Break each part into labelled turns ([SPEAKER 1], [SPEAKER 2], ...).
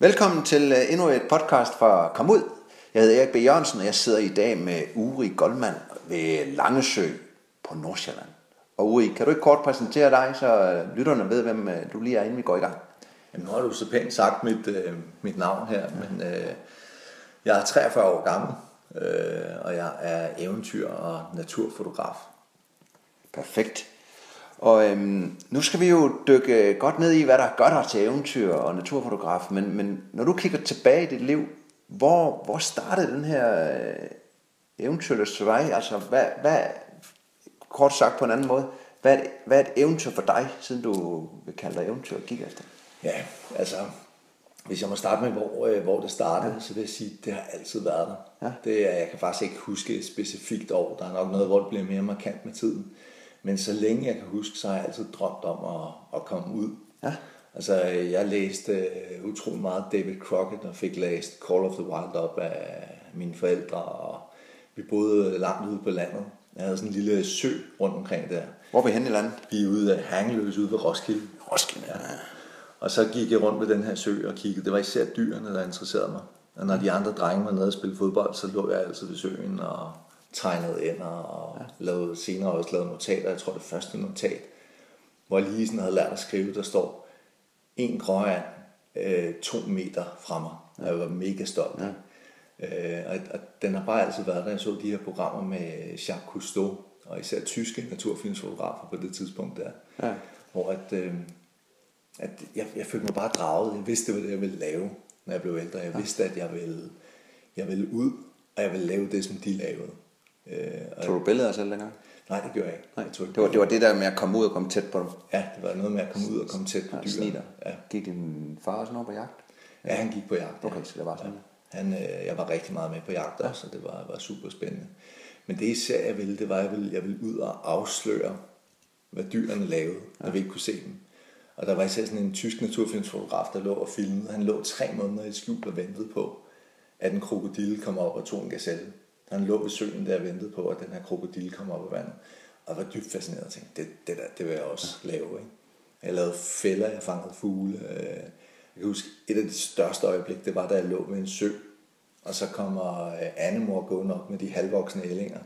[SPEAKER 1] Velkommen til øh, endnu et podcast fra Kom Ud. Jeg hedder Erik B. Jørgensen, og jeg sidder i dag med Uri Goldman ved Langesø på Nordsjælland. Og Uri, kan du ikke kort præsentere dig, så øh, lytterne ved, hvem øh, du lige er, inden vi går i gang?
[SPEAKER 2] Jamen, nu har du så pænt sagt mit, øh, mit navn her, men øh, jeg er 43 år gammel, øh, og jeg er eventyr- og naturfotograf.
[SPEAKER 1] Perfekt. Og øhm, nu skal vi jo dykke godt ned i, hvad der gør dig til eventyr og naturfotograf. Men, men når du kigger tilbage i dit liv, hvor, hvor startede den her øh, eventyrløs vej? Altså, hvad, hvad, kort sagt på en anden måde, hvad er, et, hvad er et eventyr for dig, siden du vil kalde dig eventyr og kigge efter?
[SPEAKER 2] Ja, altså, hvis jeg må starte med, hvor, øh, hvor det startede, ja. så vil jeg sige, at det har altid været der.
[SPEAKER 1] Ja.
[SPEAKER 2] Det jeg kan faktisk ikke huske et specifikt år. Der er nok noget, hvor det bliver mere markant med tiden. Men så længe jeg kan huske, så har jeg altid drømt om at, at komme ud.
[SPEAKER 1] Ja.
[SPEAKER 2] Altså, jeg læste uh, utrolig meget David Crockett, og fik læst Call of the Wild op af mine forældre, og vi boede langt ude på landet. Jeg havde sådan en lille sø rundt omkring der.
[SPEAKER 1] Hvor er vi henne i landet?
[SPEAKER 2] Vi er ude af Hangeløs ude ved Roskilde.
[SPEAKER 1] Roskilde. Ja.
[SPEAKER 2] Og så gik jeg rundt ved den her sø og kiggede. Det var især dyrene, der interesserede mig. Og når de andre drenge var nede og spille fodbold, så lå jeg altid ved søen og tegnede ender og ja. lavede, senere også lavet notater. Jeg tror det første notat, hvor jeg lige sådan havde lært at skrive, der står en gråand øh, to meter fra mig. Og jeg var mega stolt. Ja. Øh, og, og den har bare altid været der. Jeg så de her programmer med Jacques Cousteau, og især tyske naturfilmsfotografer på det tidspunkt der.
[SPEAKER 1] Ja.
[SPEAKER 2] Hvor at, øh, at jeg, jeg følte mig bare draget. Jeg vidste, hvad det jeg ville lave, når jeg blev ældre. Jeg vidste, at jeg ville, jeg ville ud, og jeg ville lave det, som de lavede. Øh, og,
[SPEAKER 1] Tog du billeder selv dengang?
[SPEAKER 2] nej, det gjorde jeg ikke.
[SPEAKER 1] Nej,
[SPEAKER 2] Jeg tog ikke
[SPEAKER 1] det var, det var det der med at komme ud og komme tæt på dem.
[SPEAKER 2] Ja, det var noget med at komme ud og komme tæt på
[SPEAKER 1] Ja,
[SPEAKER 2] dyrene. Ja.
[SPEAKER 1] Gik din far også noget på jagt?
[SPEAKER 2] ja, han gik på jagt. ja.
[SPEAKER 1] Okay, så det var sådan.
[SPEAKER 2] Han, øh, jeg var rigtig meget med på jagt også, og det var, var super spændende. Men det især jeg ville, det var, at jeg ville, jeg ville ud og afsløre, hvad dyrene lavede, når vi ikke kunne se dem. Og der var især sådan en tysk naturfilmsfotograf, der lå og filmede. Han lå tre måneder i skjul og ventede på, at en krokodille kom op og tog en gazelle. Han lå ved søen der og ventede på, at den her krokodille kom op af vandet. Og jeg var dybt fascineret og tænkte, det, det der, det vil jeg også lave. Ikke? Jeg lavede fælder, jeg fangede fugle. Øh, jeg kan huske, et af de største øjeblik, det var, da jeg lå ved en sø. Og så kommer øh, Annemor gående op med de halvvoksne ællinger.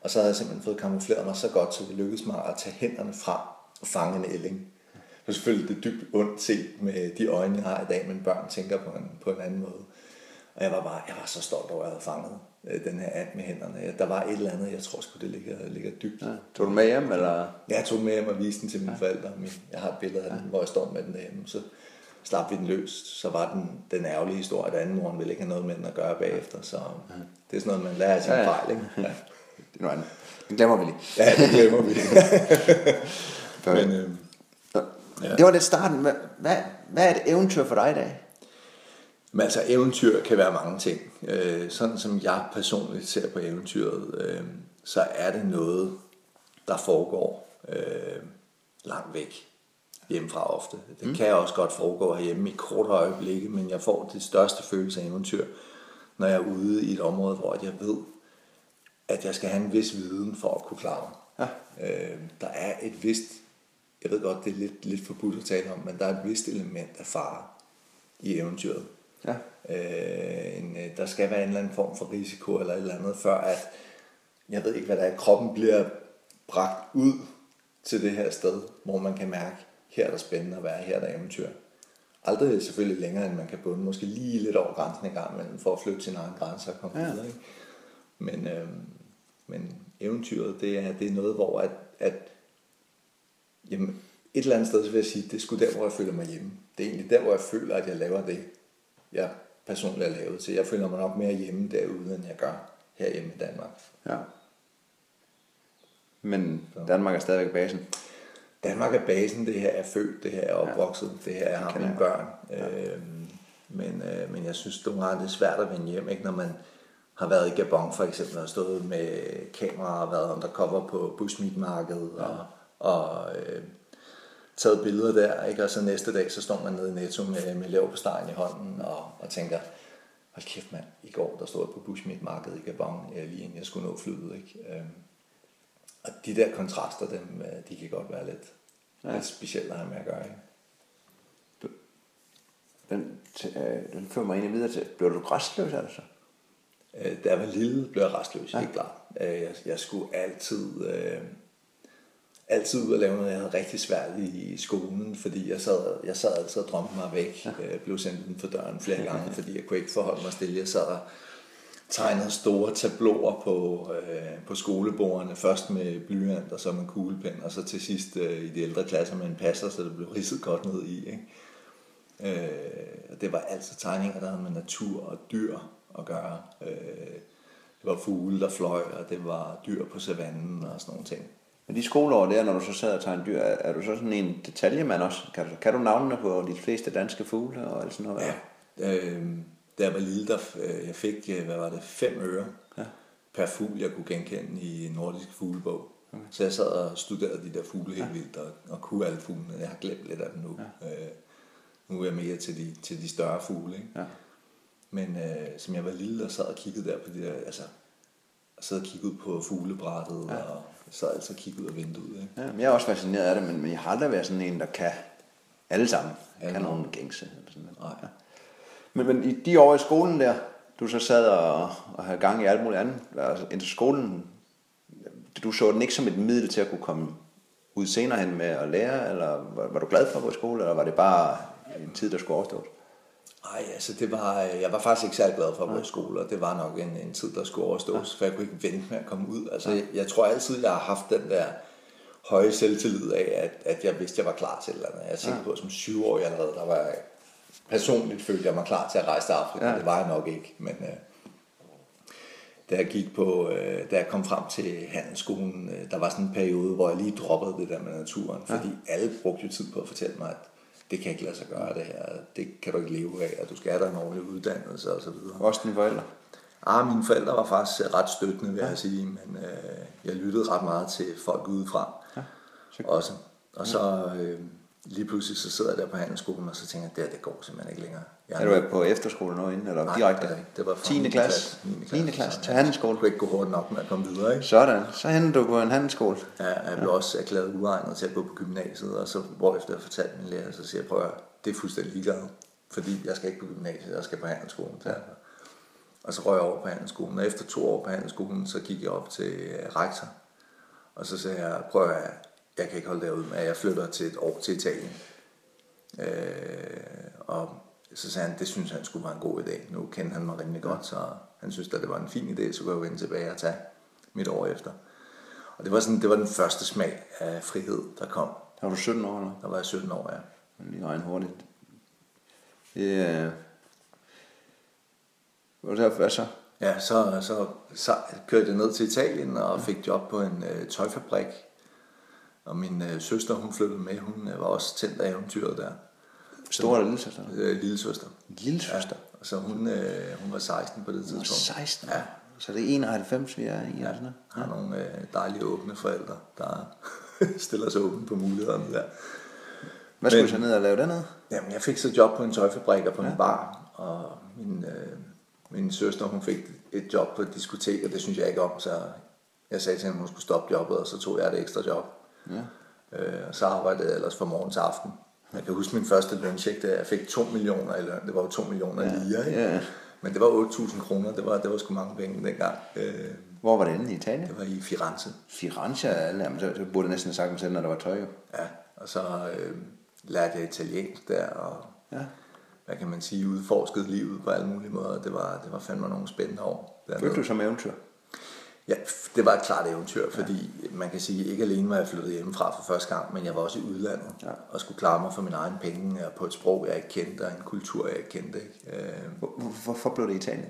[SPEAKER 2] Og så havde jeg simpelthen fået kamufleret mig så godt, så det lykkedes mig at tage hænderne frem og fange en ælling. Det var selvfølgelig det dybt ondt set med de øjne, jeg har i dag, men børn tænker på en, på en anden måde. Og jeg var bare, jeg var så stolt over, at jeg havde fanget den her and med hænderne. Der var et eller andet, jeg tror sgu, det ligger, ligger dybt.
[SPEAKER 1] Ja. Tog du med hjem, eller?
[SPEAKER 2] Jeg tog den med hjem og viste den til mine ja. forældre. Min, jeg har et billede af den, hvor jeg står med den derhjemme. Så slap vi den løs. Så var den den ærgerlige historie, at anden moren ville ikke have noget med den at gøre bagefter. Så det er sådan noget, man lærer af sin
[SPEAKER 1] Ja, ja.
[SPEAKER 2] fejl. Ikke? Ja.
[SPEAKER 1] Det er noget andet. Det glemmer vi lige.
[SPEAKER 2] ja, det glemmer vi.
[SPEAKER 1] Men,
[SPEAKER 2] øh,
[SPEAKER 1] ja. Det var lidt starten. Hvad, hvad, hvad er et eventyr for dig i dag?
[SPEAKER 2] Men altså eventyr kan være mange ting. Øh, sådan som jeg personligt ser på eventyret, øh, så er det noget, der foregår øh, langt væk hjemmefra ofte. Det mm. kan også godt foregå herhjemme i korte øjeblikke, men jeg får det største følelse af eventyr, når jeg er ude i et område, hvor jeg ved, at jeg skal have en vis viden for at kunne klare mig. Ja. Øh, der er et vist, jeg ved godt, det er lidt, lidt forbudt at tale om, men der er et vist element af fare i eventyret.
[SPEAKER 1] Ja.
[SPEAKER 2] Øh, en, øh, der skal være en eller anden form for risiko eller et eller andet, før at, jeg ved ikke hvad der er, kroppen bliver bragt ud til det her sted, hvor man kan mærke, her er der spændende at være, her er der eventyr. Aldrig selvfølgelig længere, end man kan bunde, måske lige lidt over grænsen en gang imellem, for at flytte sin egen grænse og komme ja. videre. Ikke? Men, øh, men eventyret, det er, det er noget, hvor at, at jamen, et eller andet sted, så vil jeg sige, det er sgu der, hvor jeg føler mig hjemme. Det er egentlig der, hvor jeg føler, at jeg laver det, jeg personligt er lavet til. Jeg føler mig nok mere hjemme derude, end jeg gør herhjemme i Danmark.
[SPEAKER 1] Ja. Men Danmark er stadigvæk basen.
[SPEAKER 2] Danmark er basen, det her er født, det her er opvokset, ja. det her er har mine børn. Ja. Øhm, men, øh, men jeg synes nogle gange, det er svært at vende hjem, ikke? når man har været i Gabon for eksempel, og stået med kamera og været undercover på bushmeat-markedet, ja. og, og øh, taget billeder der, ikke? og så næste dag, så står man nede i Netto med, med lav på stegen i hånden, og, og tænker, hold kæft mand, i går der stod jeg på bushmeat-markedet i Gabon, øh, lige inden jeg skulle nå flyet. Ikke? Øhm, og de der kontraster, dem, øh, de kan godt være lidt, ja. lidt specielle at have med at gøre. Ikke?
[SPEAKER 1] den, øh, den fører mig egentlig videre til, blev du restløs altså?
[SPEAKER 2] Øh, da jeg var lille, blev jeg restløs, ja. helt klart. Øh, jeg, jeg skulle altid, øh, altid ud og lave noget, jeg havde rigtig svært i skolen, fordi jeg sad, jeg sad altid og drømte mig væk. Jeg blev sendt uden for døren flere gange, fordi jeg kunne ikke forholde mig stille. Jeg sad og tegnede store tabloer på, øh, på skolebordene, først med blyant og så med kuglepen, og så til sidst øh, i de ældre klasser med en passer, så det blev ridset godt ned i. Ikke? Øh, og det var altid tegninger, der havde med natur og dyr at gøre. Øh, det var fugle, der fløj, og det var dyr på savannen og sådan nogle ting.
[SPEAKER 1] Men de skoleår der, når du så sad og tegnede dyr, er, er du så sådan en detaljemand også? Kan du, kan du navnene på de fleste danske fugle og sådan noget?
[SPEAKER 2] Ja, øh, da jeg var lille, der øh, jeg fik, øh, hvad var det, fem øre
[SPEAKER 1] Ja.
[SPEAKER 2] per fugl, jeg kunne genkende i nordisk fuglebog. Okay. Så jeg sad og studerede de der fugle helt vildt, og, og kunne alle fuglene. Jeg har glemt lidt af dem nu. Ja. Øh, nu er jeg mere til de, til de større fugle. Ikke?
[SPEAKER 1] Ja.
[SPEAKER 2] Men øh, som jeg var lille og sad og kiggede der på de der, altså, sad og kiggede på fuglebrættet, ja. og sad altså og kiggede ud af vinduet. Ikke?
[SPEAKER 1] Ja, men jeg er også fascineret af det, men, men jeg har aldrig været sådan en, der kan alle sammen.
[SPEAKER 2] Alle
[SPEAKER 1] kan nogen gængse. Eller sådan noget. Ja. Men, men i de år i skolen der, du så sad og, og havde gang i alt muligt andet, altså indtil skolen, du så den ikke som et middel til at kunne komme ud senere hen med at lære, eller var, var du glad for at gå i skole, eller var det bare en tid, der skulle overstås?
[SPEAKER 2] Nej, altså det var, jeg var faktisk ikke særlig glad for at gå i skole, og det var nok en, en tid, der skulle overstås, ja. for jeg kunne ikke vente med at komme ud. Altså, jeg, jeg tror altid, jeg har haft den der høje selvtillid af, at, at jeg vidste, jeg var klar til et eller andet. Jeg tænkte ja. på, at som syvårig allerede, der var jeg personligt følte jeg mig klar til at rejse til Afrika.
[SPEAKER 1] Ja.
[SPEAKER 2] Ja. Det var jeg nok ikke, men øh, da jeg gik på, øh, da jeg kom frem til handelsskolen, øh, der var sådan en periode, hvor jeg lige droppede det der med naturen, fordi alle brugte jo tid på at fortælle mig, at det kan ikke lade sig gøre det her, det kan du ikke leve af, og du skal have dig en ordentlig uddannelse og så videre.
[SPEAKER 1] Også dine forældre?
[SPEAKER 2] Ah, mine forældre var faktisk ret støttende, vil jeg sige, men øh, jeg lyttede ret meget til folk udefra
[SPEAKER 1] Ja, så-
[SPEAKER 2] også. Og så øh, lige pludselig så sidder jeg der på handelsskolen, og så tænker jeg, det her, det går simpelthen ikke længere. Jeg
[SPEAKER 1] Er du på efterskole nu inden, eller
[SPEAKER 2] Nej,
[SPEAKER 1] direkte?
[SPEAKER 2] det er det var fra
[SPEAKER 1] 10.
[SPEAKER 2] 9.
[SPEAKER 1] klasse.
[SPEAKER 2] 9.
[SPEAKER 1] 9. klasse til
[SPEAKER 2] jeg
[SPEAKER 1] handelsskole.
[SPEAKER 2] kunne ikke gå hurtigt nok med at komme videre, ikke?
[SPEAKER 1] Sådan, så henter du på en handelsskole.
[SPEAKER 2] Ja, jeg blev også erklæret uegnet til at gå på gymnasiet, og så hvorefter jeg fortalte min lærer, så siger jeg, prøv at det er fuldstændig ligeglad, fordi jeg skal ikke på gymnasiet, jeg skal på handelsskolen. Ja. Og så røg jeg over på handelsskolen, og efter to år på handelsskolen, så gik jeg op til øh, rektor, og så sagde jeg, prøv at jeg kan ikke holde derude med, at jeg flytter til et år til Italien. Øh, og så sagde han, det synes han skulle være en god idé. Nu kendte han mig rimelig godt, så han synes, at det var en fin idé, så kunne jeg vende tilbage og tage mit år efter. Og det var, sådan, det var den første smag af frihed, der kom.
[SPEAKER 1] Der var du 17 år, eller?
[SPEAKER 2] Der var jeg 17 år, ja.
[SPEAKER 1] Lige regne hurtigt. Det er... Hvad hvad så?
[SPEAKER 2] Ja, så, så, så kørte jeg ned til Italien og fik job på en øh, tøjfabrik. Og min øh, søster, hun flyttede med. Hun øh, var også tændt af eventyret der.
[SPEAKER 1] Stor eller lille søster?
[SPEAKER 2] Øh, lille søster.
[SPEAKER 1] Lille søster?
[SPEAKER 2] Og så hun, øh, hun var 16 på det
[SPEAKER 1] Ja.
[SPEAKER 2] tidspunkt.
[SPEAKER 1] 16 år.
[SPEAKER 2] Ja.
[SPEAKER 1] Så det er 91, vi er i, eller sådan?
[SPEAKER 2] Har nogle øh, dejlige åbne forældre, der stiller sig åbent på mulighederne der.
[SPEAKER 1] Hvad skulle
[SPEAKER 2] Men-
[SPEAKER 1] du så ned og lave dernede?
[SPEAKER 2] Jamen, jeg fik så job på en tøjfabrik og på en bar, og min, øh, min søster, hun fik et job på et diskotek, og det synes jeg ikke om, så jeg sagde til hende, at hun skulle stoppe jobbet, og så tog jeg et ekstra job.
[SPEAKER 1] Ja.
[SPEAKER 2] Øh, og så arbejdede jeg ellers fra morgen til aften. Jeg kan huske min første løncheck, da jeg fik 2 millioner i løn. Det var jo 2 millioner ja. lige, ikke?
[SPEAKER 1] Ja.
[SPEAKER 2] Men det var 8.000 kroner, det var, det var sgu mange penge dengang. Øh,
[SPEAKER 1] Hvor var det henne i Italien?
[SPEAKER 2] det var i Firenze.
[SPEAKER 1] Firenze, jamen, så, så burde jeg næsten have sagt mig selv, når der var tøj.
[SPEAKER 2] Ja, og så øh, lærte jeg italiensk der, og
[SPEAKER 1] Ja.
[SPEAKER 2] hvad kan man sige, udforskede livet på alle mulige måder. Det var, det var fandme nogle spændende år.
[SPEAKER 1] Følte du som eventyr?
[SPEAKER 2] Ja, det var et klart eventyr, fordi man kan sige, ikke alene var jeg flyttet hjemmefra for første gang, men jeg var også i udlandet
[SPEAKER 1] Ja.
[SPEAKER 2] og skulle klare mig for min egen penge og på et sprog, jeg ikke kendte, og en kultur, jeg ikke kendte. Ikke? Øh,
[SPEAKER 1] Hvor- hvor- Hvorfor blev det Italien?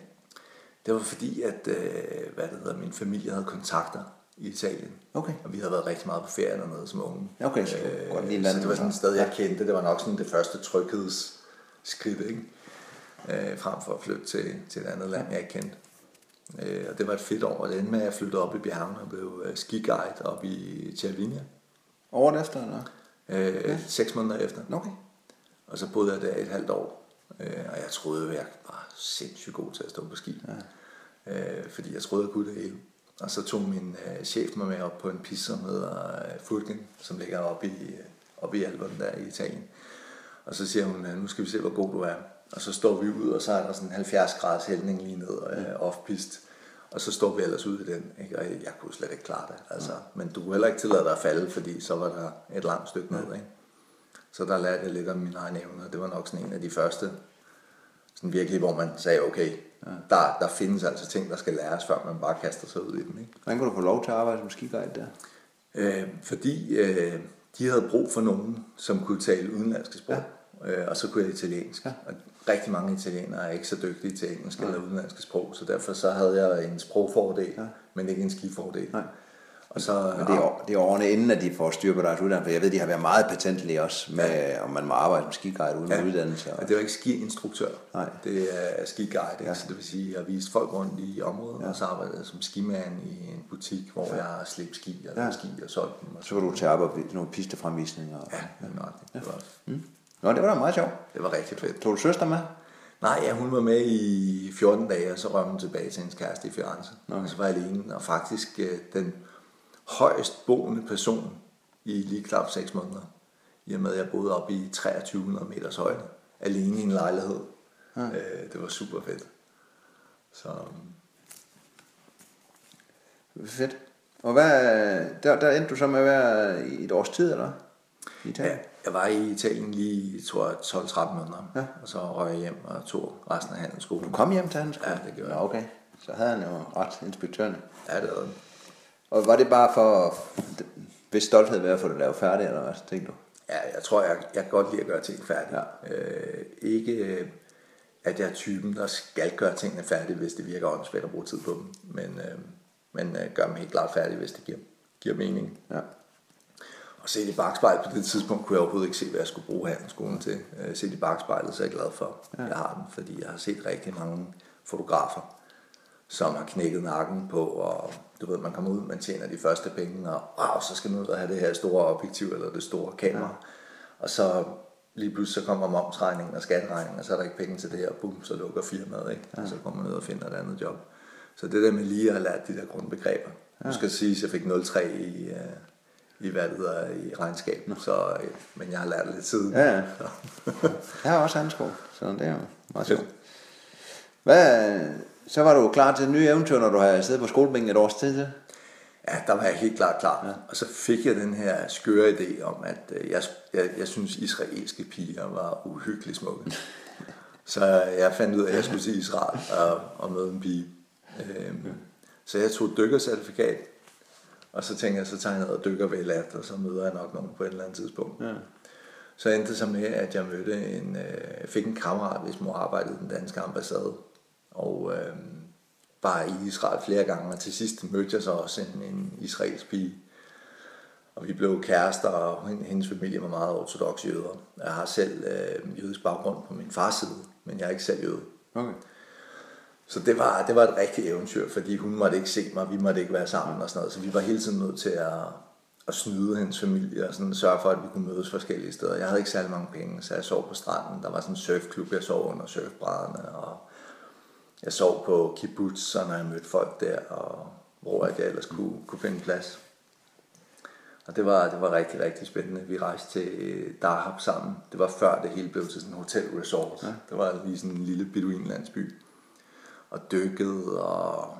[SPEAKER 2] Det var fordi, at øh, hvad det hedder, min familie havde kontakter i Italien.
[SPEAKER 1] Okay.
[SPEAKER 2] Og vi havde været rigtig meget på ferie dernede som unge.
[SPEAKER 1] Okay, så kunne godt lide
[SPEAKER 2] så det var sådan et sted, jeg kendte. Det var nok sådan det første tryghedsskridt, ikke? Øh, frem for at flytte til, til et andet land, jeg ikke kendte. Øh, og det var et fedt år, og det endte med, at jeg flyttede op i bjergene og blev øh, skiguide op i Cervinia.
[SPEAKER 1] Året efter, eller?
[SPEAKER 2] Øh, ja. Seks måneder efter.
[SPEAKER 1] Okay.
[SPEAKER 2] Og så boede jeg der et halvt år. Øh, og jeg troede, jeg var sindssygt god til at stå på ski. Ja. Øh, fordi jeg troede, jeg kunne det hele. Og så tog min øh, chef mig med op på en piste, som hedder øh, Fulgen, som ligger oppe i, øh, oppe i Alperne der i Italien. Og så siger hun, nu skal vi se, hvor god du er. Og så står vi ud, og så er der sådan en 70 graders hældning lige ned øh, off-pist. Og så står vi ellers ud i den, ikke? og jeg kunne slet ikke klare det. Altså. Men du kunne heller ikke tillade dig at falde, fordi så var der et langt stykke ned. Ikke? Så der lærte jeg lidt om mine egne evner. Det var nok sådan en af de første, sådan virkelig, hvor man sagde, okay, ja. der, der findes altså ting, der skal læres, før man bare kaster sig ud i dem. Ikke?
[SPEAKER 1] Hvordan kunne du få lov til at arbejde som skiguide der?
[SPEAKER 2] Øh, fordi øh, de havde brug for nogen, som kunne tale udenlandske sprog, ja. øh, og så kunne jeg italiensk. Ja. Og rigtig mange italienere er ikke så dygtige til engelsk ja. eller udenlandske sprog, så derfor så havde jeg en sprogfordel, ja. men ikke en skifordel. Ja.
[SPEAKER 1] Og så, Men det, er, det er årene inden, at de får styr på deres uddannelse, for jeg ved, de har været meget patentlige også, med, ja. om man må arbejde som skiguide uden ja. uddannelse.
[SPEAKER 2] Og... det er jo ikke skiinstruktør, Nej. det er skiguide, ja. så det vil sige, at jeg har vist folk rundt i området, ja. og så arbejder jeg som skimand i en butik, hvor ja. jeg har slæbt ski og ja. ski og solgt dem. Og
[SPEAKER 1] så kan du tage op og nogle pistefremvisninger.
[SPEAKER 2] Ja, ja. ja. Det var mm.
[SPEAKER 1] Nå, det var da meget sjovt.
[SPEAKER 2] Det var rigtig fedt.
[SPEAKER 1] Tog du søster med?
[SPEAKER 2] Nej, ja, hun var med i 14 dage, og så røg hun tilbage til hendes kæreste i Firenze. Okay. Og så var jeg alene, og faktisk øh, den højst boende person i lige knap 6 måneder. I og med, at jeg boede oppe i 2300 meters højde, alene i en lejlighed. Ja. Øh, det var super fedt. Så...
[SPEAKER 1] Fedt. Og hvad, der, der endte du så med at være i et års tid, eller?
[SPEAKER 2] I Italien? Ja, jeg var i Italien lige, tror jeg, 12-13 måneder. Ja. Og så røg jeg hjem og tog resten af handelsskolen.
[SPEAKER 1] Du kom hjem til handelsskolen?
[SPEAKER 2] Ja, det gjorde jeg.
[SPEAKER 1] Ja, okay. Så havde han jo ret inspektørende.
[SPEAKER 2] Ja, det havde
[SPEAKER 1] Og var det bare for, hvis stolthed ved at få det lavet færdigt, eller hvad tænkte du?
[SPEAKER 2] Ja, jeg tror, jeg, jeg kan godt lide at gøre ting færdigt. Ja. Øh, ikke, at jeg er typen, der skal gøre tingene færdige, hvis det virker åndssvagt at bruge tid på dem. Men, øh, men øh, gør dem helt klart færdige, hvis det giver, giver mening. Ja. Og set i bagspejlet på det tidspunkt kunne jeg overhovedet ikke se, hvad jeg skulle bruge handelsskolen til. Øh, set i bagspejlet, så er jeg glad for, at jeg har den, fordi jeg har set rigtig mange fotografer, som har knækket nakken på, og du ved, man kommer ud, man tjener de første penge, og wow, så skal man ud og have det her store objektiv, eller det store kamera. Ja. Og så lige pludselig så kommer momsregningen og skatteregningen, og så er der ikke penge til det her, bum, så lukker firmaet, ikke? Ja. og så kommer man ud og finder et andet job. Så det der med lige at have lært de der grundbegreber. Ja. Du skal sige, at jeg fik 0,3 i, uh, i hvad det hedder, i regnskabet, så, øh, men jeg har lært det lidt siden.
[SPEAKER 1] Ja, ja. jeg har også handsko, så det er jo meget sjovt. Hvad, så var du klar til et nye eventyr, når du har siddet på skolebænken et års tid til?
[SPEAKER 2] Ja, der var jeg helt klart klar. Ja. Og så fik jeg den her skøre idé om, at øh, jeg, jeg, jeg synes, israelske piger var uhyggeligt smukke. så jeg fandt ud af, at jeg skulle til Israel og, og møde en pige. Øhm, så jeg tog dykkercertifikat og så tænker jeg, så tager jeg ned og dykker ved lat, og så møder jeg nok nogen på et eller andet tidspunkt. Ja. Så endte det så med, at jeg mødte en, øh, fik en kammerat, hvis mor arbejdede i den danske ambassade. Og øh, var i Israel flere gange, og til sidst mødte jeg så også en, en israelsk pige. Og vi blev kærester, og hendes familie var meget ortodox jøder. Jeg har selv øh, jødisk baggrund på min fars side, men jeg er ikke selv jøde. Okay. Så det var, det var et rigtigt eventyr, fordi hun måtte ikke se mig, vi måtte ikke være sammen og sådan noget. Så vi var hele tiden nødt til at, at snyde hendes familie og sådan sørge for, at vi kunne mødes forskellige steder. Jeg havde ikke særlig mange penge, så jeg sov på stranden. Der var sådan en surfklub, jeg sov under surfbrædderne, og jeg sov på kibbutz, og når jeg mødte folk der, og hvor jeg ellers kunne, kunne finde plads. Og det var, det var rigtig, rigtig spændende. Vi rejste til Dahab sammen. Det var før det hele blev til sådan en hotel resort. Ja. Det var lige sådan en lille beduinlandsby og dykkede, og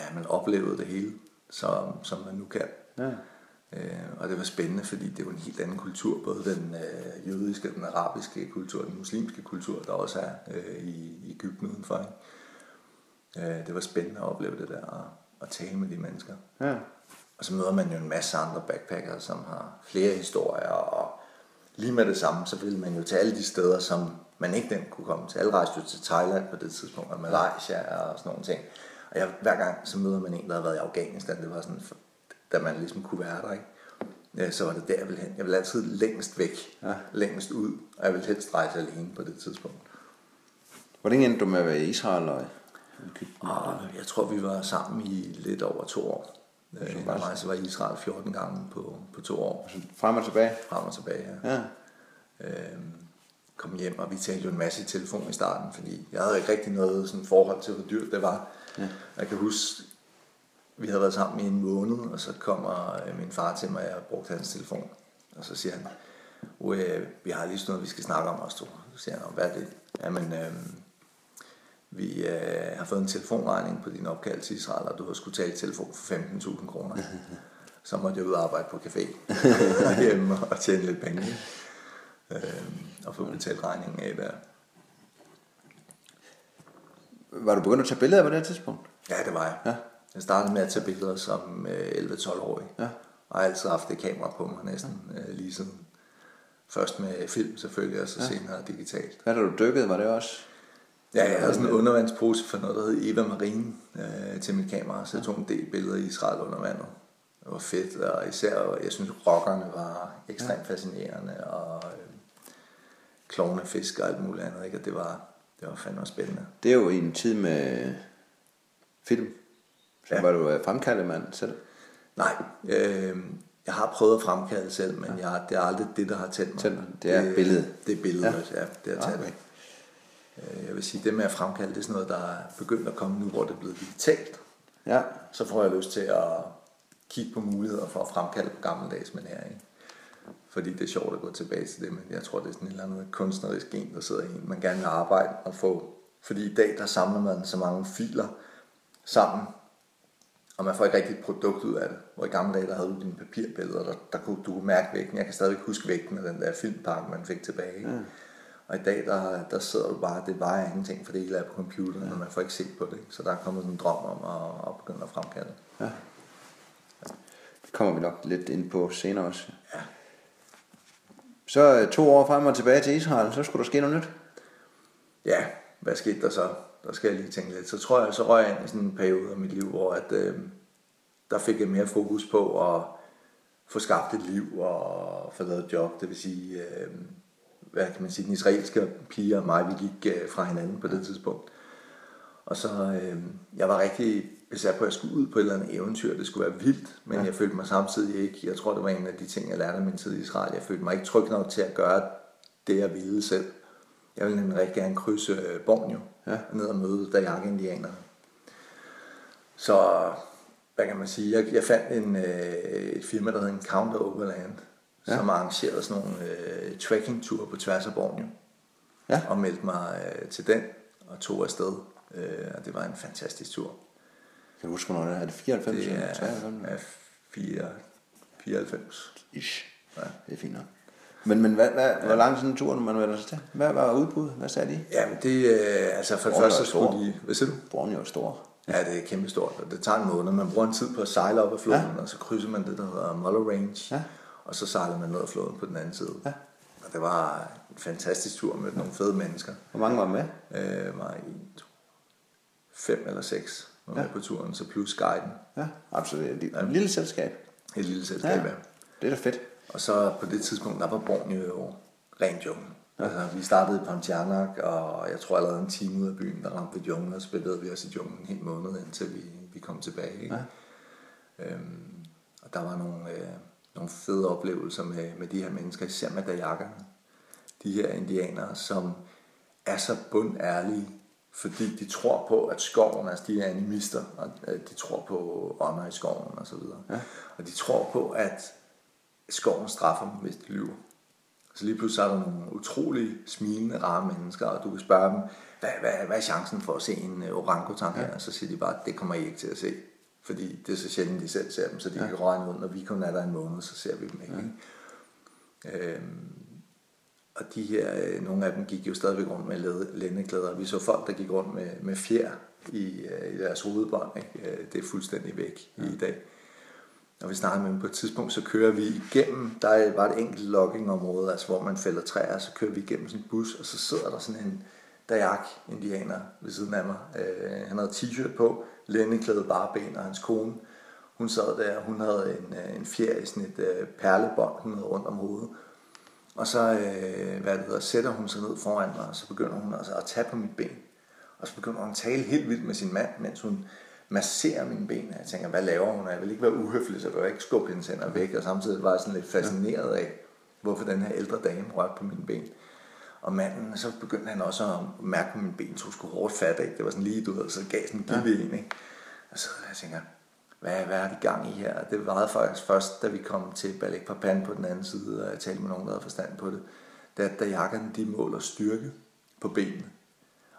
[SPEAKER 2] ja, man oplevede det hele, som, som man nu kan. Ja. Øh, og det var spændende, fordi det var en helt anden kultur, både den øh, jødiske, den arabiske kultur, den muslimske kultur, der også er øh, i, i Ægypten udenfor. Ikke? Øh, det var spændende at opleve det der, og, og tale med de mennesker. Ja. Og så møder man jo en masse andre backpackere, som har flere historier, og lige med det samme, så vil man jo til alle de steder, som man ikke den kunne komme til. Alle rejste jo til Thailand på det tidspunkt, og Malaysia og sådan nogle ting. Og jeg, hver gang så møder man en, der har været i Afghanistan, det var sådan, da man ligesom kunne være der, ikke? Ja, så var det der, jeg ville hen. Jeg ville altid længst væk, ja. længst ud, og jeg ville helst rejse alene på det tidspunkt.
[SPEAKER 1] Hvordan endte du med at være i Israel? Og
[SPEAKER 2] og jeg tror, vi var sammen i lidt over to år. Jeg rejse var i Israel 14 gange på, på to år.
[SPEAKER 1] Altså, frem og tilbage?
[SPEAKER 2] Frem og tilbage, ja. ja. Øhm, kom hjem, og vi talte jo en masse i telefon i starten, fordi jeg havde ikke rigtig noget sådan forhold til, hvor dyrt det var. Ja. Jeg kan huske, vi havde været sammen i en måned, og så kommer øh, min far til mig, og jeg brugte hans telefon. Og så siger han, vi har lige sådan noget, vi skal snakke om os to. Så siger han, hvad er det? Jamen, øh, vi øh, har fået en telefonregning på din opkald til Israel, og du har skulle tale telefon for 15.000 kroner. Så måtte jeg ud og arbejde på café hjemme og tjene lidt penge. Øh, og få betalt regningen af der.
[SPEAKER 1] Var du begyndt at tage billeder på det tidspunkt?
[SPEAKER 2] Ja, det var jeg.
[SPEAKER 1] Ja.
[SPEAKER 2] Jeg startede med at tage billeder som øh, 11-12-årig.
[SPEAKER 1] Ja.
[SPEAKER 2] Og har altid haft det kamera på mig næsten øh, lige siden. Først med film selvfølgelig, og så senere digitalt.
[SPEAKER 1] Hvad da du dykkede, var det også?
[SPEAKER 2] Ja, jeg havde sådan en undervandspose for noget, der hed Eva Marine øh, til mit kamera, så jeg tog en del billeder i Israel under vandet. Det var fedt, og især, jeg synes, rockerne var ekstremt fascinerende, og øh, klovnefisk og alt muligt andet, ikke? og det var, det var fandme spændende.
[SPEAKER 1] Det er jo i en tid med film. Så
[SPEAKER 2] Ja.
[SPEAKER 1] var du øh, fremkaldet mand selv.
[SPEAKER 2] Nej, øh, jeg har prøvet at fremkalde selv, men jeg, det er aldrig det, der har tændt mig.
[SPEAKER 1] Tændt. Det er billedet.
[SPEAKER 2] Det er billedet, ja. ja det er
[SPEAKER 1] Ah,
[SPEAKER 2] tændt.
[SPEAKER 1] okay.
[SPEAKER 2] Jeg vil sige, det med at fremkalde, det er sådan noget, der er begyndt at komme nu, hvor det er blevet digitalt.
[SPEAKER 1] Ja.
[SPEAKER 2] Så får jeg lyst til at kigge på muligheder for at fremkalde på gammeldags manier. Ikke? Fordi det er sjovt at gå tilbage til det, men jeg tror, det er sådan en eller anden kunstnerisk gen, der sidder i en, man gerne vil arbejde og få. Fordi i dag, der samler man så mange filer sammen, og man får ikke rigtig et produkt ud af det. Hvor i gamle dage, der havde du dine papirbilleder, der, der kunne du kunne mærke vægten. Jeg kan stadig huske vægten af den der filmpakke, man fik tilbage. Ikke? Mm. Og i dag, der, der sidder du bare, det vejer ingenting, for det hele er på computeren, ja. og man får ikke set på det. Så der er kommet sådan en drøm om at, at begynde at fremkalde.
[SPEAKER 1] Det kommer vi nok lidt ind på senere også.
[SPEAKER 2] Ja.
[SPEAKER 1] Så øh, to år frem og tilbage til Israel, så skulle der ske noget nyt.
[SPEAKER 2] Ja, hvad skete der så? Der skal jeg lige tænke lidt. Så tror jeg, så røg jeg ind i sådan en periode af mit liv, hvor at, øh, der fik jeg mere fokus på at få skabt et liv og få lavet et job. Det vil sige, øh, hvad kan man sige, den israelske pige og mig, vi gik øh, fra hinanden på det tidspunkt. Og så, øh, jeg var rigtig besat på, at jeg skulle ud på et eller andet eventyr. Det skulle være vildt, men ja. jeg følte mig samtidig ikke, jeg tror, det var en af de ting, jeg lærte af min tid i Israel. Jeg følte mig ikke tryg nok til at gøre det, jeg ville selv. Jeg ville nemlig rigtig gerne krydse øh, Borneo,
[SPEAKER 1] Ja.
[SPEAKER 2] ned og møde Dayak-indianerne. Så, hvad kan man sige, jeg, jeg fandt en, øh, et firma, der hedder Encounter Overland, ja. som arrangerede sådan nogle øh, trekking-ture på tværs af Borneo.
[SPEAKER 1] Ja.
[SPEAKER 2] Og meldte mig øh, til den og tog afsted. Øh, og det var en fantastisk tur.
[SPEAKER 1] Kan du huske, hvornår det er? Er det 94
[SPEAKER 2] Det er,
[SPEAKER 1] 93?
[SPEAKER 2] er 4, 94.
[SPEAKER 1] Ish.
[SPEAKER 2] Ja.
[SPEAKER 1] Det er fint nok. Men, men hvad, hvad, ja. hvor lang sådan en tur, man vender sig til? Hvad var udbuddet? Hvad sagde de?
[SPEAKER 2] Jamen det, øh, altså for det første skulle de, hvad siger du?
[SPEAKER 1] Borneo er stor.
[SPEAKER 2] Ja, det er kæmpestort, og det tager en måned. Man bruger en tid på at sejle op ad floden, ja. og så krydser man det, der hedder Muller Range,
[SPEAKER 1] Ja.
[SPEAKER 2] Og så sejler man ned ad floden på den anden side.
[SPEAKER 1] Ja.
[SPEAKER 2] Og det var en fantastisk tur med nogle fede mennesker.
[SPEAKER 1] Hvor mange var med?
[SPEAKER 2] Øh, var en, to, fem eller seks var
[SPEAKER 1] Ja.
[SPEAKER 2] med på turen, så plus guiden.
[SPEAKER 1] Ja, absolut. Et lille selskab.
[SPEAKER 2] Et lille selskab, ja.
[SPEAKER 1] Ja. Det er da fedt.
[SPEAKER 2] Og så på det tidspunkt, der var Borneo jo rent jungle. Ja. Altså, vi startede i Pontianak, og jeg tror allerede en time ud af byen, der ramte vi junglen, og så bevægede vi os i junglen en hel måned, indtil vi, vi kom tilbage. Ikke? Ja. Øhm, og der var nogle, øh, nogle fede oplevelser med, med de her mennesker, især med dajakkerne. De her indianere, som er så bundærlige, fordi de tror på, at skoven, altså de er animister, og øh, de tror på ånder i skoven og så videre. Ja. Og de tror på, at skoven straffer dem, hvis de lyver. Så lige pludselig er der nogle utrolig smilende, rare mennesker, og du kan spørge dem, hvad, hvad, hvad er chancen for at se en øh, orangutang her? Og så siger de bare, det kommer I ikke til at se. Fordi det er så sjældent, de selv ser dem, så de ja. kan regne ud, når vi kun er der en måned, så ser vi dem ikke. Ja. Øhm, og de her, øh, nogle af dem gik jo stadigvæk rundt med lændeklæder. Vi så folk, der gik rundt med, med fjer i, øh, i deres hovedbånd. Ikke? Øh, Det er fuldstændig væk ja. i dag. Og vi snakkede med dem på et tidspunkt, så kører vi igennem, der er- var et enkelt loggingområde, altså hvor man fælder træer, så kører vi igennem sådan en bus, og så sidder der sådan en Dayak-indianer ved siden af mig. Øh, han havde t-shirt på, lændeklæde bare ben, og hans kone, hun sad der, hun havde en, øh, en fjer i sådan et øh, perlebånd, hun havde rundt om hovedet. Og så øh, hvad det hedder, sætter hun sig ned foran mig, og så begynder hun altså at tage på mit ben. Og så begynder hun at tale helt vildt med sin mand, mens hun masserer mine ben. Og jeg tænker, hvad laver hun? Jeg vil ikke være uhøflig, så jeg vil ikke skubbe hendes hænder væk. Og samtidig var jeg sådan lidt fascineret af, hvorfor den her ældre dame rørte på mine ben. Og manden, så begyndte han også at mærke på mine ben, tog sgu hårdt fat af. Det var sådan lige, du ved, så gav sådan en gilde en, ikke? Og så jeg tænker, hvad, hvad er vi gang i her? Det varede faktisk først, da vi kom til Balek Papan på den anden side, og jeg talte med nogen, der havde forstand på det. det at jakkerne de måler styrke på benene.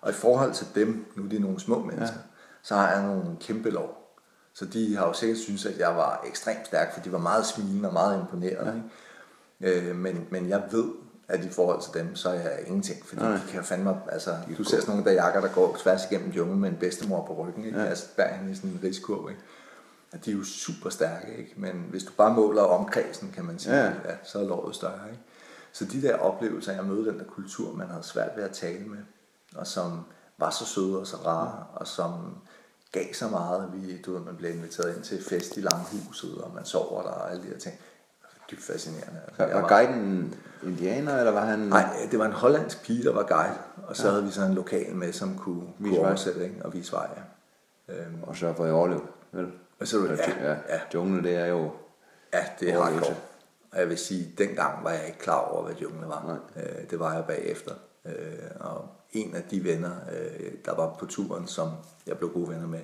[SPEAKER 2] Og i forhold til dem, nu er de nogle små mennesker, ja. så har jeg nogle kæmpe lov. Så de har jo sikkert synes at jeg var ekstremt stærk, for de var meget smilende og meget imponerende. Ja. Ikke? Øh, men, men jeg ved, at i forhold til dem, så er jeg ingenting, fordi Nej. de kan fandme, altså, du ser sådan nogle der jakker, der går tværs igennem jungen med en bedstemor på ryggen, ikke? Ja. altså bærer hende i sådan en risiko, ikke? Og de er jo super stærke, ikke? men hvis du bare måler omkredsen, kan man sige, ja. Ja, så er låret større. Ikke? Så de der oplevelser, jeg mødte den der kultur, man havde svært ved at tale med, og som var så søde og så rare, ja. og som gav så meget. Vi, du ved, man blev inviteret ind til fest i langhuset, og man sover der og alle de her ting. Dybt fascinerende.
[SPEAKER 1] Altså, var, var guiden indianer, eller var han...
[SPEAKER 2] Nej, det var en hollandsk pige, der var guide, og så ja. havde vi så en lokal med, som kunne, kunne oversætte ikke? og vise vej. Ja.
[SPEAKER 1] Øhm, og så for at overleve, vel?
[SPEAKER 2] Og så, ja,
[SPEAKER 1] ja, ja. Jungle, det er jo...
[SPEAKER 2] Ja, det er hardcore. Og jeg vil sige, at dengang var jeg ikke klar over, hvad jungle var. Nej. Øh, det var jeg bagefter. Øh, og en af de venner, øh, der var på turen, som jeg blev gode venner med,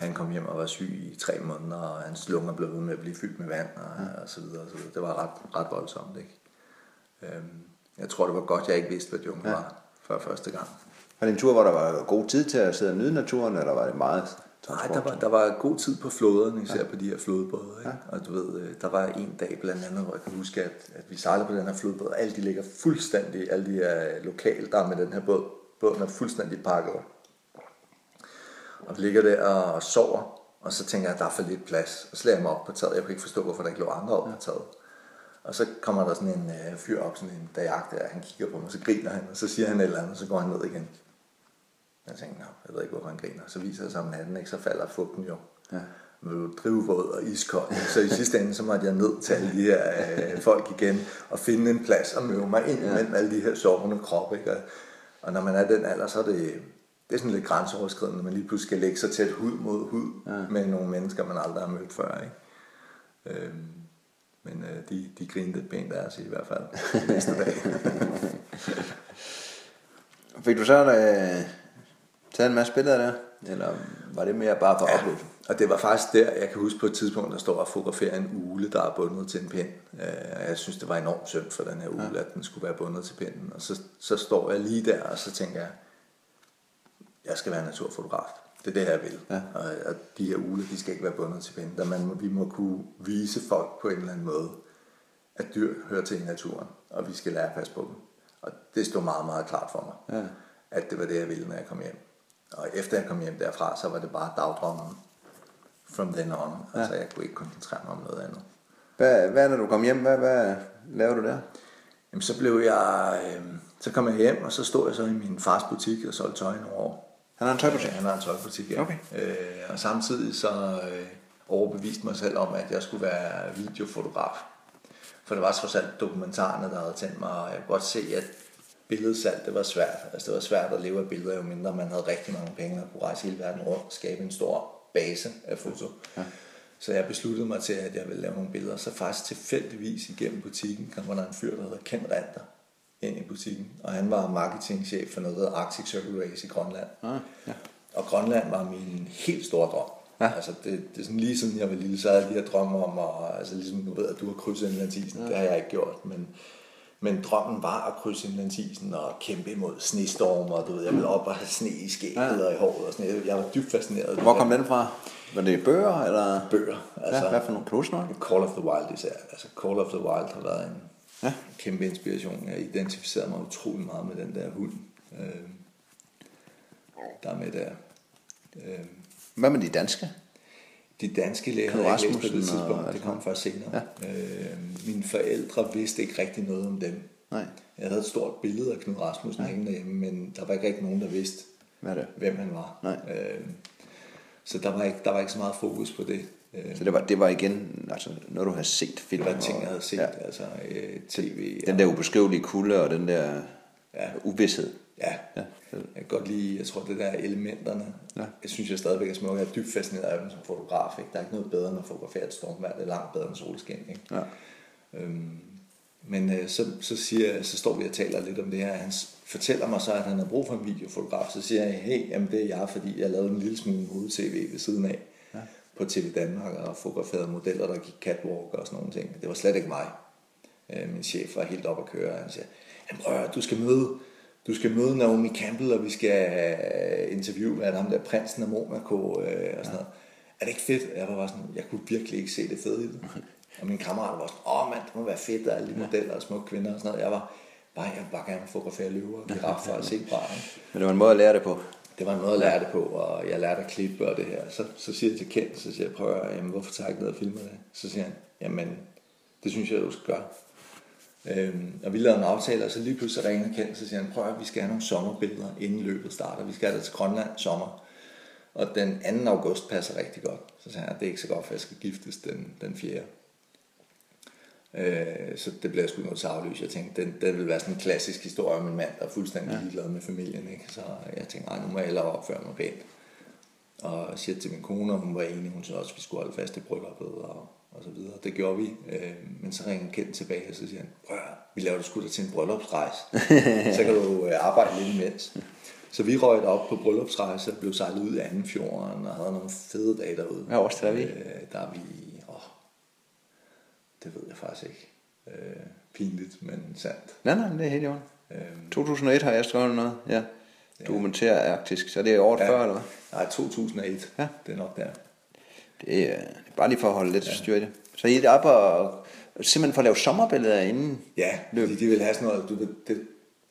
[SPEAKER 2] han kom hjem og var syg i tre måneder, og hans lunger blev ved med at blive fyldt med vand, og, ja. og så videre, og så videre. Det var ret, ret voldsomt, ikke? Øhm, jeg tror, det var godt, jeg ikke vidste, hvad jungle ja. var før første gang.
[SPEAKER 1] Var det en tur, hvor der var god tid til at sidde og nyde naturen, eller var det meget
[SPEAKER 2] Nej, der var, der var god tid på floderne, især ja. på de her flodbåde. Ikke? Ja. Og du ved, øh, der var en dag blandt andet, hvor jeg kan huske, at, at vi sejlede på den her flodbåd, og alle de ligger fuldstændig, alle de her lokale, der er med den her båd, båden er fuldstændig pakket. Og ligger der og sover, og så tænker jeg, at der er for lidt plads. Og så jeg mig op på taget. Jeg kunne ikke forstå, hvorfor der ikke lå andre op på taget. Og så kommer der sådan en uh, fyr op, sådan en dajak der, han kigger på mig, så griner han, og så siger han et eller andet, og så går han ned igen. Jeg tænkte, jeg ved ikke, hvorfor han griner. Så viser det sig om natten, ikke? så falder fugten jo. Ja. Med drivvåd og iskold. Så i sidste ende, så måtte jeg ned til alle de her øh, folk igen, og finde en plads og møde mig ind ja. mellem alle de her sovende kroppe. Ikke? Og, og når man er den alder, så er det, det er sådan lidt grænseoverskridende, når man lige pludselig skal lægge sig tæt hud mod hud ja. med nogle mennesker, man aldrig har mødt før. Ikke? Øhm, men øh, de, de grinede pænt af os i hvert fald næste dag.
[SPEAKER 1] Fik du så øh, taget en masse billeder der? Eller var det mere bare for ja, oplevelse?
[SPEAKER 2] og det var faktisk der, jeg kan huske på et tidspunkt, der står og fotograferer en ule, der er bundet til en pind. Øh, jeg synes, det var enormt synd for den her ule, ja. at den skulle være bundet til pinden. Og så, så står jeg lige der, og så tænker jeg, jeg skal være naturfotograf. Det er det her, jeg vil. Ja. Og, og de her uler, de skal ikke være bundet til. Der man, vi må kunne vise folk på en eller anden måde, at dyr hører til i naturen, og vi skal lære at passe på dem. Og det stod meget, meget klart for mig, ja. at det var det, jeg ville, når jeg kom hjem. Og efter jeg kom hjem derfra, så var det bare dagdrømmen from then on. Ja. Altså, jeg kunne ikke koncentrere mig om noget andet.
[SPEAKER 1] Hvad, hvad når du kom hjem? Hvad, hvad lavede du der?
[SPEAKER 2] Jamen, så blev jeg... Øh, så kom jeg hjem, og så stod jeg så i min fars butik og solgte tøj nogle år.
[SPEAKER 1] Han har en tøjbutik?
[SPEAKER 2] Han har en tøjbutik, ja. Okay. Øh, og samtidig så øh, overbeviste mig selv om, at jeg skulle være videofotograf. For det var trods alt dokumentarerne, der havde tændt mig, og jeg kunne godt se, at billedsalg, det var svært. Altså det var svært at leve af billeder, jo mindre man havde rigtig mange penge og kunne rejse hele verden rundt og skabe en stor base af foto. Ja. Så jeg besluttede mig til, at jeg ville lave nogle billeder. Så faktisk tilfældigvis igennem butikken kom der en fyr, der hedder Ken Ranter ind i butikken. Og han var marketingchef for noget, der Arctic Circle Race i Grønland. Ah, ja. Og Grønland var min helt store drøm. Ja. Altså det, det er sådan lige siden jeg var lille, så havde jeg de her drømme om, og, altså ligesom nu ved at du har krydset Indlandsisen, ja. det har jeg ikke gjort, men, men drømmen var at krydse Indlandsisen og kæmpe imod snestorm, og du ved, jeg ville op og have sne i skægget ja. og i håret og sådan Jeg var dybt fascineret.
[SPEAKER 1] Hvor kom den fra? Var det bøger, eller?
[SPEAKER 2] Bøger.
[SPEAKER 1] Altså, ja, hvad for nogle klosnøgle?
[SPEAKER 2] Call of the Wild især. Altså Call of the Wild har været en ja. kæmpe inspiration. Jeg identificerede mig utrolig meget med den der hund, øh, der er med der.
[SPEAKER 1] Øh, hvad med de danske?
[SPEAKER 2] De danske læger havde jeg ikke på det tidspunkt. Og, det kom først senere. Ja. Øh, mine forældre vidste ikke rigtig noget om dem. Nej. Jeg havde et stort billede af Knud Rasmussen ja. hængende hjemme, men der var ikke rigtig nogen, der vidste, Hvad det? hvem han var. Nej. Øh, så der var, ikke, der var ikke så meget fokus på det.
[SPEAKER 1] Øh, så det var, det var igen altså, når du har set film?
[SPEAKER 2] Det var ting, jeg havde set, ja. altså øh, tv.
[SPEAKER 1] Den der ubeskrivelige kulde og den der ja. uvidshed.
[SPEAKER 2] Ja. ja. Jeg kan godt lide, jeg tror det der elementerne, ja. jeg synes jeg stadigvæk er smukke. Jeg er dybt fascineret af dem som fotograf. Ikke? Der er ikke noget bedre end at fotografere et stormvejr. Det er langt bedre end solskin. Ikke? Ja. Øhm, men øh, så, så, siger, så står vi og taler lidt om det her. Han fortæller mig så, at han har brug for en videofotograf. Så siger jeg, hey, jamen det er jeg, fordi jeg lavede en lille smule hoved-tv ved siden af ja. På TV Danmark og fotograferede modeller, der gik catwalk og sådan nogle ting. Det var slet ikke mig. Øh, min chef var helt op at køre. Han siger, Jamen, prøv du skal møde, du skal møde Naomi Campbell, og vi skal øh, interviewe er det, ham der prinsen af Monaco øh, og sådan noget. Er det ikke fedt? Jeg var bare sådan, jeg kunne virkelig ikke se det fede i det. Og min kammerat var sådan, åh mand, det må være fedt, der er alle de modeller og smukke kvinder og sådan noget. Jeg var bare, jeg vil bare gerne fotografere løver og giraffer og se bare.
[SPEAKER 1] Men det var en måde at lære det på.
[SPEAKER 2] Det var noget, måde at lære det på, og jeg lærte at klippe og det her. Så, så siger jeg til Kent, så siger jeg, prøv at jamen, hvorfor tager jeg ikke ned og filmer det? Så siger han, jamen, det synes jeg, du skal gøre. Øhm, og vi lavede en aftale, og så lige pludselig ringer Kent, så siger han, prøv at vi skal have nogle sommerbilleder, inden løbet starter. Vi skal have det til Grønland sommer. Og den 2. august passer rigtig godt. Så siger han, det er ikke så godt, for jeg skal giftes den, den 4. Øh, så det blev sgu noget aflys. Jeg tænkte, den, den ville være sådan en klassisk historie om en mand, der er fuldstændig ja. ligeglad med familien. Ikke? Så jeg tænkte, nej, nu må jeg hellere opføre mig pænt. Og siger til min kone, og hun var enig, hun synes også, at vi skulle holde fast i brylluppet og, og så videre. Det gjorde vi. Øh, men så ringer Kent tilbage, og så siger han, prøv vi laver det sgu da til en bryllupsrejse. så kan du øh, arbejde lidt imens. Så vi røg op på bryllupsrejse, blev sejlet ud af anden fjorden og havde nogle fede dage derude.
[SPEAKER 1] Hvad årstal er vi?
[SPEAKER 2] Øh, der er vi det ved jeg faktisk ikke. Øh, pinligt, men sandt.
[SPEAKER 1] Nej, nej, det er helt i orden. Øhm, 2001 har jeg skrevet noget, ja. Dokumenterer arktisk, så det er året ja. før, eller hvad?
[SPEAKER 2] Nej, 2001. Ja. Det er nok der.
[SPEAKER 1] Det er, det er bare lige for at holde lidt ja. styr i det. Så I er op og simpelthen for at lave sommerbilleder inden
[SPEAKER 2] Ja, løb. de vil have sådan noget, du ved, det,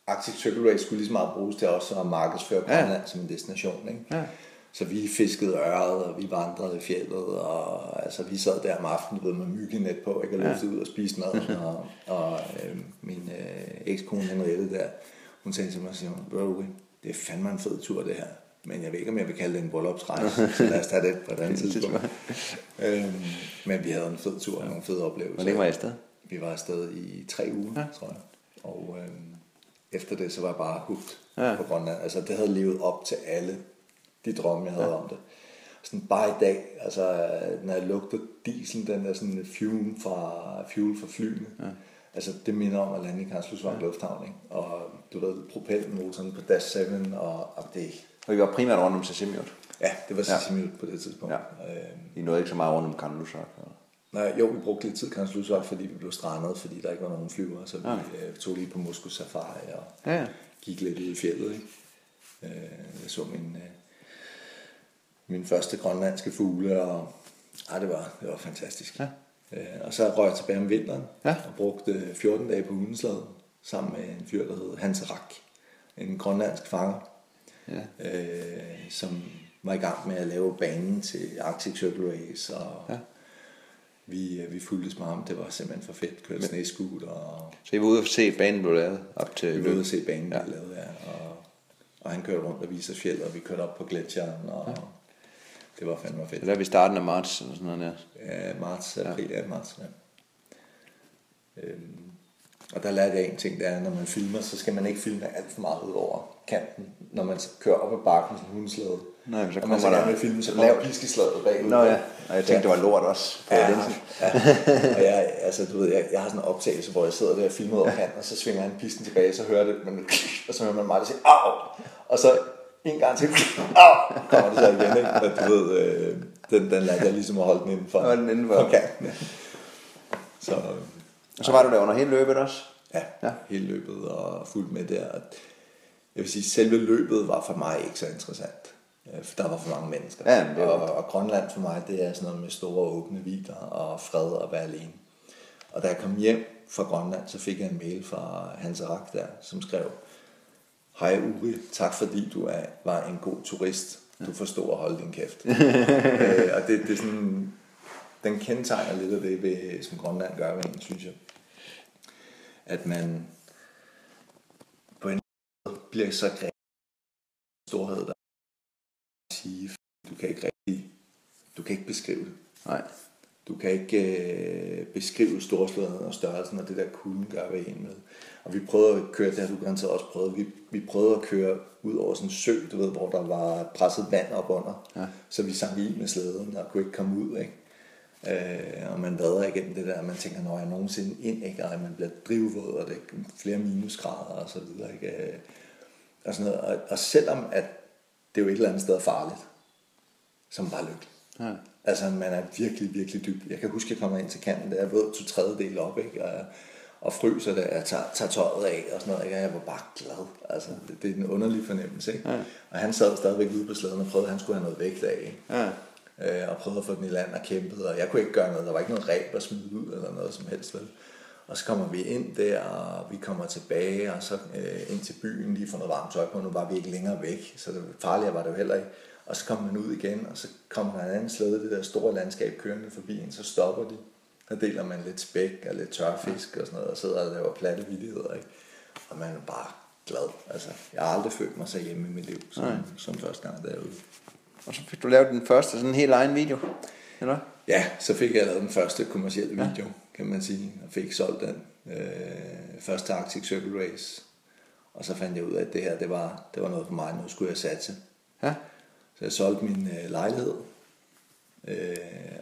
[SPEAKER 2] Arctic Circle Race skulle lige så meget bruges til også at markedsføre Grønland ja. som en destination, ikke? Ja. Så vi fiskede øret, og vi vandrede i fjellet, og altså, vi sad der om aftenen ved med myggenet på, ikke? og løftede ja. ud og spiste mad. og, og øh, min øh, ekskone Henriette der, hun sagde til mig, siger det er fandme en fed tur det her. Men jeg ved ikke, om jeg vil kalde det en bryllupsrejse, så lad os tage det på et andet tidspunkt. øhm, men vi havde en fed tur og nogle fede oplevelser.
[SPEAKER 1] Hvor længe var I afsted?
[SPEAKER 2] Vi var afsted i tre uger, ja. tror jeg. Og øhm, efter det, så var jeg bare hugt ja. på Grønland. Altså, det havde levet op til alle de drømme, jeg havde ja. om det. Sådan bare i dag, altså når jeg lugter diesel, den der sådan fuel fra, fuel fra flyene, ja. altså det minder om at lande i Karlsruhe ja. Lufthavn, ikke? og du ved, propelmotoren på Dash 7, og, og det...
[SPEAKER 1] Og I var primært rundt om Sisimiut?
[SPEAKER 2] Ja, det var Sisimiut ja. på det tidspunkt. Ja.
[SPEAKER 1] Øhm, I nåede ikke så meget rundt om Kanlusak?
[SPEAKER 2] Nej, jo, vi brugte lidt tid Kanlusak, fordi vi blev strandet, fordi der ikke var nogen flyver, så vi øh, tog lige på Moskva Safari og ja. gik lidt ud i fjellet. Ikke? Øh, jeg så min, øh, min første grønlandske fugle, og ej, det, var, det var fantastisk. Ja. Øh, og så røg jeg tilbage om vinteren, ja. og brugte 14 dage på hundeslaget, sammen med en fyr, der hed Hans Rak, en grønlandsk fanger, ja. øh, som var i gang med at lave banen til Arctic Circle Race, og ja. vi, øh, vi fulgtes med ham. Det var simpelthen for fedt. Kørte sneskud. Og...
[SPEAKER 1] Så I var ude og se banen blev lavet op til
[SPEAKER 2] Vi var ude og se banen ja. blev lavet, ja. Og, og han kørte rundt og viste os fjeld, og vi kørte op på gletsjeren, og ja det var fandme fedt.
[SPEAKER 1] Det er vi starten af marts eller sådan noget der.
[SPEAKER 2] Ja, marts, april, ja, marts, ja. Øhm, og der lærte jeg en ting, det er, når man filmer, så skal man ikke filme alt for meget ud over kanten, når man kører op ad bakken som hundeslæde.
[SPEAKER 1] Nej, så
[SPEAKER 2] kommer man så der... filme, så kommer piskeslaget bagud.
[SPEAKER 1] Nå ja, og jeg tænkte, ja. det var lort også.
[SPEAKER 2] På ja, ja, og jeg, altså, du ved, jeg, jeg har sådan en optagelse, hvor jeg sidder der og filmer over kanten, og så svinger han pisken tilbage, så hører det, men, og så hører man mig, der siger, au! Og så en gang til, Au! kommer det så igen, ikke? Og du ved, øh, den, den lærte jeg ligesom at holde den inden for,
[SPEAKER 1] den inden for. kanten. Så, og så var du der under hele løbet også?
[SPEAKER 2] Ja, ja. hele løbet og fuldt med der. Jeg vil sige, selve løbet var for mig ikke så interessant. Øh, for der var for mange mennesker.
[SPEAKER 1] Ja, det
[SPEAKER 2] og, og Grønland for mig, det er sådan noget med store åbne vider og fred og være alene. Og da jeg kom hjem fra Grønland, så fik jeg en mail fra Hans Arak der, som skrev, Hej Uri, tak fordi du er, var en god turist. Du forstår at holde din kæft. øh, og det, det er sådan, den kendetegner lidt af det, ved, som Grønland gør ved en, synes jeg. At man på en måde bliver så grebet storhed, der sige, du kan ikke rigtig, du kan ikke beskrive det.
[SPEAKER 1] Nej.
[SPEAKER 2] Du kan ikke øh, beskrive storslåheden og størrelsen og det der kulden gør ved en med. Og vi prøvede at køre, det har du garanteret også prøvet, vi, vi prøvede at køre ud over sådan en sø, du ved, hvor der var presset vand op under. Ja. Så vi sank i med slæden og kunne ikke komme ud, ikke? Øh, og man vader igennem det der, man tænker, når jeg nogensinde ind, ikke? Og man bliver drivvåd, og det er flere minusgrader og så videre, ikke? Øh, og, sådan noget. Og, og selvom at det er jo et eller andet sted farligt, man bare lykkelig. Ja. Altså, man er virkelig, virkelig dyb. Jeg kan huske, at jeg kommer ind til kanten, der er våd to tredjedel op, ikke? Og, og fryser, da jeg tager, tager tøjet af og sådan noget. Ikke? Og jeg var bare glad. Altså, det, det er en underlig fornemmelse. Ikke? Ja. Og han sad stadigvæk ude på slæden og prøvede, at han skulle have noget vægt af. Ikke? Ja. Øh, og prøvede at få den i land og kæmpede, og jeg kunne ikke gøre noget. Der var ikke noget ræb at smide ud eller noget som helst. Vel? Og så kommer vi ind der, og vi kommer tilbage, og så øh, ind til byen, lige for noget varmt tøj på. Nu var vi ikke længere væk, så det, farligere var det jo heller ikke. Og så kommer man ud igen, og så kommer der en anden slæde, det der store landskab kørende forbi en, så stopper de. Der deler man lidt spæk og lidt tørfisk og sådan noget, og sidder og laver platte vidigheder, ikke? Og man er bare glad. Altså, jeg har aldrig følt mig så hjemme i mit liv, som, som første gang derude.
[SPEAKER 1] Og så fik du lavet den første sådan en helt egen video, eller
[SPEAKER 2] Ja, så fik jeg lavet den første kommercielle video, ja. kan man sige, og fik solgt den øh, første Arctic Circle Race. Og så fandt jeg ud af, at det her, det var, det var noget for mig, nu skulle jeg satse. Ja. Så jeg solgte min øh, lejlighed, øh,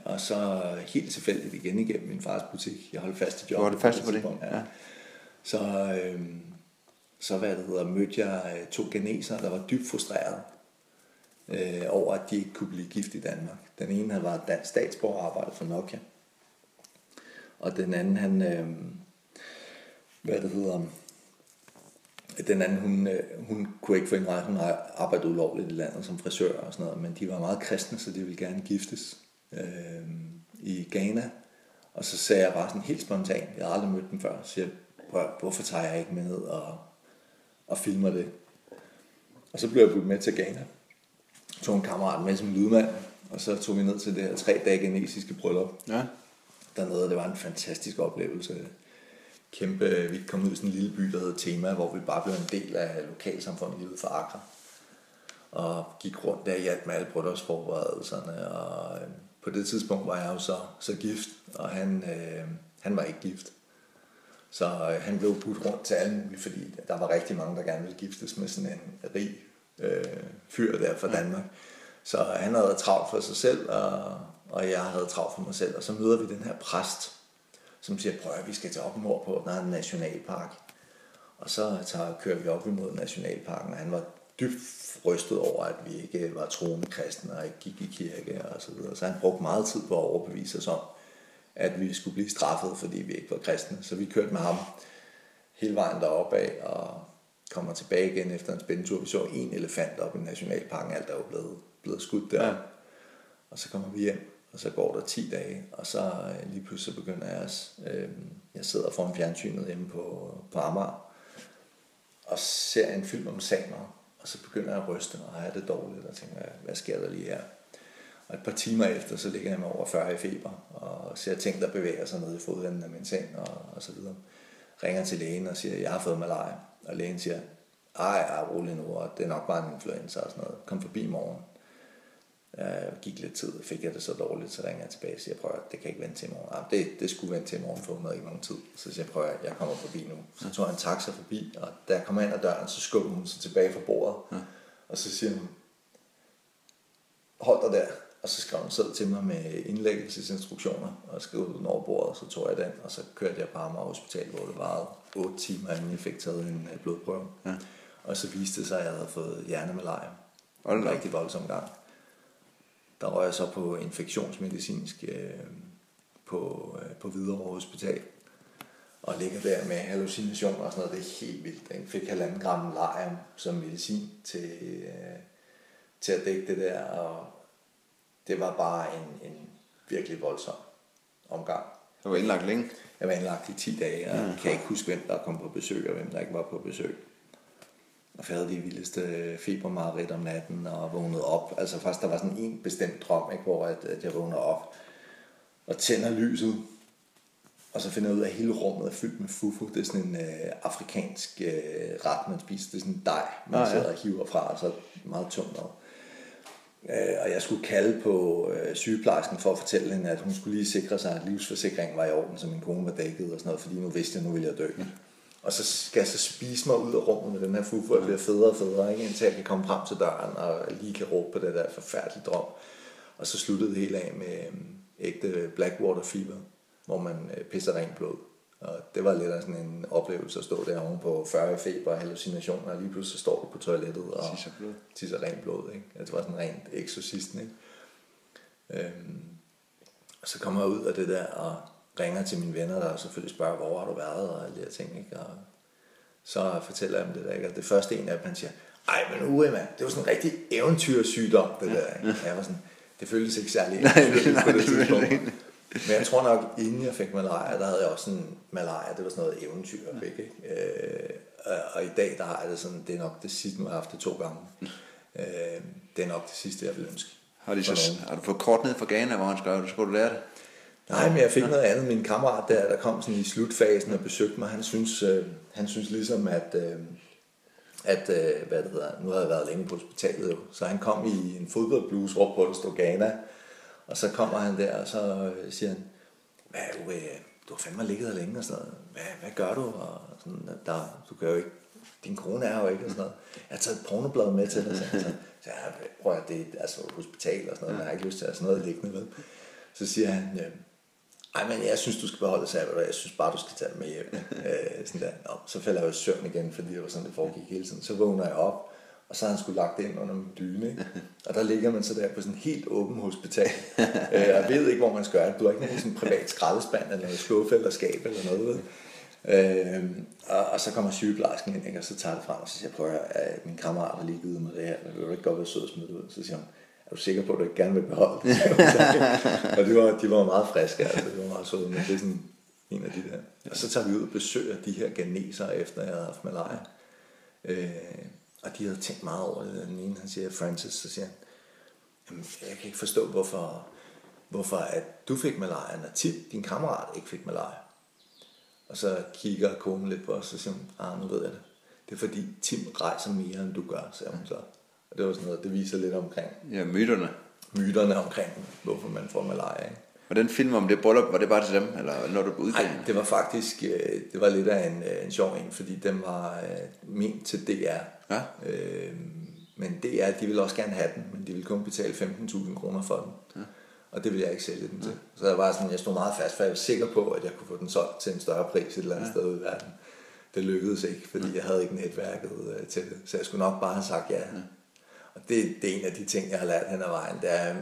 [SPEAKER 2] og så helt tilfældigt igen igennem min fars butik. Jeg holdt fast i jobbet.
[SPEAKER 1] Du holdt fast på det? Ja.
[SPEAKER 2] Så, øh, så hvad det hedder, mødte jeg øh, to geneser, der var dybt frustrerede øh, over, at de ikke kunne blive gift i Danmark. Den ene havde været dansk statsborger og arbejdet for Nokia. Og den anden, han, øh, hvad det hedder, den anden, hun, øh, hun kunne ikke få ret, hun har arbejdet ulovligt i landet som frisør og sådan noget, men de var meget kristne, så de ville gerne giftes øh, i Ghana. Og så sagde jeg bare sådan helt spontant, jeg har aldrig mødt dem før, så siger hvorfor tager jeg ikke med ned og, og filmer det? Og så blev jeg budt med til Ghana. Jeg tog en kammerat med som lydmand, og så tog vi ned til det her tre dage genesiske bryllup. Ja. Dernede, det var en fantastisk oplevelse kæmpe, vi kom ud i sådan en lille by, der hed Tema, hvor vi bare blev en del af lokalsamfundet lige ud for Accra. Og gik rundt der hjalp med alle bryllupsforberedelserne, og øh, på det tidspunkt var jeg jo så, så gift, og han, øh, han var ikke gift. Så øh, han blev budt rundt til alle mulige, fordi der var rigtig mange, der gerne ville giftes med sådan en rig øh, fyr der fra Danmark. Så han havde travlt for sig selv, og, og jeg havde travlt for mig selv. Og så møder vi den her præst, som siger, prøv at vi skal tage op på, der er en nationalpark. Og så tager, kører vi op imod nationalparken, og han var dybt rystet over, at vi ikke var troende kristne og ikke gik i kirke og så videre. Så han brugte meget tid på at overbevise os om, at vi skulle blive straffet, fordi vi ikke var kristne. Så vi kørte med ham hele vejen deroppe af og kommer tilbage igen efter en spændende tur. Vi så en elefant op i nationalparken, alt er jo blevet, blevet skudt der. Ja. Og så kommer vi hjem og så går der 10 dage, og så øh, lige pludselig så begynder jeg, øh, jeg sidder foran fjernsynet hjemme på, på Amager, og ser en film om samer, og så begynder jeg at ryste og have det dårligt, og tænker, hvad sker der lige her? Og et par timer efter, så ligger jeg med over 40 i feber, og ser ting, der bevæger sig ned i fodenden af min seng, og, og så videre. Ringer til lægen og siger, jeg har fået malaria. Og lægen siger, ej, ej, rolig nu, og det er nok bare en influenza og sådan noget. Kom forbi i morgen. Jeg gik lidt tid, fik jeg det så dårligt, så ringer jeg tilbage og siger, prøv at det kan ikke vente til i morgen. Ah, det, det skulle vente til i morgen, for hun havde ikke nogen tid. Så siger jeg, prøv at jeg kommer forbi nu. Så tog jeg en taxa forbi, og da jeg kom ind ad døren, så skubbede hun sig tilbage fra bordet. Ja. Og så siger hun, hold dig der. Og så skrev hun selv til mig med indlæggelsesinstruktioner, og skrev den over bordet, så tog jeg den, og så kørte jeg på Amager Hospital, hvor det varede 8 timer, inden jeg fik taget en øh, blodprøve. Ja. Og så viste det sig, at jeg havde fået hjernemalaria. En rigtig voldsom gang der røg jeg så på infektionsmedicinsk øh, på, øh, på Hvidovre Hospital. Og ligger der med hallucinationer og sådan noget. Det er helt vildt. Jeg fik halvanden gram lejr som medicin til, øh, til at dække det der. Og det var bare en, en virkelig voldsom omgang.
[SPEAKER 1] Du var indlagt længe?
[SPEAKER 2] Jeg var indlagt i 10 dage, og jeg kan ikke huske, hvem der kom på besøg, og hvem der ikke var på besøg og havde de vildeste febermareridt om natten og vågnede op. Altså faktisk, der var sådan en bestemt drøm, ikke, hvor at, at jeg vågner op og tænder lyset, og så finder jeg ud af, at hele rummet er fyldt med fufu. Det er sådan en øh, afrikansk øh, ret, man spiser. Det er sådan en dej, man ah, ja. sidder og hiver fra, og så meget tungt noget. Øh, og jeg skulle kalde på øh, sygeplejersken for at fortælle hende, at hun skulle lige sikre sig, at livsforsikringen var i orden, så min kone var dækket og sådan noget, fordi nu vidste jeg, at nu ville jeg dø. Mm og så skal jeg så spise mig ud af rummet med den her fufu, og jeg bliver federe og federe, ikke? indtil jeg kan komme frem til døren, og lige kan råbe på det der forfærdelige drøm. Og så sluttede det hele af med øhm, ægte Blackwater fever, hvor man øh, pisser rent blod. Og det var lidt af sådan en oplevelse at stå der oven på 40 feber og hallucinationer, og lige pludselig så står du på toilettet og tisser, blod. tisser rent blod. Ikke? Altså, det var sådan rent eksorcisten. Ikke? Øhm, og så kommer jeg ud af det der, og ringer til mine venner, der selvfølgelig spørger, hvor har du været, og alle de her ting, ikke? Og så fortæller jeg dem det der, ikke? Og det første en af dem, han siger, ej, men uge, mand, det var sådan en rigtig eventyrsygdom, det der, ikke? Jeg var sådan, det føltes ikke særlig nej, på det tidspunkt. Men jeg tror nok, inden jeg fik malaria, der havde jeg også sådan, malaria, det var sådan noget eventyr, jeg fik, ikke? Øh, og i dag, der har jeg det sådan, det er nok det sidste, nu har jeg haft det to gange. Øh, det er nok det sidste, jeg vil ønske.
[SPEAKER 1] Har, de så, har du fået kort ned fra Ghana, hvor han skrev, du skulle du lære det?
[SPEAKER 2] Nej, men jeg fik noget andet. Min kammerat der, der kom sådan i slutfasen og besøgte mig, han synes, øh, han synes ligesom, at, øh, at øh, hvad det hedder, nu havde jeg været længe på hospitalet jo, så han kom i en fodboldbluse, hvor på der stod Ghana, og så kommer han der, og så øh, siger han, hvad, du, øh, du har fandme ligget her længe og sådan noget. Hvad, hvad gør du? Og sådan, der, du kan jo ikke, din kone er jo ikke og sådan noget. Jeg har taget et pornoblad med til dig. Så, så, så jeg prøver at det er altså hospital og sådan noget, jeg har ikke lyst til at have sådan noget liggende med. Så siger han, øh, ej, men jeg synes, du skal beholde sabbat, og jeg synes bare, du skal tage det med hjem. øh, sådan der. Nå, så falder jeg jo i søvn igen, fordi det var sådan, det foregik hele tiden. Så vågner jeg op, og så har han skulle lagt det ind under min dyne. Ikke? Og der ligger man så der på sådan en helt åben hospital. øh, jeg ved ikke, hvor man skal gøre det. Du har ikke nogen sådan privat skraldespand, eller noget skuffe eller skab eller noget. Ved. Øh, og, og, så kommer sygeplejersken ind, ikke? og så tager det frem, og så siger jeg, prøv at høre, at min kammerat har lige givet mig det her, vil du ikke godt være sød og smide ud? Så siger hun, er du sikker på, at du ikke gerne vil beholde det? og de var, de var meget friske, altså, det var meget søde, men det er sådan en af de der. Og så tager vi ud og besøger de her ganeser, efter jeg havde haft malaria. Øh, og de havde tænkt meget over det. Den ene, han siger, Francis, så siger han, Jamen, jeg kan ikke forstå, hvorfor, hvorfor at du fik malaria, når Tim, din kammerat, ikke fik malaria. Og så kigger konen lidt på os, og siger ah, nu ved jeg det. Det er fordi Tim rejser mere, end du gør, siger hun så. Og det var sådan noget, det viser lidt omkring
[SPEAKER 1] Ja, myterne.
[SPEAKER 2] myterne omkring, hvorfor man får malaria. Ikke?
[SPEAKER 1] Og den film om det bryllup, var det bare til dem? Eller når du blev
[SPEAKER 2] Nej, det var faktisk øh, det var lidt af en, øh, en sjov en, fordi den var øh, ment til DR.
[SPEAKER 1] Ja.
[SPEAKER 2] Øh, men DR, de ville også gerne have den, men de ville kun betale 15.000 kroner for den. Ja. Og det ville jeg ikke sælge den til. Så jeg var sådan, jeg stod meget fast, for jeg var sikker på, at jeg kunne få den solgt til en større pris et eller andet ja. sted ude i verden. Det lykkedes ikke, fordi jeg havde ikke netværket øh, til det. Så jeg skulle nok bare have sagt ja. ja. Det, det er en af de ting, jeg har lært hen ad vejen, det er,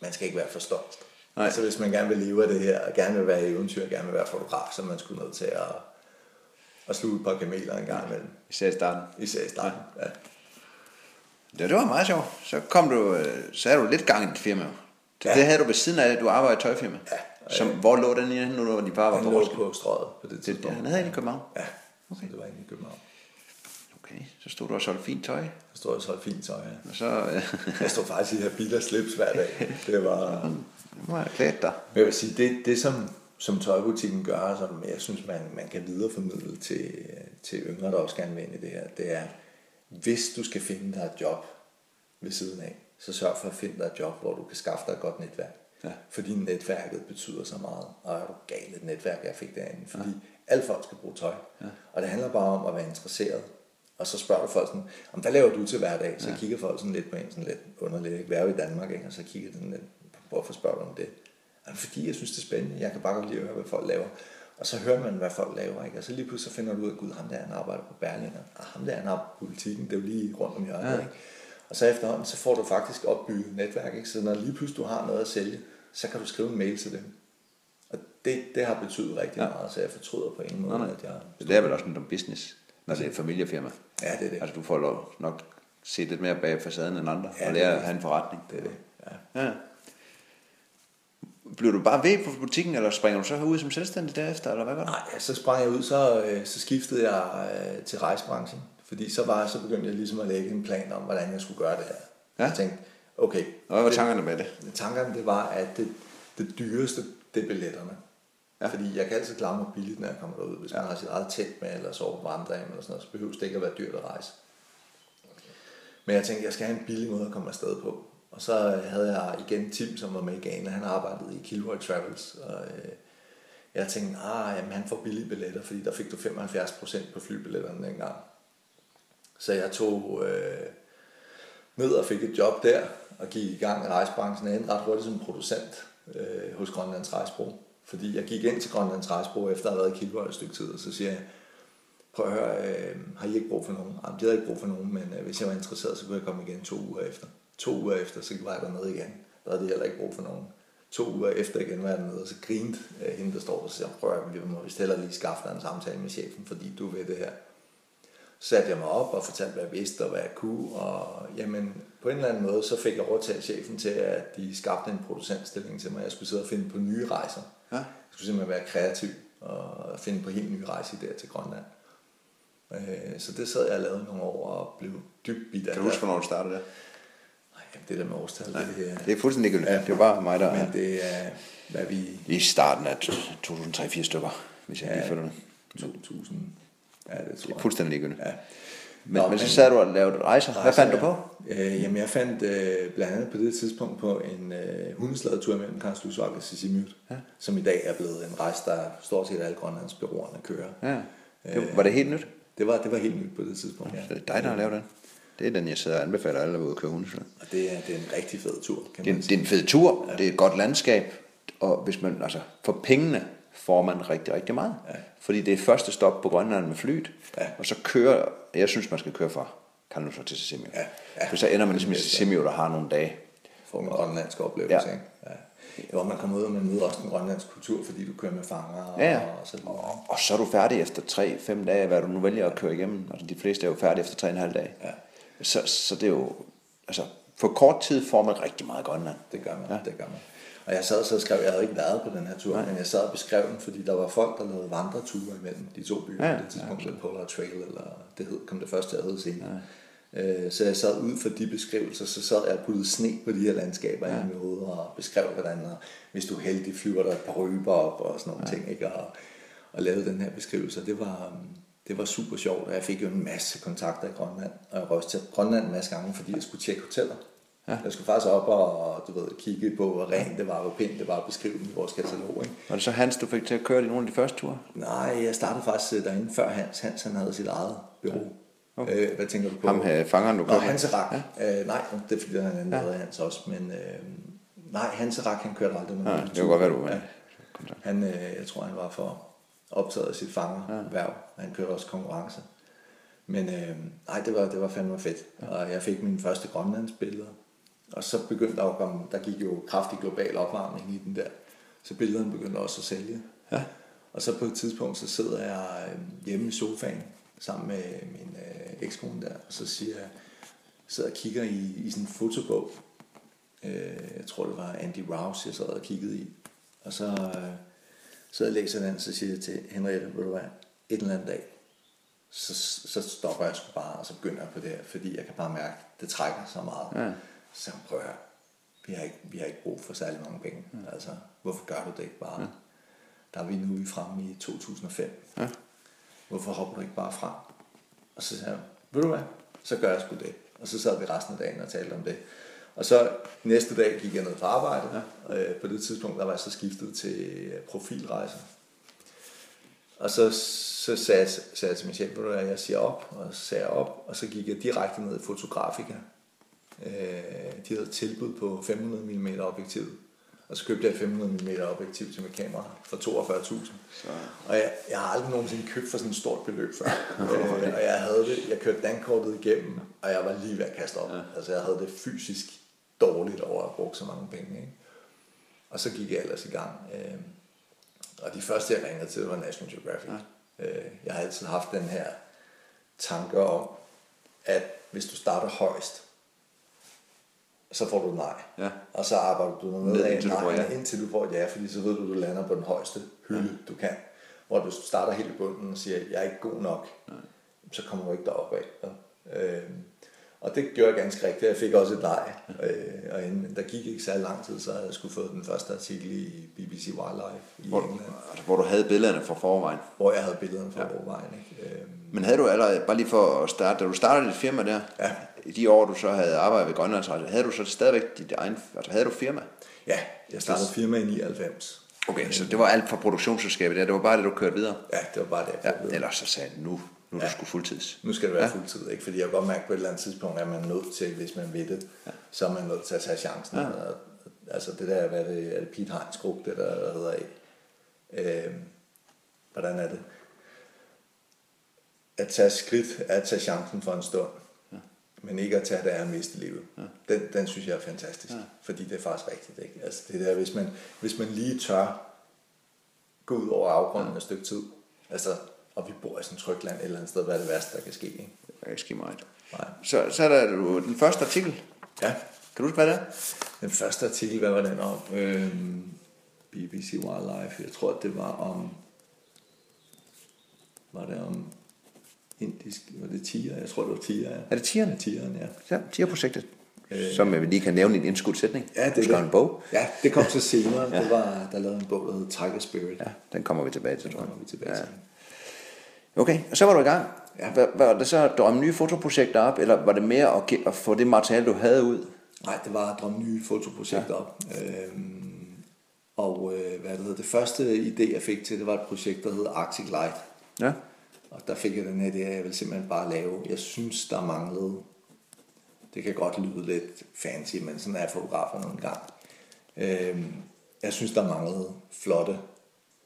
[SPEAKER 2] man skal ikke være for stolt.
[SPEAKER 1] Nej.
[SPEAKER 2] Altså hvis man gerne vil leve af det her, og gerne vil være eventyr, og gerne vil være fotograf, så er man skulle nødt til at, at sluge et par kameler en gang imellem.
[SPEAKER 1] Især i starten.
[SPEAKER 2] Især i starten. Ja.
[SPEAKER 1] Ja, det var meget sjovt. Så kom du, øh, så havde du lidt gang i dit firma. Det, ja. det havde du ved siden af, at du arbejdede i tøjfirma.
[SPEAKER 2] Ja.
[SPEAKER 1] Som, hvor lå den i, nu hvor din far var
[SPEAKER 2] Han
[SPEAKER 1] på
[SPEAKER 2] lå
[SPEAKER 1] Roskilde?
[SPEAKER 2] på strøget på det
[SPEAKER 1] Det,
[SPEAKER 2] tidspunkt.
[SPEAKER 1] han havde en i København.
[SPEAKER 2] Ja, okay. så det var inde i København.
[SPEAKER 1] Okay, så stod du og solgte fint tøj.
[SPEAKER 2] Jeg stod og solgte fint tøj, ja.
[SPEAKER 1] Og så øh,
[SPEAKER 2] Jeg stod faktisk i her bil og slips hver dag. Det var...
[SPEAKER 1] nu har jeg klædt dig.
[SPEAKER 2] Men jeg vil sige, det, det som, som tøjbutikken gør, som jeg synes, man, man kan videreformidle til, til yngre, der også gerne vil ind i det her, det er, hvis du skal finde dig et job ved siden af, så sørg for at finde dig et job, hvor du kan skaffe dig et godt netværk.
[SPEAKER 1] Ja.
[SPEAKER 2] Fordi netværket betyder så meget. Og er du galt et netværk, jeg fik derinde. Fordi ja. alle folk skal bruge tøj. Ja. Og det handler bare om at være interesseret. Og så spørger du folk sådan, om hvad laver du til hverdag? Så ja. kigger folk sådan lidt på en sådan lidt underligt. Ikke? Hvad er jo i Danmark? Ikke? Og så kigger de sådan lidt, hvorfor spørger du om det? Jamen, fordi jeg synes, det er spændende. Jeg kan bare godt lide at høre, hvad folk laver. Og så hører man, hvad folk laver. Ikke? Og så lige pludselig så finder du ud af, gud, ham der han arbejder på Berlinger. Og ham der han på politikken. Det er jo lige rundt om hjørnet. Ja. Ikke? Og så efterhånden, så får du faktisk opbygget et netværk. Ikke? Så når lige pludselig du har noget at sælge, så kan du skrive en mail til dem. Og det, det har betydet rigtig ja. meget, så jeg fortryder på ingen måde,
[SPEAKER 1] Nej, nej.
[SPEAKER 2] at jeg...
[SPEAKER 1] Så det er vel også lidt om business, når det er et familiefirma.
[SPEAKER 2] Ja, det er det.
[SPEAKER 1] Altså du får lov nok se lidt mere bag facaden end andre,
[SPEAKER 2] Ja,
[SPEAKER 1] og
[SPEAKER 2] det
[SPEAKER 1] lære
[SPEAKER 2] det.
[SPEAKER 1] at have en forretning.
[SPEAKER 2] Det er det. Ja.
[SPEAKER 1] Ja. Bliver du bare ved på butikken, eller springer du så ud som selvstændig derefter, eller hvad gør du?
[SPEAKER 2] Nej, så sprang jeg ud, så, øh, så skiftede jeg øh, til rejsebranchen. Fordi så, var, så begyndte jeg ligesom at lægge en plan om, hvordan jeg skulle gøre det her.
[SPEAKER 1] Ja.
[SPEAKER 2] Jeg tænkte, okay.
[SPEAKER 1] Og hvad var
[SPEAKER 2] det-
[SPEAKER 1] tankerne med det?
[SPEAKER 2] Tankerne det var, at det, det dyreste, det er billetterne. Ja. Fordi jeg kan altid klare mig billigt, når jeg kommer derud. Hvis ja. man har sit eget telt med, eller sover på vandrehjem, eller sådan noget, så behøver det ikke at være dyrt at rejse. Men jeg tænkte, jeg skal have en billig måde at komme afsted på. Og så havde jeg igen Tim, som var med i Ghana. Han arbejdede i Kilroy Travels. Og øh, jeg tænkte, ah, jamen, han får billige billetter, fordi der fik du 75% på flybilletterne dengang. Så jeg tog øh, ned og fik et job der, og gik i gang i rejsebranchen. Jeg endte ret hurtigt som producent øh, hos Grønlands Rejsbro. Fordi jeg gik ind til Grønlands Rejsbro efter at have været i Kilroy et stykke tid, og så siger jeg, prøv at høre, øh, har I ikke brug for nogen? Jamen, de havde ikke brug for nogen, men øh, hvis jeg var interesseret, så kunne jeg komme igen to uger efter. To uger efter, så var jeg dernede igen. Der havde de heller ikke brug for nogen. to uger efter igen var jeg dernede, og så grinte øh, hende, der står der, og siger, prøv at vi må vist heller lige skaffe dig en samtale med chefen, fordi du ved det her. Så satte jeg mig op og fortalte, hvad jeg vidste og hvad jeg kunne, og jamen, på en eller anden måde, så fik jeg overtaget chefen til, at de skabte en producentstilling til mig. Jeg skulle sidde og finde på nye rejser.
[SPEAKER 1] Ja.
[SPEAKER 2] Jeg skulle simpelthen være kreativ og finde på helt nye rejser der til Grønland. Øh, Så det sad jeg og lavede nogle år og blev dybt bidt af
[SPEAKER 1] Kan du huske, hvornår du startede der?
[SPEAKER 2] Nej, det der med årstal, det, her,
[SPEAKER 1] Det er fuldstændig ligegyldigt. Det er bare mig, der er
[SPEAKER 2] men det er, hvad vi
[SPEAKER 1] i starten af 2003-4 stykker, hvis jeg lige følger det.
[SPEAKER 2] 2000, ja, det tror jeg.
[SPEAKER 1] Fuldstændig ligegyldigt.
[SPEAKER 2] Ja.
[SPEAKER 1] Men,
[SPEAKER 2] Nå,
[SPEAKER 1] men så sad du og lavede rejser. Hvad fandt du på?
[SPEAKER 2] Øh, jamen, jeg fandt øh, blandt andet på det tidspunkt på en øh, hundesladetur mellem Karlsludsvagt og Sissimut, ja. som i dag er blevet en rejse, der stort set alle Grønlands byråerne kører.
[SPEAKER 1] Ja. Det, var det helt nyt?
[SPEAKER 2] Det var, det var helt nyt på det tidspunkt, ja.
[SPEAKER 1] Det er dig, der har lavet den. Det er den, jeg sidder og anbefaler alle, der vil ud og køre hunde.
[SPEAKER 2] Og det er, det er en rigtig fed tur, kan
[SPEAKER 1] Det er,
[SPEAKER 2] man
[SPEAKER 1] en,
[SPEAKER 2] sige.
[SPEAKER 1] det er en fed tur, det er et godt landskab, og hvis man, altså, for pengene får man rigtig, rigtig meget.
[SPEAKER 2] Ja.
[SPEAKER 1] Fordi det er første stop på Grønland med flyet,
[SPEAKER 2] Ja.
[SPEAKER 1] og så kører, jeg synes, man skal køre fra Kanus til Sissimio.
[SPEAKER 2] Ja, ja.
[SPEAKER 1] For så ender man ligesom i Sissimio, der har nogle dage.
[SPEAKER 2] får en grønlandsk oplevelse,
[SPEAKER 1] Ja.
[SPEAKER 2] ja. ikke? Ja. Hvor man kommer ud, og man møder også den grønlandske kultur, fordi du kører med fanger og,
[SPEAKER 1] Ja, ja.
[SPEAKER 2] og så videre.
[SPEAKER 1] Og så er du færdig efter 3-5 dage, hvad du nu vælger at køre igennem. Altså de fleste er jo færdige efter 3,5 dage.
[SPEAKER 2] Ja.
[SPEAKER 1] Så, så det er jo, altså for kort tid får man rigtig meget Grønland.
[SPEAKER 2] Det gør man, ja. det gør man. Og jeg sad så og skrev, jeg havde ikke været på den her tur, Nej. men jeg sad og beskrev den, fordi der var folk, der lavede vandreture imellem de to byer
[SPEAKER 1] Ja,
[SPEAKER 2] på det tidspunkt, ja, Polar Trail, eller det hed, kom det første at hedde senere. Ja. Så jeg sad ud for de beskrivelser, så sad jeg og puttede sne på de her landskaber ja. i mit hoved, og beskrev, hvordan, og hvis du er heldig, flyver der et par ryber op, og sådan nogle ja. ting, ikke? Og, og lavede den her beskrivelse. Det var, det var super sjovt, og jeg fik jo en masse kontakter i Grønland, og jeg røste til Grønland en masse gange, fordi jeg skulle tjekke hoteller. Ja. Jeg skulle faktisk op og du ved, kigge på, hvor rent det var, hvor pænt det var, og beskrive i vores katalog. Ikke?
[SPEAKER 1] Var det så Hans, du fik til at køre i nogle af de første ture?
[SPEAKER 2] Nej, jeg startede faktisk øh, derinde før Hans. Hans han havde sit eget bureau. Ja. Okay. Øh, hvad tænker du på?
[SPEAKER 1] Ham her, fangeren, du
[SPEAKER 2] Nå? Hans Rak. Ja. Øh, nej, det er fordi, han ja. Hans også. Men øh, nej, Hans Rak, han kørte aldrig med. Nogen
[SPEAKER 1] det kunne godt være, du var
[SPEAKER 2] ja. Han, øh, jeg tror, han var for optaget af sit fangerværv. Ja. Han kørte også konkurrence. Men øh, nej, det var, det var fandme fedt. Ja. Og jeg fik mine første grønlandsbilleder. Og så begyndte der at komme, der gik jo kraftig global opvarmning i den der. Så billederne begyndte også at sælge.
[SPEAKER 1] Ja.
[SPEAKER 2] Og så på et tidspunkt, så sidder jeg øh, hjemme i sofaen sammen med min øh, ekskone der, og så siger jeg, sidder og kigger i, i sådan en fotobog. Øh, jeg tror, det var Andy Rouse, jeg sad og kiggede i. Og så øh, så jeg læser den, så siger jeg til Henriette, ved du hvad, et eller andet dag, så, så stopper jeg sgu bare, og så begynder jeg på det her, fordi jeg kan bare mærke, det trækker så meget.
[SPEAKER 1] Ja.
[SPEAKER 2] Så jeg prøver vi har, ikke, vi har ikke brug for særlig mange penge. Mm. Altså, hvorfor gør du det ikke bare? Ja. Der er vi nu i fremme i 2005.
[SPEAKER 1] Ja.
[SPEAKER 2] Hvorfor hopper du ikke bare frem? Og så sagde jeg, ved du hvad, så gør jeg sgu det. Og så sad vi resten af dagen og talte om det. Og så næste dag gik jeg ned på arbejde. Ja. Øh, på det tidspunkt, der var jeg så skiftet til øh, profilrejser. Og så, så sagde, jeg, sagde jeg til min chef, hvad, jeg siger op, og så sagde jeg op, og så gik jeg direkte ned i Fotografika. Øh, de havde tilbud på 500 mm objektiv. Og så købte jeg et 500 mm objektiv til mit kamera for 42.000. Og jeg, jeg har aldrig nogensinde købt for sådan et stort beløb før. øh, og jeg havde det, jeg kørte dankortet igennem, og jeg var lige ved at kaste op. Ja. Altså jeg havde det fysisk dårligt over at bruge så mange penge. Ikke? Og så gik jeg ellers i gang. Øh, og de første, jeg ringede til, var National Geographic. Ja. Øh, jeg har altid haft den her tanke om, at hvis du starter højst, så får du nej.
[SPEAKER 1] Ja.
[SPEAKER 2] Og så arbejder du noget
[SPEAKER 1] Ned,
[SPEAKER 2] af
[SPEAKER 1] indtil du får
[SPEAKER 2] nej,
[SPEAKER 1] ja.
[SPEAKER 2] indtil du får ja, fordi så ved du, du lander på den højeste hylde, ja. du kan. Hvor du starter helt i bunden og siger, jeg er ikke god nok, nej. så kommer du ikke derop af. Øh, og det gjorde jeg ganske rigtigt. Jeg fik også et nej. Øh, og inden, der gik ikke særlig lang tid, så havde jeg skulle fået den første artikel i BBC Wildlife i
[SPEAKER 1] Hvor,
[SPEAKER 2] England,
[SPEAKER 1] altså, hvor du havde billederne fra forvejen.
[SPEAKER 2] hvor jeg havde billederne fra ja. vejen. Ikke? Øh,
[SPEAKER 1] Men havde du allerede, bare lige for at starte, da du startede dit firma der,
[SPEAKER 2] Ja.
[SPEAKER 1] I de år, du så havde arbejdet ved Grønlandsrejse, havde du så stadigvæk dit egen, altså havde du firma?
[SPEAKER 2] ja, jeg startede firma i 99.
[SPEAKER 1] Okay, så det var alt fra produktionsselskabet der, det var bare det, du kørte videre?
[SPEAKER 2] Ja, det var bare det, jeg
[SPEAKER 1] Ja, ellers så sagde nu, nu er du
[SPEAKER 2] Ja.
[SPEAKER 1] sgu fuldtids.
[SPEAKER 2] Nu skal det være ja. fuldtid, ikke? Fordi jeg godt mærke på et eller andet tidspunkt, at man er nødt til, hvis man ved det, ja. så er man nødt til at tage chancen. Ja. Og, altså det der, hvad er det, er det Pete Heinz gruppe, det der, der hedder af. Øh, hvordan er det? At tage skridt, at tage chancen for en stund. Men ikke at tage det er at miste livet. Ja. Den, den synes jeg er fantastisk, ja. fordi det er faktisk rigtigt. Ikke? Altså det der, hvis man, hvis man lige tør gå ud over afgrunden ja. et stykke tid, altså, og vi bor i sådan et trygt land et eller andet sted, hvad er det værste, der kan ske? Ikke?
[SPEAKER 1] Det kan ske meget.
[SPEAKER 2] Nej.
[SPEAKER 1] Så, så er der den første artikel.
[SPEAKER 2] Ja,
[SPEAKER 1] Kan du huske, hvad det er?
[SPEAKER 2] den første artikel, hvad var den om? Øhm, BBC Wildlife, jeg tror, det var om, var det om indisk, var det tiger? Jeg tror, det var tiger, ja.
[SPEAKER 1] Er det tigeren?
[SPEAKER 2] Ja, tigeren, ja.
[SPEAKER 1] Ja, TIR-projektet. Som vi lige kan nævne i en indskudt sætning.
[SPEAKER 2] Ja, det er
[SPEAKER 1] en bog.
[SPEAKER 2] Ja, det kom så senere. ja. Det var, der lavede en bog, der hed Tiger Spirit.
[SPEAKER 1] Ja, den kommer vi tilbage til,
[SPEAKER 2] Det
[SPEAKER 1] tror jeg.
[SPEAKER 2] kommer vi tilbage
[SPEAKER 1] Ja.
[SPEAKER 2] til.
[SPEAKER 1] Okay, og så var du i gang.
[SPEAKER 2] Ja.
[SPEAKER 1] Var, var det så at drømme nye fotoprojekter op, eller var det mere at, at få det materiale, du havde ud?
[SPEAKER 2] Nej, det var at drømme nye fotoprojekter ja. op. Øhm, og øh, hvad det hedder, det første idé, jeg fik til, det var et projekt, der hedder Arctic Light.
[SPEAKER 1] Ja.
[SPEAKER 2] Og der fik jeg den her idé, at jeg ville simpelthen bare lave. Jeg synes, der manglede, det kan godt lyde lidt fancy, men sådan er fotografer nogle gange. Øhm, jeg synes, der manglede flotte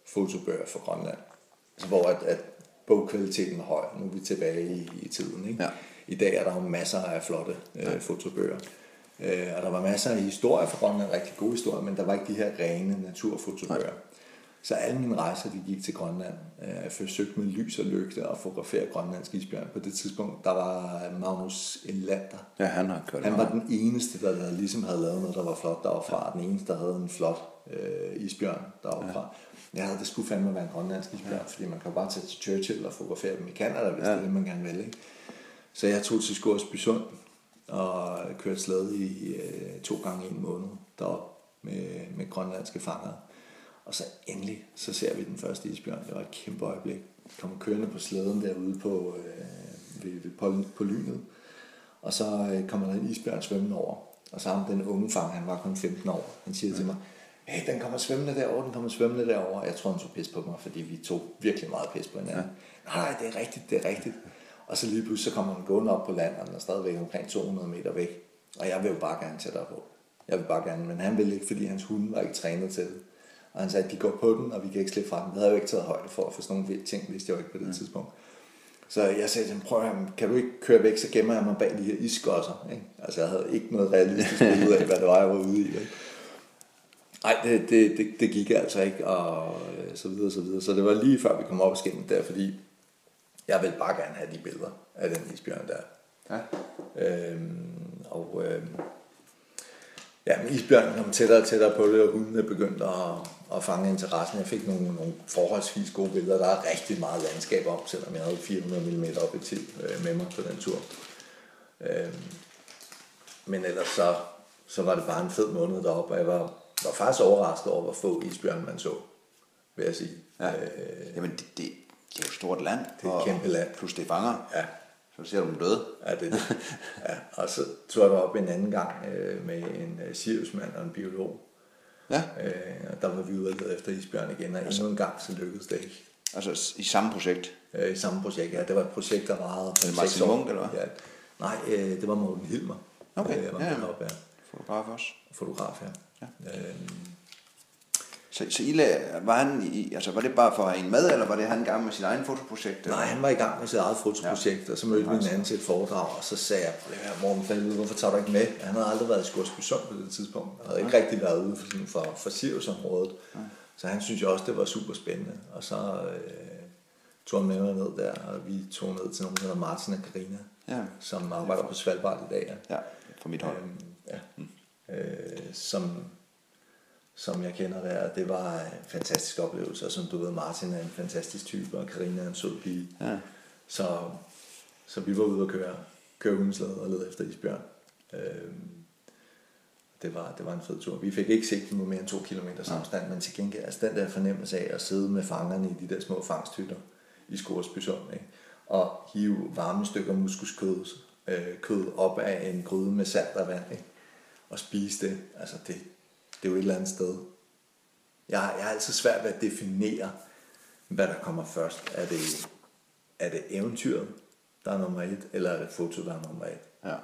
[SPEAKER 2] fotobøger for Grønland. Altså, hvor at, at bogkvaliteten er høj. Nu er vi tilbage i, i tiden. Ikke?
[SPEAKER 1] Ja.
[SPEAKER 2] I dag er der jo masser af flotte øh, fotobøger. Øh, og der var masser af historier fra Grønland, rigtig gode historier, men der var ikke de her rene naturfotobøger. Så alle mine rejser, de gik til Grønland. Øh, Jeg forsøgte med lys og lygte at fotografere grønlandsk isbjørn. På det tidspunkt, der var Magnus Elander.
[SPEAKER 1] Ja, han har kørt
[SPEAKER 2] Han var den eneste, der, der ligesom havde lavet noget, der var flot deroppe fra. Den eneste, der havde en flot øh, isbjørn deroppe ja. havde, det skulle fandme være en grønlandsk isbjørn, ja. fordi man kan bare tage til Churchill og fotografere dem i Canada, hvis ja. det er det, man gerne vil. Ikke? Så jeg tog til Skorsby Sund og kørte slæde i øh, to gange i en måned derop med, med grønlandske fanger. Og så endelig, så ser vi den første isbjørn. Det var et kæmpe øjeblik. Kom kørende på slæden derude på, øh, ved, ved, på, på lynet. Og så øh, kommer der en isbjørn svømmende over. Og så ham den unge fang, han var kun 15 år. Han siger til mig, hey, den kommer svømmende derover, den kommer svømmende derover. Jeg tror, han tog pis på mig, fordi vi tog virkelig meget pis på hinanden. Ja. Nej, det er rigtigt, det er rigtigt. Og så lige pludselig så kommer den gående op på land, og den er stadigvæk omkring 200 meter væk. Og jeg vil jo bare gerne tættere på. Jeg vil bare gerne, men han ville ikke, fordi hans hunde var ikke trænet til det. Og han sagde, at de går på den, og vi kan ikke slippe fra den. Det havde jeg jo ikke taget højde for, for sådan nogle ting vidste jeg jo ikke på det mm. tidspunkt. Så jeg sagde til ham, prøv at kan du ikke køre væk, så gemmer jeg mig bag de her isskosser. Ikke? Altså jeg havde ikke noget realistisk billede af, hvad det var, jeg var ude i. Ikke? Nej, det, det, det, det gik altså ikke, og øh, så videre, så videre. Så det var lige før vi kom op og skændte der, fordi jeg vil bare gerne have de billeder af den isbjørn der.
[SPEAKER 1] Ja.
[SPEAKER 2] Øhm, og øhm, ja, isbjørnen kom tættere og tættere på det, og hundene begyndte at, at fange interessen. Jeg fik nogle, nogle forholdsvis gode billeder. Der er rigtig meget landskab om, selvom jeg havde 400 mm objektiv med mig på den tur. Øhm, men ellers så, så var det bare en fed måned deroppe, og jeg var, var faktisk overrasket over, hvor få isbjørn man så, vil jeg sige.
[SPEAKER 1] Ja.
[SPEAKER 2] Øh,
[SPEAKER 1] Jamen, det, det, det er jo et stort land.
[SPEAKER 2] Det er et kæmpe land.
[SPEAKER 1] Plus det fanger.
[SPEAKER 2] ja,
[SPEAKER 1] Så ser du dem døde.
[SPEAKER 2] Ja, det det. Ja, og så tog jeg op en anden gang øh, med en øh, Siriusmand og en biolog.
[SPEAKER 1] Ja.
[SPEAKER 2] Øh, og der var vi ude og lede efter isbjørn igen, og endnu en gang så lykkedes det ikke.
[SPEAKER 1] Altså i samme projekt.
[SPEAKER 2] Øh, I samme projekt, ja. Det var et projekt, der varede
[SPEAKER 1] det Martin. Munk, eller hvad?
[SPEAKER 2] Ja. Nej, øh, det var Morten Hilmer.
[SPEAKER 1] Okay,
[SPEAKER 2] Øh, jeg var
[SPEAKER 1] ja,
[SPEAKER 2] med
[SPEAKER 1] ja.
[SPEAKER 2] deroppe, ja.
[SPEAKER 1] Fotograf også.
[SPEAKER 2] Fotograf, ja.
[SPEAKER 1] Ja.
[SPEAKER 2] Øh,
[SPEAKER 1] Så, så I la- var, han i, altså, var det bare for at have en med, eller var det han i gang med sit egen fotoprojekt?
[SPEAKER 2] Nej, han var i gang med sit eget fotoprojekt, ja. og så mødte vi hinanden til et foredrag, og så sagde jeg, "Prøv lige at høre, Morten Fælde, hvorfor tager du ikke med? Han havde aldrig været i Skorsby Sund på det tidspunkt. Han havde ikke rigtig været ude for, sådan, for, for Sirius-området. Så han synes jo også, det var super spændende. Og så øh, tog han med mig ned der, og vi tog ned til nogen, der hedder Martin og Karina,
[SPEAKER 1] Ja.
[SPEAKER 2] som arbejder på Svalbard i dag. Ja.
[SPEAKER 1] Ja, for mit hold.
[SPEAKER 2] Øhm, ja. Øh, som, som jeg kender der, det var en fantastisk oplevelse, og som du ved, Martin er en fantastisk type, og Karina er en sød pige.
[SPEAKER 1] Ja.
[SPEAKER 2] Så, så vi var ude og køre, køre hundeslæde og lede efter isbjørn. Øhm, det var, det var en fed tur. Vi fik ikke set på mere end to kilometer afstand, men til gengæld, altså den der fornemmelse af at sidde med fangerne i de der små fangsthytter i Skorsby Sund, ikke? og hive varme stykker muskuskød øh, kød op af en gryde med salt og vand, ikke? og spise det, altså det, det er jo et eller andet sted. Jeg, jeg har altid svært ved at definere, hvad der kommer først. Er det, er det eventyret, der er nummer et, eller er det foto, der er nummer et?
[SPEAKER 1] Ja.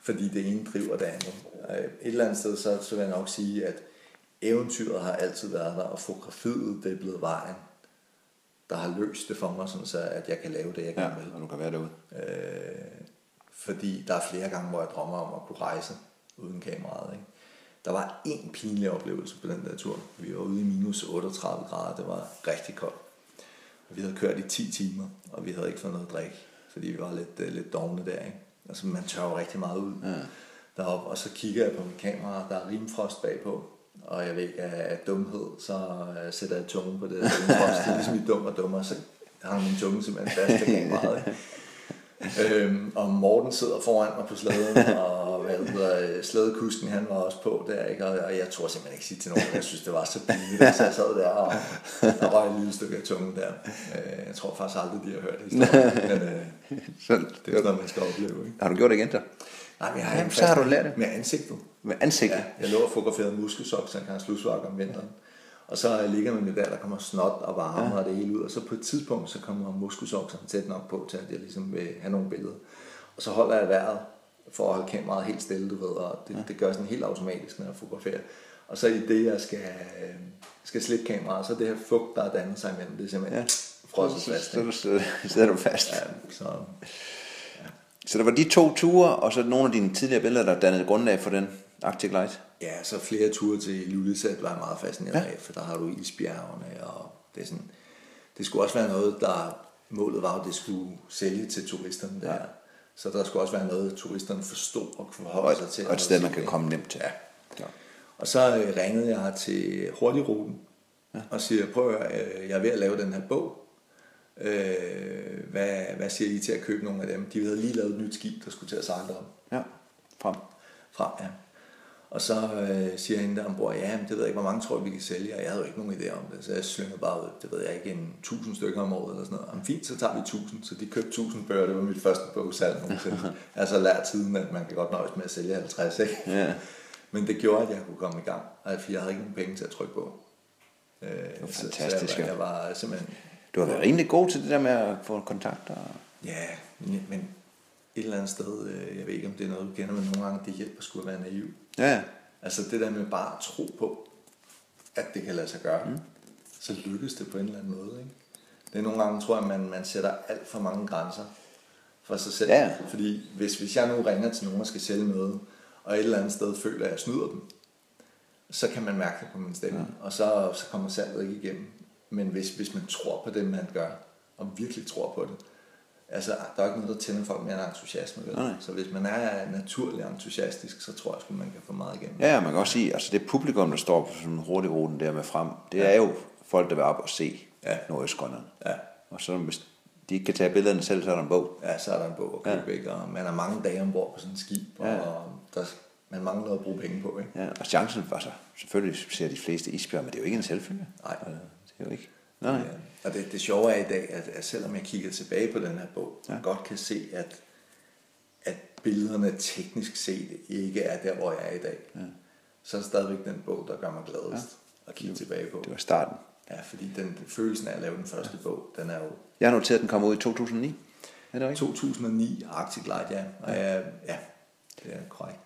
[SPEAKER 2] fordi det ene driver det andet. Øh, Et eller andet sted, så, så vil jeg nok sige, at eventyret har altid været der, og fotografiet, det er blevet vejen, der har løst det for mig, sådan så at jeg kan lave det, jeg
[SPEAKER 1] ja,
[SPEAKER 2] gerne vil.
[SPEAKER 1] og du kan være derude.
[SPEAKER 2] Øh, Fordi der er flere gange, hvor jeg drømmer om at kunne rejse uden kameraet. Ikke? Der var en pinlig oplevelse på den der tur. Vi var ude i minus 38 grader. Det var rigtig koldt. Vi havde kørt i 10 timer, og vi havde ikke fået noget drik, fordi vi var lidt, uh, lidt dogne der. Ikke? Altså, man tør jo rigtig meget ud ja. deroppe. Og så kigger jeg på mit kamera, der er rimfrost bagpå. Og jeg ved, at af dumhed, så uh, sætter jeg tungen på det rimfrost. det er ligesom i dum og dummer, så har min tunge simpelthen fast til kameraet. Ikke? øhm, og Morten sidder foran mig på slæden, og hvad hedder, slædekusken, han var også på der, ikke? Og, og jeg tror simpelthen ikke sige til nogen, jeg synes, det var så pinligt, så jeg sad der, og der var et lille stykke af tungen der. Øh, jeg tror faktisk aldrig, de har hørt det, men øh, så, det er sådan, man skal opleve. Ikke?
[SPEAKER 1] Har du gjort det igen der?
[SPEAKER 2] Nej, men jeg har
[SPEAKER 1] Jamen, så har du lært det.
[SPEAKER 2] Med ansigtet.
[SPEAKER 1] Med ansigtet?
[SPEAKER 2] Ja, jeg lå og fotograferede muskelsok, så han kan slusvakke om vinteren. Og så ligger man med der, der kommer snot og varme ja. og det hele ud. Og så på et tidspunkt, så kommer muskelsokserne tæt nok på, til at jeg ligesom vil have nogle billeder. Og så holder jeg vejret for at holde kameraet helt stille, du ved. Og det, ja. det gør sådan helt automatisk, når jeg fotograferer. Og så i det, jeg skal, skal slippe kameraet, så det her fugt, der er dannet sig imellem, det er simpelthen ja. frosset fast.
[SPEAKER 1] Så, så, så sidder du fast.
[SPEAKER 2] Ja, så,
[SPEAKER 1] ja. så der var de to ture, og så nogle af dine tidligere billeder, der dannede grundlag for den Arctic Light?
[SPEAKER 2] Ja, så flere ture til Lulesat var jeg meget fascineret ja. af, for der har du isbjergene, og det er sådan, det skulle også være noget, der, målet var at det skulle sælge til turisterne der. Ja. Så der skulle også være noget, turisterne forstod og kunne forholde sig til.
[SPEAKER 1] Og et sted, man kan komme nemt til.
[SPEAKER 2] Ja. ja. Og så øh, ringede jeg til Hurtigruten ja. og siger, prøv at øh, jeg er ved at lave den her bog. Øh, hvad, hvad siger I til at købe nogle af dem? De havde lige lavet et nyt skib, der skulle til at sejle om.
[SPEAKER 1] Ja, frem.
[SPEAKER 2] Frem, ja. Og så øh, siger hende der ombord, ja, men det ved jeg ikke, hvor mange tror jeg, vi kan sælge, og jeg havde jo ikke nogen idé om det, så jeg slynger bare ud, det ved jeg ikke, en tusind stykker om året eller sådan noget. Men fint, så tager vi tusind, så de købte tusind bøger, det var mit første bogsalg nogensinde. jeg har så lært tiden, at man kan godt nøjes med at sælge 50, ikke?
[SPEAKER 1] Ja.
[SPEAKER 2] Men det gjorde, at jeg kunne komme i gang, for jeg havde ikke nogen penge til at trykke på.
[SPEAKER 1] Øh, det var fantastisk.
[SPEAKER 2] Så, så jeg, var, jeg var simpelthen...
[SPEAKER 1] Du har været rimelig god til det der med at få kontakter.
[SPEAKER 2] Ja, men, men et eller andet sted, øh, jeg ved ikke, om det er noget, du kender, men nogle gange, det hjælper skulle være naiv.
[SPEAKER 1] Ja,
[SPEAKER 2] Altså det der med bare at tro på, at det kan lade sig gøre, mm. så lykkes det på en eller anden måde. Ikke? Det er nogle gange, tror jeg, man, man sætter alt for mange grænser for sig selv.
[SPEAKER 1] Ja.
[SPEAKER 2] Fordi hvis, hvis jeg nu ringer til nogen, der skal sælge noget, og et eller andet sted føler, at jeg snyder dem, så kan man mærke det på min stemme, ja. og så, så kommer salget ikke igennem. Men hvis, hvis man tror på det, man gør, og virkelig tror på det, altså, der er ikke noget, der tænder folk mere end entusiasme. Vel?
[SPEAKER 1] Nej.
[SPEAKER 2] Så hvis man er naturlig entusiastisk, så tror jeg at man kan få meget igennem.
[SPEAKER 1] Ja, man kan også sige, altså det publikum, der står på sådan en ruten der med frem, det ja. er jo folk, der vil op og se
[SPEAKER 2] ja.
[SPEAKER 1] Nordøstgrønland.
[SPEAKER 2] Ja.
[SPEAKER 1] Og så hvis de ikke kan tage billederne selv, så er der en bog.
[SPEAKER 2] Ja, så er der en bog at købe, ja. ikke? Og man har mange dage ombord på sådan en skib, ja. og der, man mangler noget at bruge penge på, ikke?
[SPEAKER 1] Ja, og chancen var så, selvfølgelig ser de fleste isbjørn, men det er jo ikke en selvfølge.
[SPEAKER 2] Nej.
[SPEAKER 1] Altså, det er jo ikke. Nej. Ja.
[SPEAKER 2] Og det, det sjove er i dag, at, at selvom jeg kigger tilbage på den her bog, ja. godt kan se, at, at billederne teknisk set ikke er der, hvor jeg er i dag. Ja. Så er det stadigvæk den bog, der gør mig gladest ja. at kigge tilbage på.
[SPEAKER 1] Det var starten.
[SPEAKER 2] Ja, fordi den følelsen af at lave den første ja. bog, den er jo...
[SPEAKER 1] Jeg har noteret, at den kom ud i 2009.
[SPEAKER 2] Er det rigtigt? 2009, Arctic Light, ja. Og ja. Jeg, ja, det er korrekt.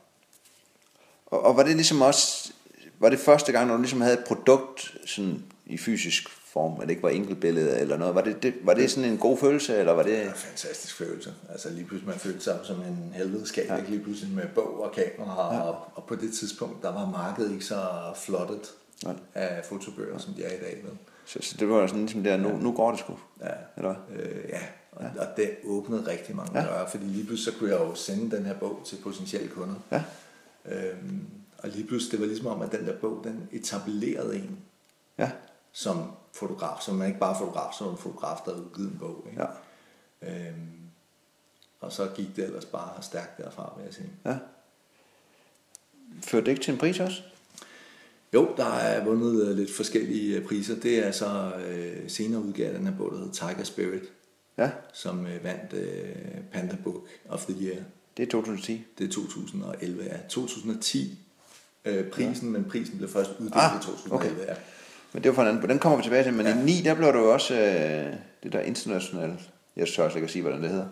[SPEAKER 1] Og, og var det ligesom også, var det første gang, når du ligesom havde et produkt sådan i fysisk form, at det ikke var enkeltbillede eller noget. Var det, det, var det sådan en god følelse, eller var det...
[SPEAKER 2] En fantastisk følelse. Altså lige pludselig, man følte sig som en helvedeskab, ja. lige pludselig med bog og kamera, ja. og, og, på det tidspunkt, der var markedet ikke så flottet ja. af fotobøger, som de er i dag. Med.
[SPEAKER 1] Så, så det var sådan ligesom der, nu, ja. nu går det sgu?
[SPEAKER 2] Ja, eller? Øh, ja. Og, ja. og det åbnede rigtig mange ja. døre, fordi lige pludselig så kunne jeg jo sende den her bog til potentielle kunder.
[SPEAKER 1] Ja.
[SPEAKER 2] Øhm, og lige pludselig, det var ligesom om, at den der bog, den etablerede en.
[SPEAKER 1] Ja
[SPEAKER 2] som fotograf, som man ikke bare fotograf, som en fotograf, der har udgivet en bog. Ikke?
[SPEAKER 1] Ja.
[SPEAKER 2] Øhm, og så gik det ellers bare stærkt derfra, vil jeg sige.
[SPEAKER 1] Ja. Førte det ikke til en pris også?
[SPEAKER 2] Jo, der er vundet øh, lidt forskellige øh, priser. Det er så øh, senere udgave den her bog, der hedder Tiger Spirit,
[SPEAKER 1] ja.
[SPEAKER 2] som øh, vandt øh, Panda Book of the Year.
[SPEAKER 1] Det er 2010?
[SPEAKER 2] Det er 2011, ja. 2010 øh, prisen, ja. men prisen blev først uddelt
[SPEAKER 1] ah,
[SPEAKER 2] i 2011,
[SPEAKER 1] okay. ja. Men det var for en anden, den kommer vi tilbage til, men ja. i 9, der blev du jo også øh, det der internationale, jeg tør ikke at sige, hvordan det hedder.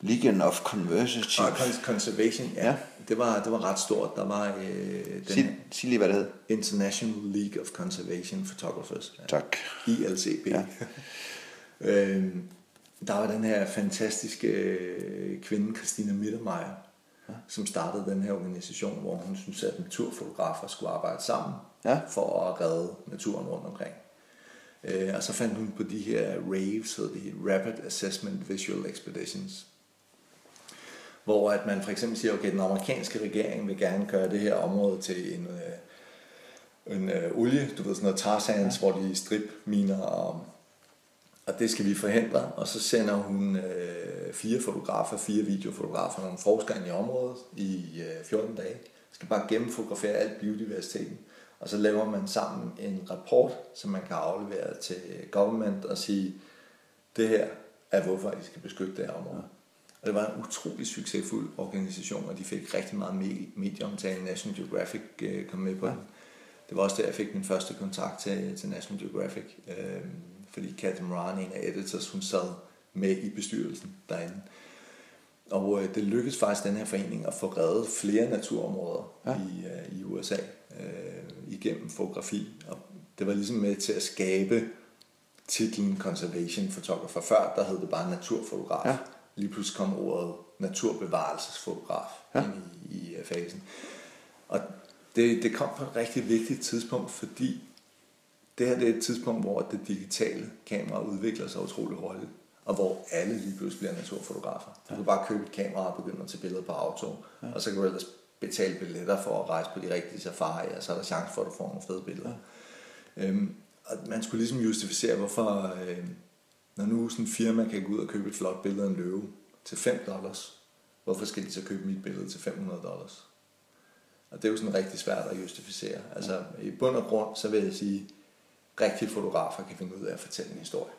[SPEAKER 1] Legion of Conservation.
[SPEAKER 2] Og Conservation, ja. ja. Det, var, det var ret stort. Der var øh,
[SPEAKER 1] den sig, sig lige, hvad det hed.
[SPEAKER 2] International League of Conservation Photographers.
[SPEAKER 1] Tak.
[SPEAKER 2] ILCP. Ja. øhm, der var den her fantastiske øh, kvinde, Christina Mittermeier, ja. som startede den her organisation, hvor hun synes, at naturfotografer skulle arbejde sammen
[SPEAKER 1] Ja.
[SPEAKER 2] for at redde naturen rundt omkring. Øh, og så fandt hun på de her RAVES, hedder de Rapid Assessment Visual Expeditions, hvor at man for eksempel siger, okay, den amerikanske regering vil gerne gøre det her område til en, øh, en øh, olie, du ved sådan noget tar sands, ja. hvor de stripminer, og, og det skal vi forhindre, og så sender hun øh, fire fotografer, fire videofotografer, nogle forskere i området i øh, 14 dage, skal bare gennemfotografere alt biodiversiteten, og så laver man sammen en rapport, som man kan aflevere til government og sige, det her er hvorfor I skal beskytte det her område. Og det var en utrolig succesfuld organisation, og de fik rigtig meget me- medieomtale. National Geographic øh, kom med på ja. den. Det var også der, jeg fik min første kontakt til, til National Geographic. Øh, fordi Katja Moran, en af editors, hun sad med i bestyrelsen derinde. Og øh, det lykkedes faktisk den her forening at få reddet flere naturområder ja. i, øh, i USA øh, igennem fotografi. Og det var ligesom med til at skabe titlen Conservation Photographer. Før der hed det bare naturfotograf.
[SPEAKER 1] Ja.
[SPEAKER 2] Lige pludselig kom ordet naturbevarelsesfotograf
[SPEAKER 1] Ja.
[SPEAKER 2] ja. ind i, i øh, fasen. Og det, det kom på et rigtig vigtigt tidspunkt, fordi det her det er et tidspunkt, hvor det digitale kamera udvikler sig utrolig hurtigt, og hvor alle lige pludselig bliver naturfotografer. Du kan bare købe et kamera og begynde at tage billeder på auto, ja. og så kan du ellers betale billetter for at rejse på de rigtige safarier, og så er der chance for, at du får nogle fede billeder. Ja. Øhm, og man skulle ligesom justificere, hvorfor, øh, når nu sådan en firma kan gå ud og købe et flot billede af en løve til 5 dollars, hvorfor skal de så købe mit billede til 500 dollars? Og det er jo sådan rigtig svært at justificere. Altså i bund og grund, så vil jeg sige, rigtige fotografer kan finde ud af at fortælle en historie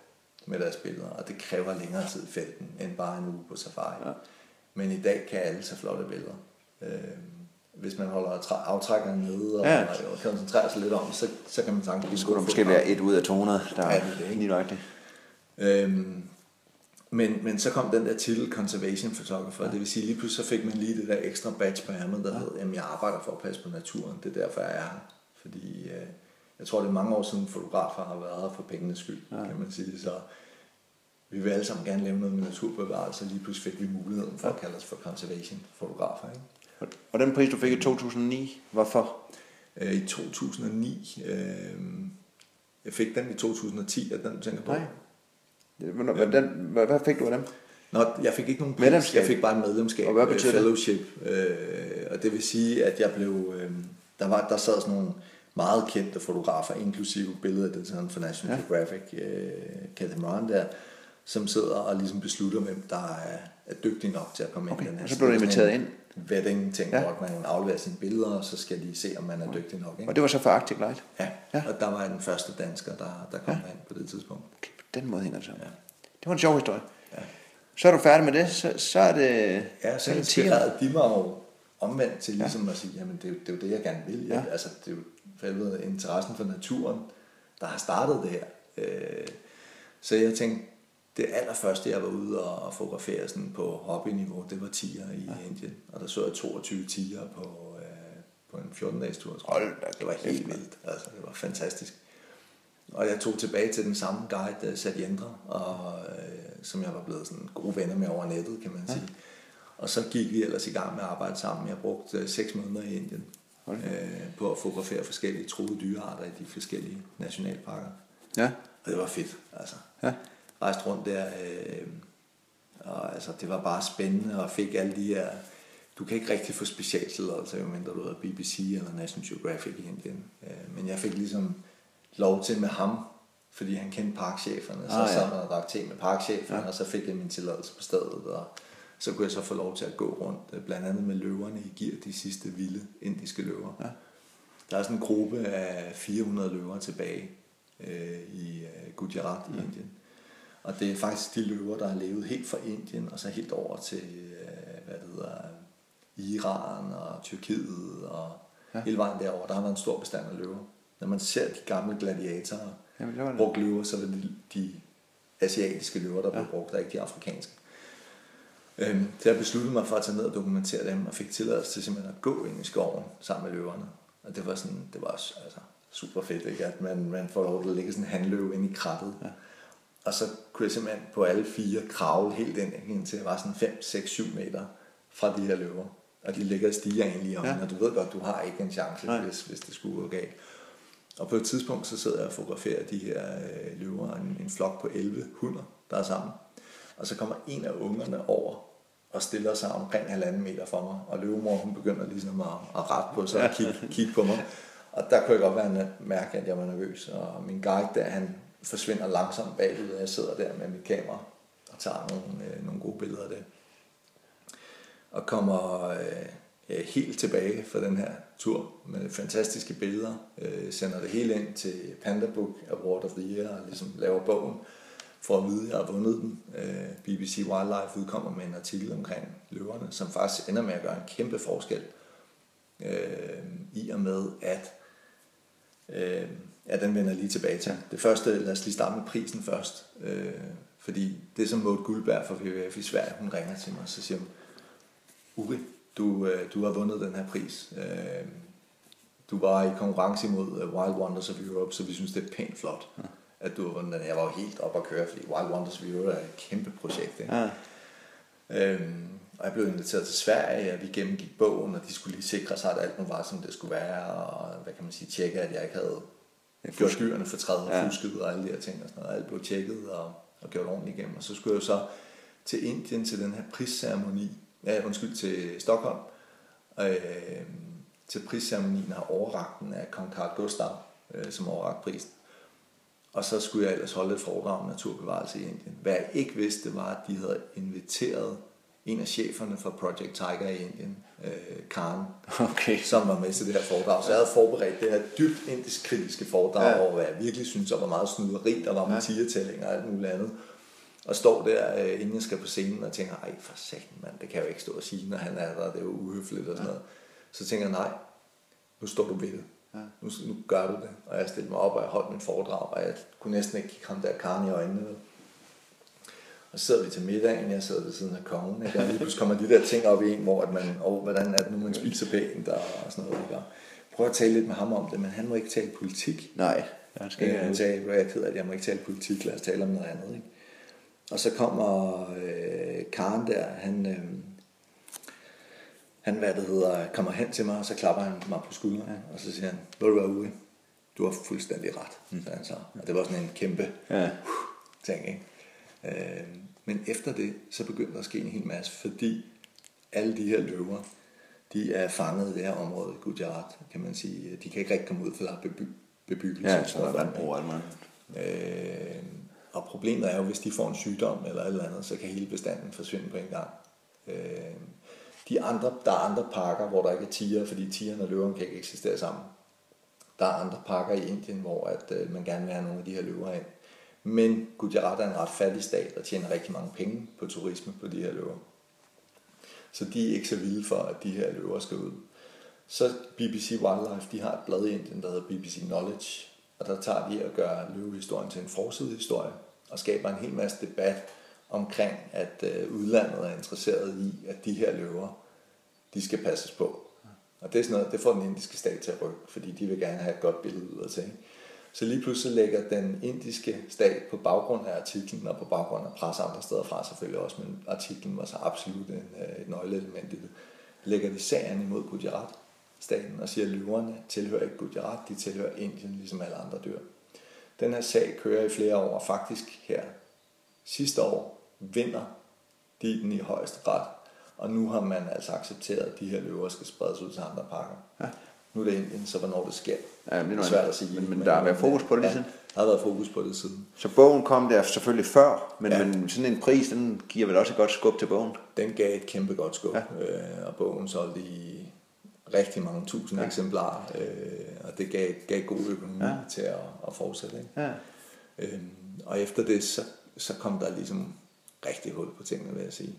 [SPEAKER 2] med deres billeder, og det kræver længere tid i felten, end bare en uge på safari.
[SPEAKER 1] Ja.
[SPEAKER 2] Men i dag kan alle tage flotte billeder. Øh, hvis man holder aftrækkeren nede og,
[SPEAKER 1] Ja.
[SPEAKER 2] og koncentrerer sig lidt om, det, så, så kan man
[SPEAKER 1] Så
[SPEAKER 2] en
[SPEAKER 1] skulle der måske være et ud af 200, der
[SPEAKER 2] Ja,
[SPEAKER 1] er
[SPEAKER 2] det er det,
[SPEAKER 1] lige nøjagtigt.
[SPEAKER 2] Øhm, men, men så kom den der titel Conservation Photographer, ja. det vil sige lige pludselig så fik man lige det der ekstra badge på ærmet, der ja. hed, jamen jeg arbejder for at passe på naturen, det er derfor jeg er her. Fordi øh, jeg tror det er mange år siden fotografer har været her for pengenes skyld, ja. kan man sige. Så vi vil alle sammen gerne lave noget med naturbevarelse, og lige pludselig fik vi muligheden for ja. at kalde os for conservation fotografer. Ikke?
[SPEAKER 1] Og- den pris, du fik i 2009, hvorfor?
[SPEAKER 2] Øh, I 2009, øh, jeg fik den i 2010, er den du tænker på?
[SPEAKER 1] Nej. Hvornår- Hvordan, hvad, hvad fik du af dem?
[SPEAKER 2] Nå, jeg fik ikke nogen pris.
[SPEAKER 1] Medlemskab?
[SPEAKER 2] Jeg fik bare et medlemskab.
[SPEAKER 1] Og hvad
[SPEAKER 2] øh,
[SPEAKER 1] betyder det?
[SPEAKER 2] Fellowship. Øh, og det vil sige, at jeg blev... Øh, der, var, der sad sådan nogle meget kendte fotografer, inklusive billededitoren for National
[SPEAKER 1] Ja.
[SPEAKER 2] ja. Geographic, øh, Kathy Moran der, som sidder og ligesom beslutter, hvem der er, er dygtig nok til at komme
[SPEAKER 1] Okay,
[SPEAKER 2] ind i den her.
[SPEAKER 1] og så blev du
[SPEAKER 2] sådan
[SPEAKER 1] inviteret ind?
[SPEAKER 2] Vetting-ting,
[SPEAKER 1] Ja.
[SPEAKER 2] ja. hvor man afleverer sine billeder, og så skal de se, om man er dygtig nok. Ikke?
[SPEAKER 1] Og det var så for Arctic Light?
[SPEAKER 2] Ja.
[SPEAKER 1] Ja.
[SPEAKER 2] og der var jeg den første dansker, der, der kom ja. ind på det tidspunkt.
[SPEAKER 1] Okay, på den måde hænger det sammen.
[SPEAKER 2] Ja.
[SPEAKER 1] Det var en sjov historie.
[SPEAKER 2] Ja.
[SPEAKER 1] Så er du færdig med det, så, så er det...
[SPEAKER 2] Ja, så
[SPEAKER 1] er
[SPEAKER 2] inspirerede de mig jo omvendt til ligesom ja. at sige, jamen det er, jo, det er jo det, jeg gerne vil.
[SPEAKER 1] Ja.
[SPEAKER 2] Ja. Altså, det er jo for helvede interessen for naturen, der har startet det her. Øh, så jeg tænkte, det allerførste, jeg var ude og og fotografere sådan på hobbyniveau, det var tiger i ja. Indien. Og der så jeg 22 tiger på, øh, på en 14-dages tur.
[SPEAKER 1] Hold da
[SPEAKER 2] Det var helt vildt. Altså, det var fantastisk. Og jeg tog tilbage til den samme guide, øh, Satyendra, og, øh, som jeg var blevet sådan gode venner med over nettet, kan man sige. Og så gik vi ellers i gang med at arbejde sammen. Jeg brugte øh, seks måneder i Indien
[SPEAKER 1] Da.
[SPEAKER 2] øh, på at fotografere forskellige truede dyrearter i de forskellige nationalparker.
[SPEAKER 1] Ja,
[SPEAKER 2] Og det var fedt, altså.
[SPEAKER 1] ja.
[SPEAKER 2] Rejste rundt der, øh, og altså, det var bare spændende, og fik alle de her... Du kan ikke rigtig få specialtilladelser, jo mindre du er BBC eller National Geographic i Indien. Øh, men jeg fik ligesom lov til med ham, fordi han kendte parkcheferne. Så
[SPEAKER 1] Ah, ja.
[SPEAKER 2] sad man og drak te med parkcheferne,
[SPEAKER 1] ja.
[SPEAKER 2] og så fik jeg min tilladelse på stedet. Og så kunne jeg så få lov til at gå rundt, øh, blandt andet med løverne i Gir, de sidste vilde indiske løver.
[SPEAKER 1] Ja.
[SPEAKER 2] Der er sådan en gruppe af 400 løver tilbage øh, i øh, Gujarat i Indien. Og det er faktisk de løver, der har levet helt fra Indien og så helt over til, øh, hvad det hedder, Iran og Tyrkiet og
[SPEAKER 1] Ja.
[SPEAKER 2] ja. hele vejen derover. Der har været en stor bestand af løver. Når man ser de gamle gladiatorer
[SPEAKER 1] Jamen, det var det.
[SPEAKER 2] brugt løver, så er det de, asiatiske løver, der
[SPEAKER 1] Ja.
[SPEAKER 2] ja. blev brugt, og ikke de afrikanske. Øhm, så jeg besluttede mig for at tage ned og dokumentere dem, og fik tilladelse til simpelthen at gå ind i skoven sammen med løverne. Og det var sådan, det var altså, super fedt, ikke? at man, man får lov til at lægge sådan en handløve ind i krattet.
[SPEAKER 1] Ja.
[SPEAKER 2] Og så kunne jeg simpelthen på alle fire kravle helt ind indtil jeg var sådan 5, 6, 7 meter fra de her løver. Og de ligger og stiger egentlig om, ja. og du ved godt, du har ikke en chance, hvis, hvis det skulle gå galt. Og på et tidspunkt, så sidder jeg og fotograferer de her øh, løver, en, en flok på 11 hunder, der er sammen. Og så kommer en af ungerne over og stiller sig omkring halvanden meter for mig, og løvemor, hun begynder ligesom at, at rette på sig og kigge, kigge på mig. Og der kunne jeg godt være mærke, at jeg var nervøs, og min guide der, han forsvinder langsomt bagud, og jeg sidder der med mit kamera og tager nogle, øh, nogle gode billeder af det. Og kommer øh, helt tilbage fra den her tur med fantastiske billeder, øh, sender det hele ind til Panda Book Award of the Year og ligesom laver bogen for at vide, at jeg har vundet den. Øh, BBC Wildlife udkommer med en artikel omkring løverne, som faktisk ender med at gøre en kæmpe forskel øh, i og med, at øh, ja, den vender lige tilbage til. Det første, lad os lige starte med prisen først, øh, fordi det som Maud Guldberg fra WWF i Sverige, hun ringer til mig, så siger hun, Uri, du, øh, du har vundet den her pris. Øh, du var i konkurrence imod øh, Wild Wonders of Europe, så vi synes, det er pænt flot, ja at du har vundet den. Jeg var jo helt op at køre, fordi Wild Wonders Europe er et kæmpe projekt. Ikke? Ja. Øhm, og jeg blev inviteret til Sverige, og vi gennemgik bogen, og de skulle lige sikre sig, at alt nu var, som det skulle være, og hvad kan man sige, tjekke, at jeg ikke havde gjort dyrene for træet og fusket og alle de her ting og sådan noget. Alt blev tjekket og, og gjort ordentligt igennem. Og så skulle jeg jo så til Indien til den her prisceremoni, ja, undskyld, til Stockholm, øh, til prisceremonien har overragt den af kong Carl Gustav, øh, som overragt prisen. Og så skulle jeg ellers holde et foredrag om naturbevarelse i Indien. Hvad jeg ikke vidste, var, at de havde inviteret en af cheferne for Project Tiger i Indien, øh, Karen, okay. som var med til det her foredrag. Så jeg havde forberedt det her dybt indisk kritiske foredrag, ja. over hvad jeg virkelig synes der var meget snyderi, der var med ja. og alt muligt andet. Og står der, øh, inden jeg skal på scenen, og tænker, ej for satan mand, det kan jeg jo ikke stå og sige, når han er der, det er jo uhøfligt og sådan ja. noget. Så tænker jeg, nej, nu står du ved det. Ja. Nu, nu gør du det. Og jeg stillede mig op, og jeg holdt min foredrag, og jeg kunne næsten ikke kigge ham der Karen i øjnene. Og så sidder vi til middagen, jeg sidder ved siden af kongen, ikke? og lige pludselig kommer de der ting op i en, hvor at man, oh, hvordan er det nu, man spiser pænt og sådan noget. Ikke? prøv at tale lidt med ham om det, men han må ikke tale politik.
[SPEAKER 1] Nej.
[SPEAKER 2] Jeg skal ikke. Han sagde, jeg er ked af, at jeg må ikke tale politik, lad os tale om noget andet. Ikke? Og så kommer øh, Karen der, han, øh, han hvad det hedder, kommer hen til mig, og så klapper han mig på skulderen, og så siger han, ved du hvad, Uwe, du har fuldstændig ret, mm. han så. Og det var sådan en kæmpe ja. uh, ting, ikke? Øh, men efter det, så begyndte der at ske en hel masse, fordi alle de her løver, de er fanget i det her område, Gujarat, kan man sige. De kan ikke rigtig komme ud, for der er beby- bebyggelse.
[SPEAKER 1] Ja, så der er vandbrug
[SPEAKER 2] øh, Og problemet er jo, hvis de får en sygdom eller et eller andet, så kan hele bestanden forsvinde på en gang. Øh, de andre, der er andre parker, hvor der ikke er tiger, fordi tigerne og løverne kan ikke eksistere sammen. Der er andre parker i Indien, hvor at, øh, man gerne vil have nogle af de her løver ind. Men Gujarat er en ret fattig stat, der tjener rigtig mange penge på turisme på de her løver. Så de er ikke så vilde for, at de her løver skal ud. Så BBC Wildlife, de har et blad i Indien, der hedder BBC Knowledge, og der tager de at gøre løvehistorien til en forsidehistorie, og skaber en hel masse debat omkring, at øh, udlandet er interesseret i, at de her løver, de skal passes på. Og det er sådan noget, det får den indiske stat til at rykke, fordi de vil gerne have et godt billede ud af til. Så lige pludselig lægger den indiske stat på baggrund af artiklen, og på baggrund af pres andre steder fra selvfølgelig også, men artiklen var så absolut en, øh, et nøgleelement i det, lægger de sagen imod Gujarat staten og siger, at løverne tilhører ikke Gujarat, de tilhører Indien, ligesom alle andre dyr. Den her sag kører i flere år, og faktisk her sidste år vinder de den i højeste ret, og nu har man altså accepteret, at de her løver skal spredes ud til andre parker. Ja. Nu er det Indien, så hvornår det sker.
[SPEAKER 1] Ja, det er svært at sige. Men, men, men der har været fokus på det lige ja, siden?
[SPEAKER 2] der har været fokus på det siden.
[SPEAKER 1] Så bogen kom der selvfølgelig før, men, ja. men sådan en pris, den giver vel også et godt skub til bogen?
[SPEAKER 2] Den gav et kæmpe godt skub, ja. øh, og bogen solgte i rigtig mange tusind ja. eksemplarer, øh, og det gav, gav god økonomi ja. til at, at fortsætte. Ikke? Ja. Øhm, og efter det, så, så kom der ligesom rigtig hul på tingene, vil jeg sige.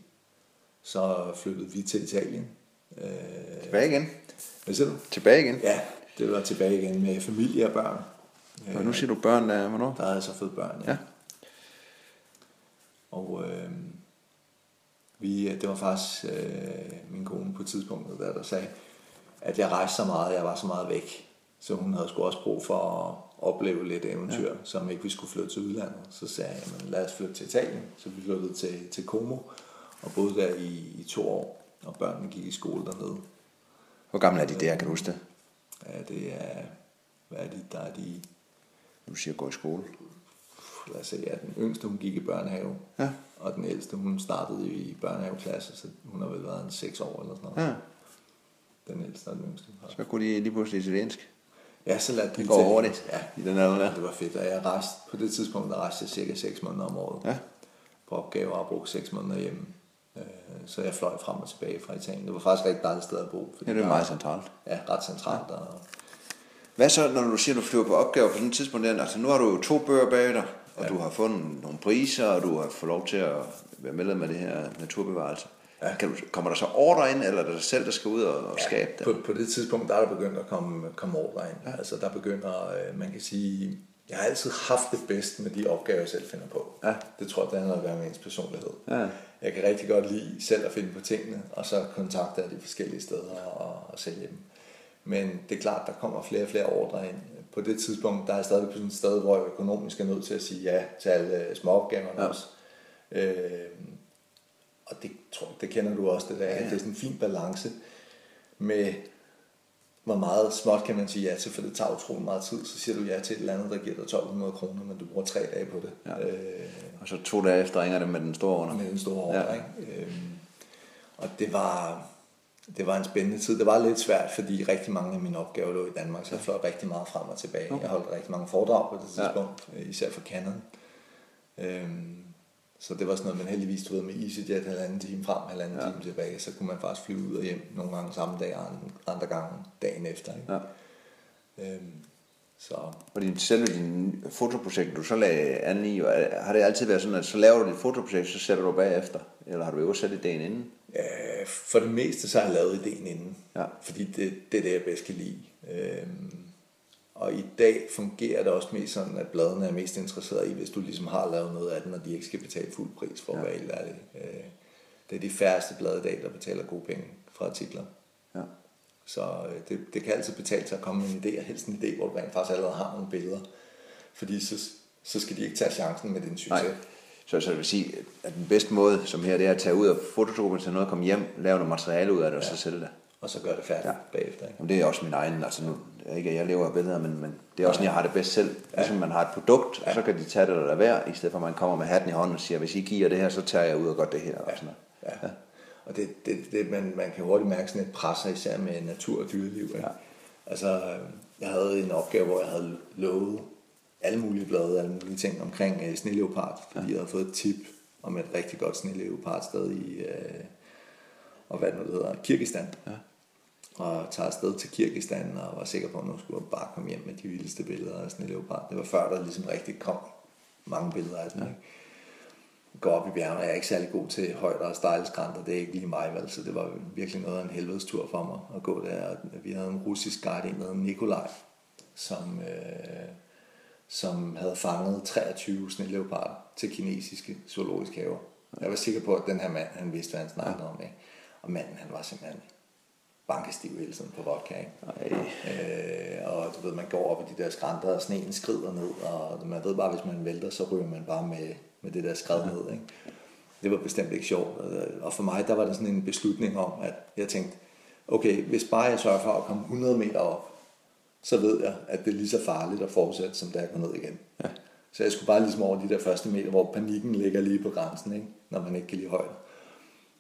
[SPEAKER 2] Så flyttede vi til Italien.
[SPEAKER 1] Øh, Tilbage igen?
[SPEAKER 2] Hvad siger du?
[SPEAKER 1] Tilbage igen?
[SPEAKER 2] Ja, det var tilbage igen med familie og børn.
[SPEAKER 1] Og nu siger du børn, der, hvornår?
[SPEAKER 2] Der havde jeg så fået børn, ja. ja. Og øh, vi, det var faktisk øh, min kone på tidspunktet, der, der sagde, at jeg rejste så meget, jeg var så meget væk. Så hun havde sgu også brug for at, opleve lidt eventyr, ja. som ikke vi skulle flytte til udlandet. Så sagde jeg, jamen, lad os flytte til Italien. Så vi flyttede til, til Como og boede der i, i to år, og børnene gik i skole dernede.
[SPEAKER 1] Hvor gamle er de der, kan du huske det?
[SPEAKER 2] Ja, det er, hvad er de, der er de,
[SPEAKER 1] Du siger gå i skole.
[SPEAKER 2] lad os se, ja, den yngste hun gik i børnehave,
[SPEAKER 1] Ja.
[SPEAKER 2] og den ældste hun startede i børnehaveklasse, så hun har vel været en 6 år eller sådan noget.
[SPEAKER 1] Ja.
[SPEAKER 2] Den ældste og den yngste.
[SPEAKER 1] Så kunne de lige pludselig italiensk.
[SPEAKER 2] Ja, så lad
[SPEAKER 1] Det går hurtigt
[SPEAKER 2] Ja,
[SPEAKER 1] i den alder der.
[SPEAKER 2] det var fedt, og jeg rejste, på det tidspunkt der rejste jeg cirka 6 måneder om året
[SPEAKER 1] Ja.
[SPEAKER 2] på opgaver og brugte 6 måneder hjemme. Øh, Så jeg fløj frem og tilbage fra Italien. Det var faktisk rigtig dejligt sted at bo. fordi
[SPEAKER 1] Ja, det er meget centralt.
[SPEAKER 2] Ja, ret centralt. Og,
[SPEAKER 1] Hvad så, når du siger, at du flyver på opgaver på sådan et tidspunkt der? Altså, nu har du jo to bøger bag dig, og ja. du har fundet nogle priser, og du har fået lov til at være medlem af det her naturbevarelse. Ja. Kan du, kommer der så ordre ind, eller er det dig selv, der skal ud og, og skabe det?
[SPEAKER 2] på, på det tidspunkt, der er der begyndt at komme, komme ordre ind. Ja. Altså der begynder, øh, man kan sige, jeg har altid haft det bedst med de opgaver, jeg selv finder på.
[SPEAKER 1] Ja.
[SPEAKER 2] Det tror jeg, det handler om at være med ens personlighed.
[SPEAKER 1] Ja.
[SPEAKER 2] Jeg kan rigtig godt lide selv at finde på tingene, og så kontakte de forskellige steder og, og sælge dem. Men det er klart, der kommer flere og flere ordre ind. På det tidspunkt, der er jeg stadig på sådan et sted, hvor jeg økonomisk er nødt til at sige ja til alle småopgaverne ja. også. Øh, og det, tror, det kender du også, det der, ja. det er sådan en fin balance med, hvor meget småt kan man sige ja til, for det tager utrolig meget tid. Så siger du ja til et eller andet, der giver dig 1200 kroner, men du bruger tre dage på det.
[SPEAKER 1] Ja.
[SPEAKER 2] Øh,
[SPEAKER 1] Og så to dage efter ringer det med den store under.
[SPEAKER 2] med den store ordre.
[SPEAKER 1] Ja.
[SPEAKER 2] Ikke? Øhm, og det var, det var en spændende tid. Det var lidt svært, fordi rigtig mange af mine opgaver lå i Danmark, så jeg fløj rigtig meget frem og tilbage. Jeg holdt rigtig mange foredrag på det tidspunkt, ja. især for Canon. Øhm, så det var sådan noget, man heldigvis du ved, med EasyJet halvanden time frem, halvanden ja. time tilbage, så kunne man faktisk flyve ud og hjem nogle gange samme dag, andre gange dagen efter. Ikke?
[SPEAKER 1] Ja.
[SPEAKER 2] Øhm, så
[SPEAKER 1] Og din, selve din fotoprojekt, du så lagde an i, er- har det altid været sådan, at så laver du dit fotoprojekt, så sætter du bagefter? Eller har du øvet sat ideen inden?
[SPEAKER 2] Øh, for det meste så har jeg lavet ideen inden.
[SPEAKER 1] Ja.
[SPEAKER 2] Fordi det, det er det, jeg bedst kan lide. Øhm, og i dag fungerer det også mest sådan, at bladene er mest interesseret i, hvis du ligesom har lavet noget af den, og de ikke skal betale fuld pris for
[SPEAKER 1] Ja.
[SPEAKER 2] være helt ærlig. Øh, det er de færreste blade i dag, der betaler gode penge for artikler.
[SPEAKER 1] Ja.
[SPEAKER 2] Så øh, det, det kan altid betale sig at komme med en idé, og helst en idé, hvor du rent faktisk allerede har nogle billeder. Fordi så, så skal de ikke tage chancen med din succes.
[SPEAKER 1] Nej. Så, så det vil sige, at den bedste måde, som her, det er at tage ud og fotodokumentere noget, komme hjem, lave noget materiale ud af det, og så sælge det.
[SPEAKER 2] Og så gør det færdigt
[SPEAKER 1] Ja.
[SPEAKER 2] ja. bagefter. Ikke?
[SPEAKER 1] Jamen, det er også min egen, altså nu, ikke at jeg lever af billeder, men, men det er også sådan, jeg har det bedst selv. Ligesom man har et produkt, og så kan de tage det eller lade være, i stedet for at man kommer med hatten i hånden og siger, hvis I giver det her, så tager jeg ud og gør det her. Og sådan noget.
[SPEAKER 2] Og det, det, det man, man kan hurtigt mærke sådan et pres, især med natur og dyreliv. Ikke?
[SPEAKER 1] Ja.
[SPEAKER 2] Altså, øh, jeg havde en opgave, hvor jeg havde lovet alle mulige blade, alle mulige ting omkring øh, sneleopard, fordi ja. jeg havde fået et tip om et rigtig godt sneleopard sted i, øh, og hvad det nu det hedder, Kirgistan. Ja. Og tager afsted til Kirgistan og var sikker på, at nu skulle jeg bare komme hjem med de vildeste billeder af sneleopard. Det var før, der ligesom rigtig kom mange billeder af den. Ja. Ikke? Gå op i bjergene. Jeg er ikke særlig god til højder og stejle skrænter. Det er ikke lige mig, vel? så det var virkelig noget af en helvedes tur for mig at gå der. Og Vi havde en russisk guide, en der hed Nikolaj, som, øh, som havde fanget 23 sneleoparder til kinesiske zoologiske haver. Jeg var sikker på, at den her mand, han vidste, hvad han snakkede om. Ikke? Og manden, han var simpelthen bankestiv hele tiden på vodka. Ikke? Øh, og du ved, man går op i de der skrænter, og sneen skrider ned, og man ved bare, hvis man vælter, så ryger man bare med, med det der skred ned. Ikke? Det var bestemt ikke sjovt. Og for mig, der var der sådan en beslutning om, at jeg tænkte, okay, hvis bare jeg sørger for at komme 100 meter op, så ved jeg, at det er lige så farligt at fortsætte, som det er at gå ned igen. Ja. Så jeg skulle bare ligesom over de der første meter, hvor panikken ligger lige på grænsen, ikke? når man ikke kan lide højde.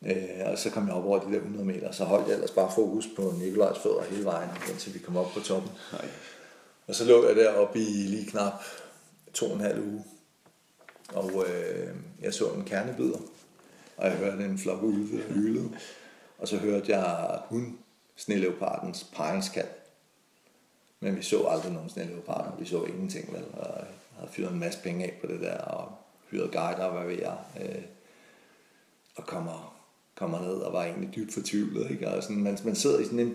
[SPEAKER 2] Øh, og så kom jeg op over de der 100 meter, så holdt jeg ellers bare fokus på Nikolajs fødder hele vejen, indtil vi kom op på toppen.
[SPEAKER 1] Nej.
[SPEAKER 2] Og så lå jeg deroppe i lige knap to og en halv uge, og øh, jeg så en kernebider, og jeg hørte en flok ulve hylde. og så hørte jeg hun, sneleopardens pejlskat. Men vi så aldrig nogen sneleoparder, vi så ingenting vel, og jeg havde fyret en masse penge af på det der, og hyret guider, og hvad ved jeg, øh, og kommer, kommer ned og var egentlig dybt fortvivlet, ikke? Og sådan, man, man sidder i sådan en,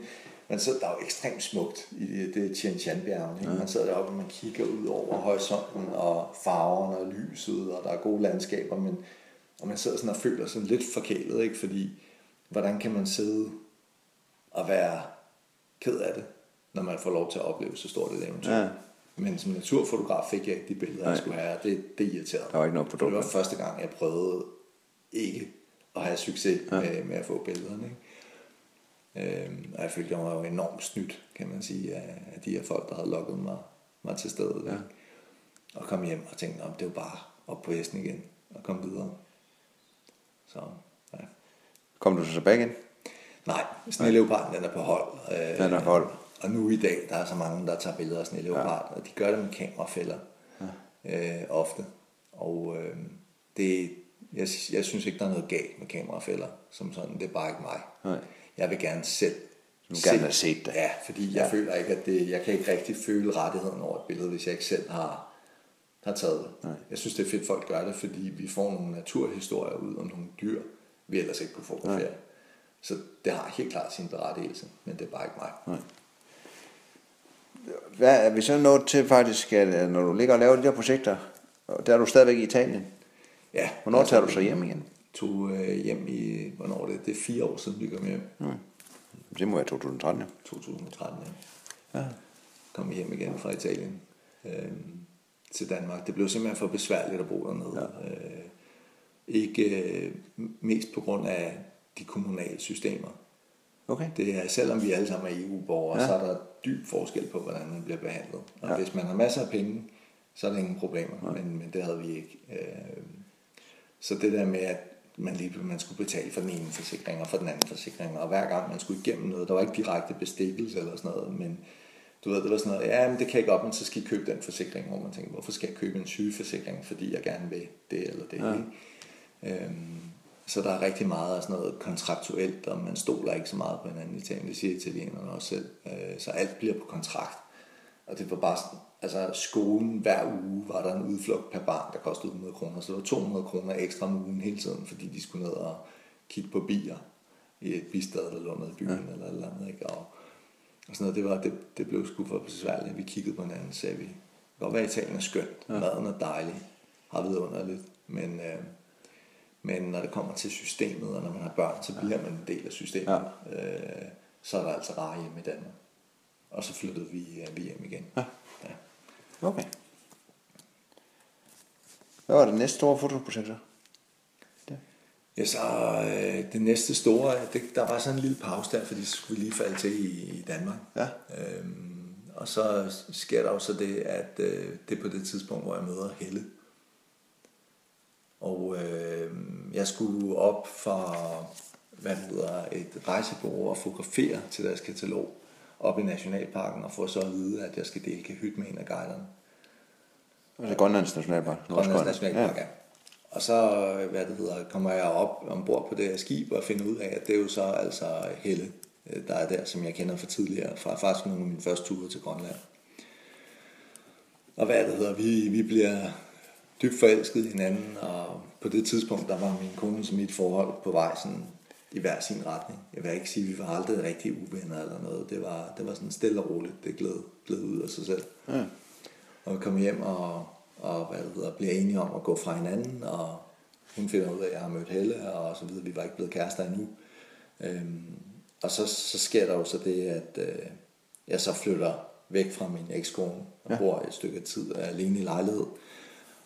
[SPEAKER 2] man sidder, der er jo ekstremt smukt i det, det Shan bjergene, ikke? Man sidder deroppe, og man kigger ud over horisonten, og farverne og lyset, og der er gode landskaber, men og man sidder sådan og føler sig lidt forkælet, ikke? Fordi, hvordan kan man sidde og være ked af det, når man får lov til at opleve så stort et eventyr?
[SPEAKER 1] Ja.
[SPEAKER 2] Men som naturfotograf fik jeg ikke de billeder, jeg skulle have, det, det irriterede mig.
[SPEAKER 1] Der var ikke noget produkt.
[SPEAKER 2] Det var første gang, jeg prøvede ikke at have succes ja. med, med at få billederne. Ikke? Øhm, og jeg følte, jeg var jo enormt snydt, kan man sige, af, af de her folk, der havde lukket mig, mig til stedet. Ja. Og kom hjem og tænkte, om det var bare op på hesten igen og komme videre. Så, ja.
[SPEAKER 1] Kom du så tilbage igen?
[SPEAKER 2] Nej, sneleoparden den er på hold. Øh,
[SPEAKER 1] Den er på hold.
[SPEAKER 2] Og nu i dag, der er så mange, der tager billeder af sneleopard, ja. og de gør det med kamerafælder ja. øh, ofte. Og øh, det, jeg, jeg synes ikke, der er noget galt med kamerafælder som sådan. Det er bare ikke mig.
[SPEAKER 1] Nej.
[SPEAKER 2] Jeg vil gerne selv
[SPEAKER 1] Du vil gerne have set det.
[SPEAKER 2] Ja, fordi jeg føler ikke, at det, jeg kan ikke rigtig føle rettigheden over et billede, hvis jeg ikke selv har, har taget det.
[SPEAKER 1] Nej.
[SPEAKER 2] Jeg synes, det er fedt, folk gør det, fordi vi får nogle naturhistorier ud om nogle dyr, vi ellers ikke kunne fotografere. Så det har helt klart sin berettigelse, men det er bare ikke mig.
[SPEAKER 1] Nej. Hvad er vi så nået til faktisk, at når du ligger og laver de der projekter, og der er du stadigvæk i Italien.
[SPEAKER 2] Ja,
[SPEAKER 1] Hvornår tager du så hjem igen?
[SPEAKER 2] Tog øh, hjem i, hvornår er det? Det er fire år siden, vi kom hjem.
[SPEAKER 1] Det må være 2013, ja.
[SPEAKER 2] 2013, ja. Kom hjem igen fra Italien øh, til Danmark. Det blev simpelthen for besværligt at bo dernede. Ja. Øh, ikke øh, mest på grund af de kommunale systemer.
[SPEAKER 1] Okay.
[SPEAKER 2] Det er, selvom vi alle sammen er EU-borgere,
[SPEAKER 1] Ja.
[SPEAKER 2] ja. så er der dyb forskel på, hvordan man bliver behandlet. Og ja. hvis man har masser af penge, så er der ingen problemer, men, men det havde vi ikke. Øh, så det der med, at man lige man skulle betale for den ene forsikring og for den anden forsikring, og hver gang man skulle igennem noget, der var ikke direkte bestikkelse eller sådan noget, men du ved, det var sådan noget, ja, men det kan ikke op, men så skal I købe den forsikring, hvor man tænker, hvorfor skal jeg købe en sygeforsikring, fordi jeg gerne vil det eller det, ja. ikke? Øhm, så der er rigtig meget af sådan noget kontraktuelt, og man stoler ikke så meget på hinanden i Italien. Det siger italienerne også selv. Øh, så alt bliver på kontrakt. Og det var bare sådan, altså skolen hver uge var der en udflugt per barn, der kostede 100 kroner. Så det var 200 kroner ekstra om ugen hele tiden, fordi de skulle ned og kigge på bier i et bistad, der lå nede i byen ja. eller et eller andet. Ikke? Og, og sådan noget, det, var, det, det blev sgu for besværligt. Vi kiggede på hinanden, sagde vi, det kan godt være, Italien er skønt, ja. maden er dejlig, har vidunderligt, men, øh, men når det kommer til systemet, og når man har børn, så bliver man en del af systemet. Ja. Øh, så er der altså rare hjemme i Danmark. Og så flyttede vi, øh, vi hjem igen.
[SPEAKER 1] Ja. Okay. Hvad var det næste store fotoprojekt så?
[SPEAKER 2] Ja, så øh, det næste store, det, der var sådan en lille pause der, fordi så skulle vi lige falde til i, i Danmark.
[SPEAKER 1] Ja.
[SPEAKER 2] Øhm, og så sker der jo så det, at øh, det er på det tidspunkt, hvor jeg møder Helle. Og øh, jeg skulle op for, hvad hedder, et rejsebureau og fotografere til deres katalog op i Nationalparken, og få så at vide, at jeg skal dele kahyt med en af guiderne.
[SPEAKER 1] Altså Grønlands Nationalpark.
[SPEAKER 2] Grønlands. Nationalpark, ja. Og så, hvad det hedder, kommer jeg op ombord på det her skib og finder ud af, at det er jo så altså Helle, øh, der er der, som jeg kender fra tidligere, fra faktisk nogle af mine første ture til Grønland. Og hvad det hedder, vi, vi bliver dybt forelsket i hinanden, og på det tidspunkt, der var min kone som mit forhold på vej sådan i hver sin retning. Jeg vil ikke sige, at vi var aldrig rigtig uvenner eller noget. Det var, det var sådan stille og roligt. Det gled, gled ud af sig selv.
[SPEAKER 1] Ja.
[SPEAKER 2] Og vi kommer hjem og, og hvad det hedder, bliver enige om at gå fra hinanden, og hun finder ud af, at jeg har mødt Helle, og så videre. Vi var ikke blevet kærester endnu. Øhm, og så, så sker der jo så det, at øh, jeg så flytter væk fra min ekskone og ja. bor et stykke tid alene i lejlighed.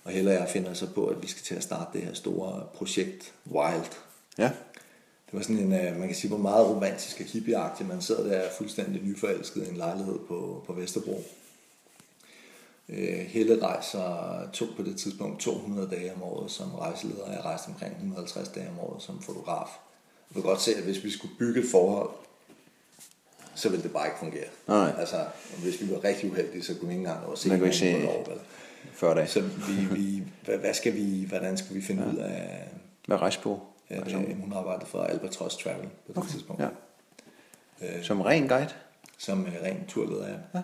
[SPEAKER 2] Og Helle og jeg finder så på, at vi skal til at starte det her store projekt Wild.
[SPEAKER 1] Ja.
[SPEAKER 2] Det var sådan en, øh, man kan sige, hvor meget romantisk og hippieagtigt. Man sidder der fuldstændig nyforelsket i en lejlighed på, på Vesterbro. Øh, Helle rejser to, på det tidspunkt 200 dage om året som rejseleder, og jeg rejste omkring 150 dage om året som fotograf. Jeg vil godt se, at hvis vi skulle bygge et forhold, så ville det bare ikke fungere.
[SPEAKER 1] Nej.
[SPEAKER 2] Altså, hvis vi var rigtig uheldige, så kunne vi ikke engang nå at se
[SPEAKER 1] Man kunne se-
[SPEAKER 2] år, vel?
[SPEAKER 1] 40 dage.
[SPEAKER 2] Så vi, vi, hvad, hvad skal vi, hvordan skal vi finde ja. ud af,
[SPEAKER 1] Hvad rejse på?
[SPEAKER 2] Øh, hun arbejdede for Albatross Travel på det okay. tidspunkt.
[SPEAKER 1] Ja. Som ren guide?
[SPEAKER 2] som øh, ren turleder er. Ja.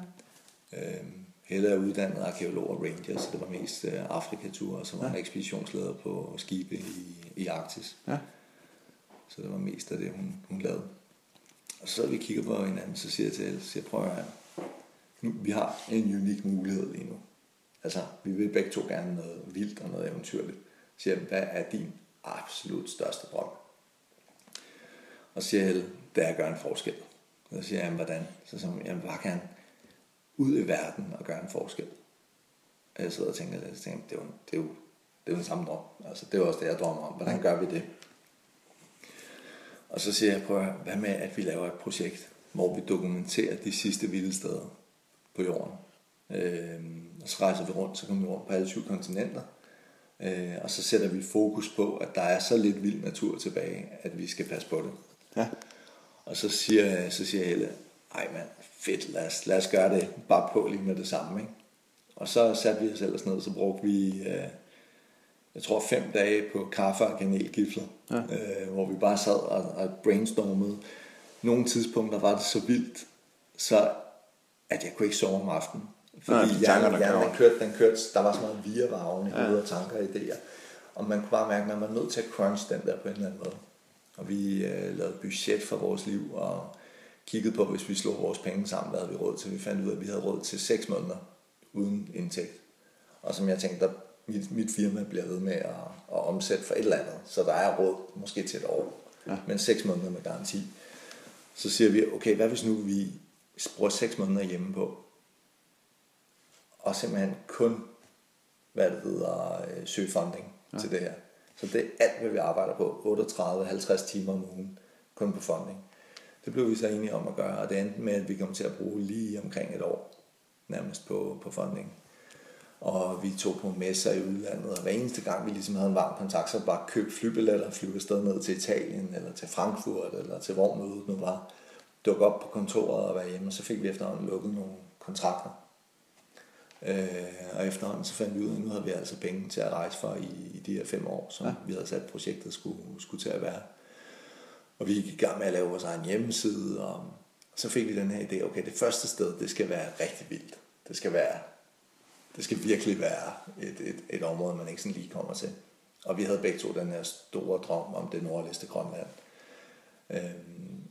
[SPEAKER 2] Øhm, Helle er uddannet arkeolog og ranger, så det var mest øh, Afrikatur, og så var hun ekspeditionsleder på skibe i, i Arktis.
[SPEAKER 1] Ja.
[SPEAKER 2] Så det var mest af det, hun, hun lavede. Og så vi kigger på hinanden, så siger jeg til Helle, så siger, jeg, prøv at høre, nu, vi har en unik mulighed lige nu. Altså, vi vil begge to gerne noget vildt og noget eventyrligt. Så siger jeg, hvad er din absolut største drøm? Og så siger Helle, det er at gøre en forskel. Og så siger jeg, hvordan? Så siger jeg bare kan ud i verden og gøre en forskel. Og jeg sidder og tænker lidt, tænker, det er jo, det er jo, det er jo den samme drøm. Altså, det er jo også det, jeg drømmer om. Hvordan gør vi det? Og så siger jeg, prøv at, hvad med, at vi laver et projekt, hvor vi dokumenterer de sidste vilde steder på jorden. Øh, og så rejser vi rundt, så kommer vi rundt på alle syv kontinenter. Øh, og så sætter vi fokus på, at der er så lidt vild natur tilbage, at vi skal passe på det.
[SPEAKER 1] Ja.
[SPEAKER 2] Og så siger, så siger Helle, ej mand, fedt, lad os, lad os gøre det bare på lige med det samme. Ikke? Og så satte vi os ellers ned, så brugte vi, øh, jeg tror fem dage på kaffe og kanelgifler, ja. øh, hvor vi bare sad og, og brainstormede. Nogle tidspunkter var det så vildt, så at jeg kunne ikke sove om aftenen. Fordi
[SPEAKER 1] Nej, de
[SPEAKER 2] hjernen, hjernen,
[SPEAKER 1] kører.
[SPEAKER 2] den kørte, den kørte, der var så meget virvarven i hovedet og tanker og idéer. Og man kunne bare mærke, at man var nødt til at crunch den der på en eller anden måde. Og vi øh, lavede budget for vores liv og kiggede på, hvis vi slog vores penge sammen, hvad havde vi råd til. Vi fandt ud af, at vi havde råd til 6 måneder uden indtægt. Og som jeg tænkte, der, mit, mit firma bliver ved med at, at omsætte for et eller andet. Så der er råd måske til et år. Ja. Men 6 måneder med garanti. Så siger vi, okay, hvad hvis nu vi bruger 6 måneder hjemme på, og simpelthen kun, hvad det hedder, øh, søge funding ja. til det her. Så det er alt, hvad vi arbejder på, 38-50 timer om ugen, kun på funding. Det blev vi så enige om at gøre, og det endte med, at vi kom til at bruge lige omkring et år, nærmest på, på funding. Og vi tog på messer i udlandet, og hver eneste gang vi ligesom havde en varm kontakt, så bare køb flybilletter og flyve afsted ned til Italien, eller til Frankfurt, eller til hvor mødet nu var. Dukke op på kontoret og være hjemme, og så fik vi efterhånden lukket nogle kontrakter. Øh, og efterhånden så fandt vi ud af, at nu havde vi altså penge til at rejse for i, i de her fem år, som ja. vi havde sat projektet skulle, skulle til at være. Og vi gik i gang med at lave vores egen hjemmeside, og så fik vi den her idé, okay, det første sted, det skal være rigtig vildt. Det skal være, det skal virkelig være et, et, et område, man ikke sådan lige kommer til. Og vi havde begge to den her store drøm om det nordligste Grønland. Øhm,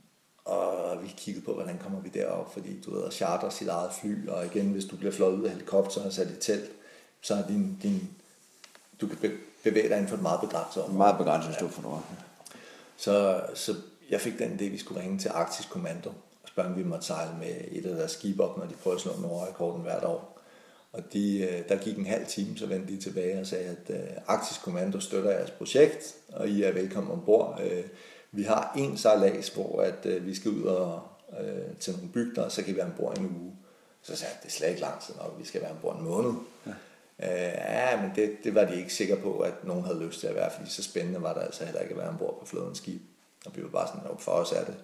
[SPEAKER 2] og vi kiggede på, hvordan kommer vi derop, fordi du ved, at charter sit eget fly, og igen, hvis du bliver fløjet ud af helikopter og sat i telt, så er din, din du kan bevæge dig inden for et meget begrænset område.
[SPEAKER 1] Meget begrænset stå for noget.
[SPEAKER 2] Så, så jeg fik den idé, at vi skulle ringe til Arktisk Kommando og spørge, om vi måtte sejle med et af deres skibe op, når de prøver at slå Nordrekorden hvert år. Og de, øh, der gik en halv time, så vendte de tilbage og sagde, at uh, Arktisk Kommando støtter jeres projekt, og I er velkommen ombord. Vi har en sejlads, hvor at, uh, vi skal ud og, uh, til nogle bygder, og så kan vi være ombord en uge. Så sagde jeg, det er slet ikke lang tid nok, vi skal være ombord en måned. Ja. Uh, ja, men det, det var de ikke sikre på, at nogen havde lyst til at være, fordi så spændende var det altså heller ikke at være ombord på flådens skib. Og vi var bare sådan, at for os er det.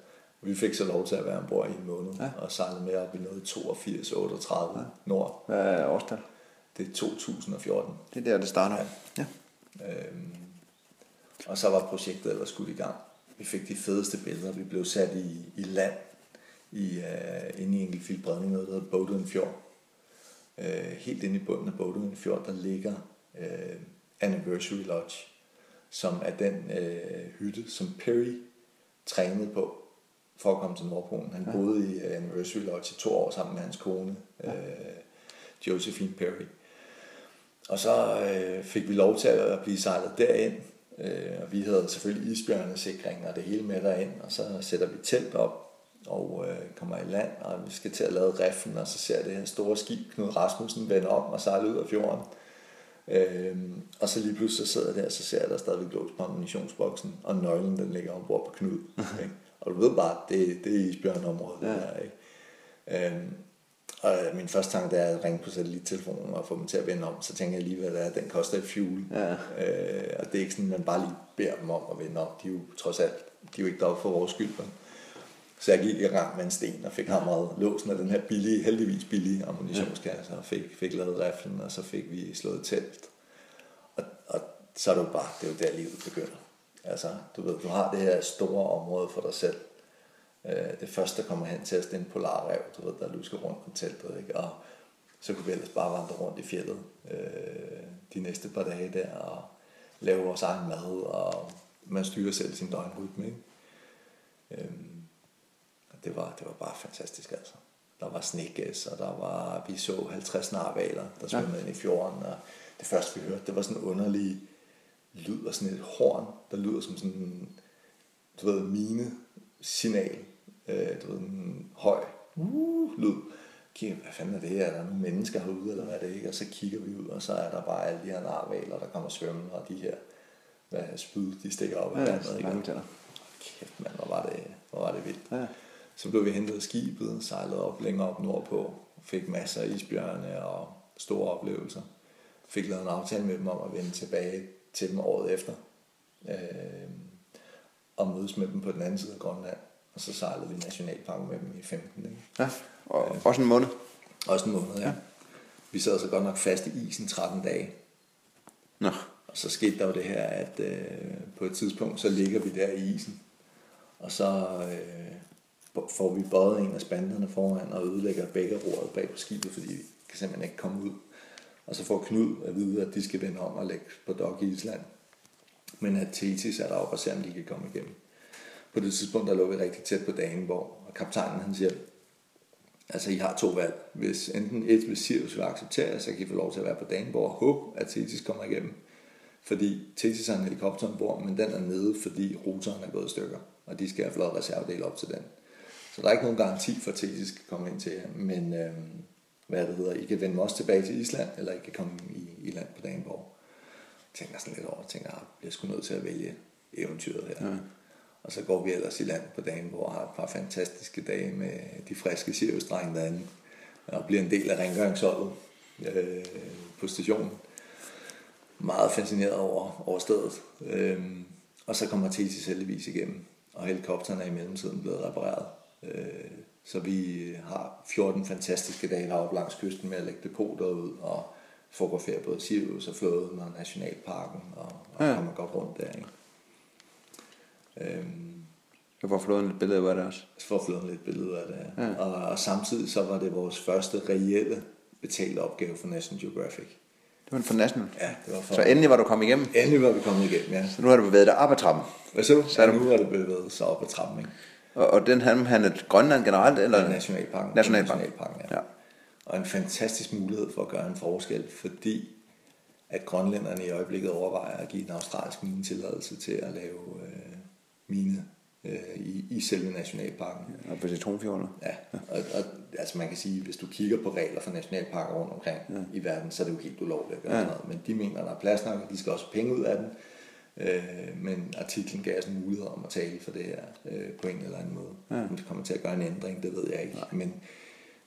[SPEAKER 2] Og vi fik så lov til at være ombord i en måned, ja. og sejle med op i noget 82-38 ja. nord.
[SPEAKER 1] Hvad er årstal?
[SPEAKER 2] Det er 2014.
[SPEAKER 1] Det er der, det starter.
[SPEAKER 2] Ja.
[SPEAKER 1] ja.
[SPEAKER 2] Øhm, og så var projektet ellers skudt i gang. Vi fik de fedeste billeder. Vi blev sat i, i land i, uh, inde i Engelfield Bredning, noget der hedder Bodøen Fjord. Uh, helt inde i bunden af Bodøen Fjord, der ligger uh, Anniversary Lodge, som er den uh, hytte, som Perry trænede på for at komme til Nordpolen. Han ja. boede i uh, Anniversary Lodge i to år sammen med hans kone, ja. uh, Josephine Perry. Og så øh, fik vi lov til at blive sejlet derind, øh, og vi havde selvfølgelig isbjørnesikring og det hele med derind, og så sætter vi telt op og øh, kommer i land, og vi skal til at lave riffen, og så ser det her store skib, Knud Rasmussen, vende om og sejle ud af fjorden. Øh, og så lige pludselig så sidder jeg der, så ser jeg, der stadigvæk lås på ammunitionsboksen, og nøglen den ligger ombord på Knud. Ikke? Og du ved bare, det, det er isbjørneområdet ja. der, ikke? Øh, og min første tanke er at ringe på satellittelefonen og få dem til at vende om. Så tænker jeg det er. Den koster et fuel. Ja. Øh, og det er ikke sådan, at man bare lige beder dem om at vende om. De er jo trods alt, de er jo ikke deroppe for vores skyld. Så jeg gik i gang med en sten og fik hamret låsen af den her billige, heldigvis billige ammunitionskasse. Og fik, fik lavet riflen, og så fik vi slået telt. Og, og så er det jo bare, det er jo der livet begynder. Altså, du ved, du har det her store område for dig selv øh, det første, der kommer hen til os, det er en polarrev, du ved, der lusker rundt på teltet, ikke? og så kunne vi ellers bare vandre rundt i fjellet øh, de næste par dage der, og lave vores egen mad, og man styrer selv sin døgnrytme, ikke? Øhm, det var, det var bare fantastisk, altså. Der var snegæs, og der var, vi så 50 narvaler, der svømmede ja. ind i fjorden, og det første vi hørte, det var sådan en underlig lyd og sådan et horn, der lyder som sådan du ved, mine signal, øh, du ved, en høj uh, lyd. kigger, hvad fanden er det her? Er der nogle mennesker herude, eller hvad er det ikke? Og så kigger vi ud, og så er der bare alle de her narvaler, der kommer svømmende, og de her hvad, spyd, de stikker op af
[SPEAKER 1] Ja,
[SPEAKER 2] vandet.
[SPEAKER 1] lange tænder.
[SPEAKER 2] Kæft mand, hvor var det, hvor var det vildt.
[SPEAKER 1] Ja.
[SPEAKER 2] Så blev vi hentet af skibet, sejlede op længere op nordpå, fik masser af isbjørne og store oplevelser. Fik lavet en aftale med dem om at vende tilbage til dem året efter. Øh, og mødes med dem på den anden side af Grønland. Og så sejlede vi nationalparken med dem i 15. Ikke?
[SPEAKER 1] Ja, og også en måned.
[SPEAKER 2] Også en måned, ja. Vi sad så godt nok fast i isen 13 dage.
[SPEAKER 1] Nå,
[SPEAKER 2] Og så skete der jo det her, at øh, på et tidspunkt, så ligger vi der i isen. Og så øh, får vi bøjet en af spanderne foran og ødelægger begge roret bag på skibet, fordi vi kan simpelthen ikke komme ud. Og så får Knud at vide, at de skal vende om og lægge på dok i Island. Men at Thetis er deroppe og ser, om de kan komme igennem. På det tidspunkt, der lå vi rigtig tæt på Daneborg, og kaptajnen han siger, altså I har to valg. Hvis enten et, hvis Sirius vil acceptere, så kan I få lov til at være på Daneborg og håbe, at Thetis kommer igennem. Fordi Thetis har en helikopter ombord, men den er nede, fordi rotoren er gået i stykker, og de skal have flot reservedel op til den. Så der er ikke nogen garanti for, at Thetis kan komme ind til jer, men øh, hvad det hedder, I kan vende også tilbage til Island, eller I kan komme i, i land på Daneborg. Jeg tænker sådan lidt over, tænker, ah, jeg bliver sgu nødt til at vælge eventyret her. Ja. Og så går vi ellers i land på Daneborg og har et par fantastiske dage med de friske Sirius-drenge derinde, og bliver en del af rengøringsholdet øh, på stationen meget fascineret over, over stedet. Øhm, og så kommer Thetis heldigvis igennem, og helikopteren er i mellemtiden blevet repareret. Øh, så vi har 14 fantastiske dage heroppe langs kysten med at lægge depoter ud og fotografere både Sirius og flåden og Nationalparken og, og
[SPEAKER 1] Ja.
[SPEAKER 2] kommer godt rundt der. Ikke? Øhm,
[SPEAKER 1] jeg får flået et billede af det også.
[SPEAKER 2] så får flået lidt billeder af det.
[SPEAKER 1] Ja.
[SPEAKER 2] Ja. Og, og samtidig så var det vores første reelle betalte opgave for National Geographic.
[SPEAKER 1] Det var for National.
[SPEAKER 2] Ja, det var for...
[SPEAKER 1] Så endelig var du kommet igennem.
[SPEAKER 2] Endelig var vi kommet igennem, ja.
[SPEAKER 1] Så nu har du bevæget dig op ad trappen.
[SPEAKER 2] Hvad så?
[SPEAKER 1] Så
[SPEAKER 2] Ja,
[SPEAKER 1] der-
[SPEAKER 2] nu er det bevæget sig op ad trappen, ikke?
[SPEAKER 1] Og, og den han handlede Grønland generelt, eller?
[SPEAKER 2] Eller Nationalparken.
[SPEAKER 1] Nationalparken.
[SPEAKER 2] Nationalparken ja.
[SPEAKER 1] Ja.
[SPEAKER 2] Og en fantastisk mulighed for at gøre en forskel, fordi at grønlænderne i øjeblikket overvejer at give en australsk mine tilladelse til at lave øh, mine øh, i, i selve nationalparken.
[SPEAKER 1] Og på citronfjorden.
[SPEAKER 2] Ja, og, og altså man kan sige, hvis du kigger på regler for nationalparker rundt omkring ja. i verden, så er det jo helt ulovligt at gøre
[SPEAKER 1] Ja.
[SPEAKER 2] ja. noget. Men de mener, der er plads nok, og de skal også penge ud af den. Øh, men artiklen gav os en mulighed om at tale for det her øh, på en eller anden måde. Ja. Om det kommer til at gøre en ændring, det ved jeg ikke. Nej. Men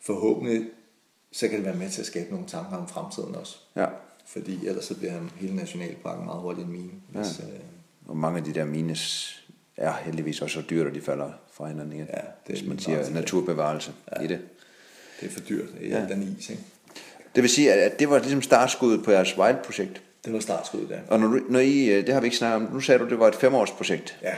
[SPEAKER 2] forhåbentlig, så kan det være med til at skabe nogle tanker om fremtiden også.
[SPEAKER 1] Ja.
[SPEAKER 2] Fordi ellers så bliver hele nationalparken meget hurtigt en mine. Hvis, øh,
[SPEAKER 1] Og mange af de der mines er heldigvis også så dyrt, at de falder fra hinanden igen.
[SPEAKER 2] Ja, det
[SPEAKER 1] Hvis man siger naturbevarelse ja. i det.
[SPEAKER 2] det er for dyrt, det
[SPEAKER 1] Ja.
[SPEAKER 2] ja. den is, ikke?
[SPEAKER 1] Det vil sige, at det var ligesom startskuddet på jeres Wild-projekt.
[SPEAKER 2] Det var startskuddet der.
[SPEAKER 1] Og når, du, når I, øh, det har vi ikke snakket om, nu sagde du, det var et femårsprojekt,
[SPEAKER 2] Ja,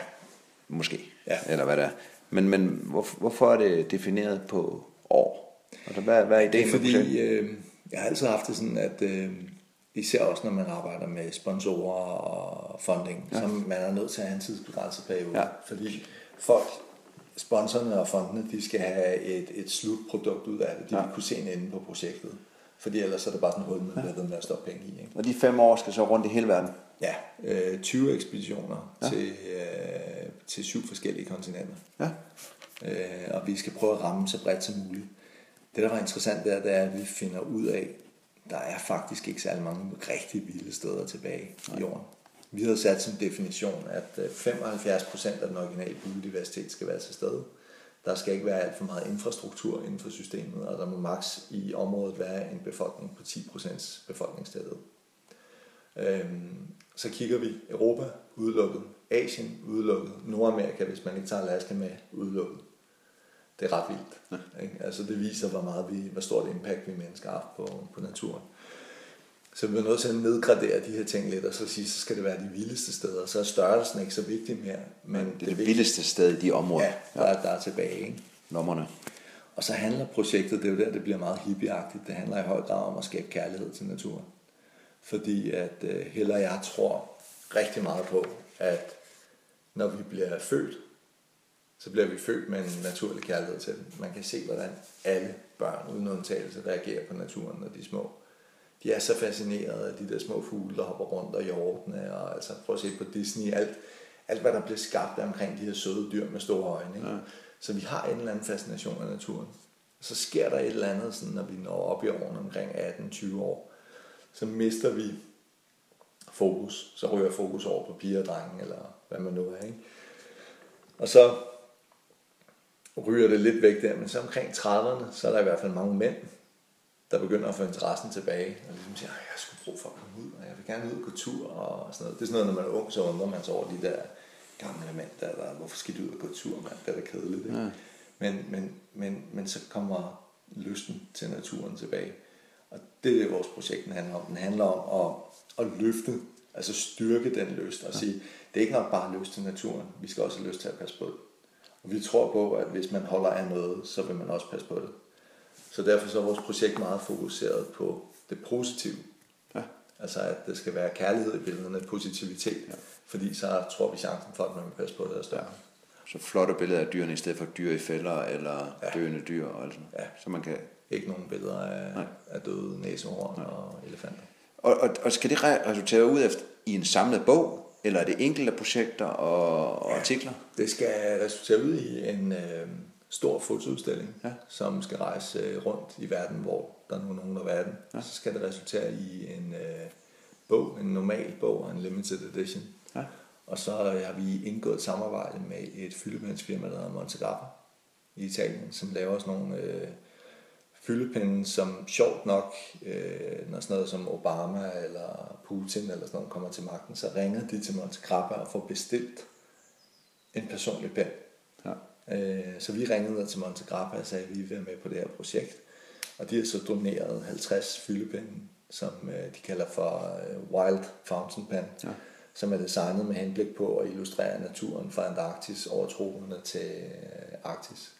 [SPEAKER 1] måske,
[SPEAKER 2] Ja.
[SPEAKER 1] eller hvad det er. Men, men hvor, hvorfor er det defineret på år? Altså, hvad, hvad er ideen
[SPEAKER 2] Det er
[SPEAKER 1] med projektet?
[SPEAKER 2] fordi, øh, jeg har altid haft det sådan, at øh, især også når man arbejder med sponsorer og funding, ja. så man er nødt til at have en tidsbegrænset periode.
[SPEAKER 1] Ja.
[SPEAKER 2] Fordi folk, sponsorerne og fondene, de skal have et, et slutprodukt ud af det. De
[SPEAKER 1] Ja.
[SPEAKER 2] vil kunne se en ende på projektet. Fordi ellers er det bare sådan hul, man bliver ved med at stoppe penge i. Ikke?
[SPEAKER 1] Og de fem år skal så rundt i hele verden.
[SPEAKER 2] Ja, øh, 20 ekspeditioner ja. til, øh, til syv forskellige kontinenter.
[SPEAKER 1] Ja.
[SPEAKER 2] Øh, og vi skal prøve at ramme så bredt som muligt. Det, der var interessant, det er, det er, at vi finder ud af, der er faktisk ikke særlig mange rigtig vilde steder tilbage Nej. i jorden. Vi havde sat som definition, at øh, 75% af den originale biodiversitet skal være til stede. Der skal ikke være alt for meget infrastruktur inden for systemet, og der må maks i området være en befolkning på 10% befolkningstæthed. Øhm, så kigger vi Europa udelukket, Asien udelukket, Nordamerika, hvis man ikke tager Alaska med, udelukket. Det er ret vildt. Ja. Ikke? Altså det viser, hvor, meget vi, hvor stort impact vi mennesker har på, på naturen. Så vi er nødt til at nedgradere de her ting lidt, og så sige, så skal det være de vildeste steder. Så er størrelsen ikke så vigtig mere. Men
[SPEAKER 1] Det er det vildeste sted i de områder.
[SPEAKER 2] Ja, der, er, der er tilbage. Ikke?
[SPEAKER 1] Lommerne.
[SPEAKER 2] Og så handler projektet, det er jo der, det bliver meget hippieagtigt, det handler i høj grad om at skabe kærlighed til naturen. Fordi at øh, Helle og jeg tror rigtig meget på, at når vi bliver født, så bliver vi født med en naturlig kærlighed til den. Man kan se, hvordan alle børn uden undtagelse reagerer på naturen, når de er små. De er så fascineret af de der små fugle, der hopper rundt og hjortene, og altså prøv at se på Disney, alt, alt hvad der bliver skabt omkring de her søde dyr med store øjne. Ikke? Ja. Så vi har en eller anden fascination af naturen. Så sker der et eller andet, sådan, når vi når op i årene omkring 18-20 år, så mister vi fokus. Så ryger fokus over på piger og drenge, eller hvad man nu er. Ikke? Og så ryger det lidt væk der, men så omkring 30'erne, så er der i hvert fald mange mænd, der begynder at få interessen tilbage, og ligesom siger, jeg skulle brug for at komme ud, og jeg vil gerne ud og gå tur, og sådan noget. Det er sådan noget, når man er ung, så undrer man sig over de der gamle mænd, der, der hvorfor skal du ud og gå tur, mand, det er da kedeligt. Ikke? Ja. Men, men, men, men så kommer lysten til naturen tilbage. Og det er det, vores projekt handler om. Den handler om at, at løfte, altså styrke den lyst, og ja. sige, det er ikke nok bare lyst til naturen, vi skal også have lyst til at passe på. Og vi tror på, at hvis man holder af noget, så vil man også passe på det. Så derfor så er vores projekt meget fokuseret på det positive. Ja. Altså at det skal være kærlighed i billederne, positivitet. Ja. Fordi så tror vi chancen for, at man vil passe på det er større.
[SPEAKER 1] Ja. Så flotte billeder af dyrene i stedet for dyr i fælder eller ja. døende dyr. Altså. Ja. Så man kan...
[SPEAKER 2] Ikke nogen billeder af, af døde næsehorn og elefanter.
[SPEAKER 1] Og, og, og skal det resultere ud efter i en samlet bog, eller er det enkelte projekter og, og ja, artikler?
[SPEAKER 2] Det skal resultere ud i en øh, stor fotoudstilling, ja. som skal rejse øh, rundt i verden, hvor der nu er nogen af verden. Ja. Så skal det resultere i en øh, bog, en normal bog og en limited edition. Ja. Og så har vi indgået et samarbejde med et fyldependsfirma, der hedder Montegappa i Italien, som laver sådan nogle øh, fyldepinde, som sjovt nok, øh, når sådan noget som Obama eller Putin eller sådan noget kommer til magten, så ringer de til Monte Grappa og får bestilt en personlig pen. Ja. Øh, så vi ringede ned til Monte Grappa og sagde, at vi vil være med på det her projekt. Og de har så doneret 50 fyldepinde, som øh, de kalder for øh, Wild Fountain Pen, ja. som er designet med henblik på at illustrere naturen fra Antarktis over troperne til øh, Arktis.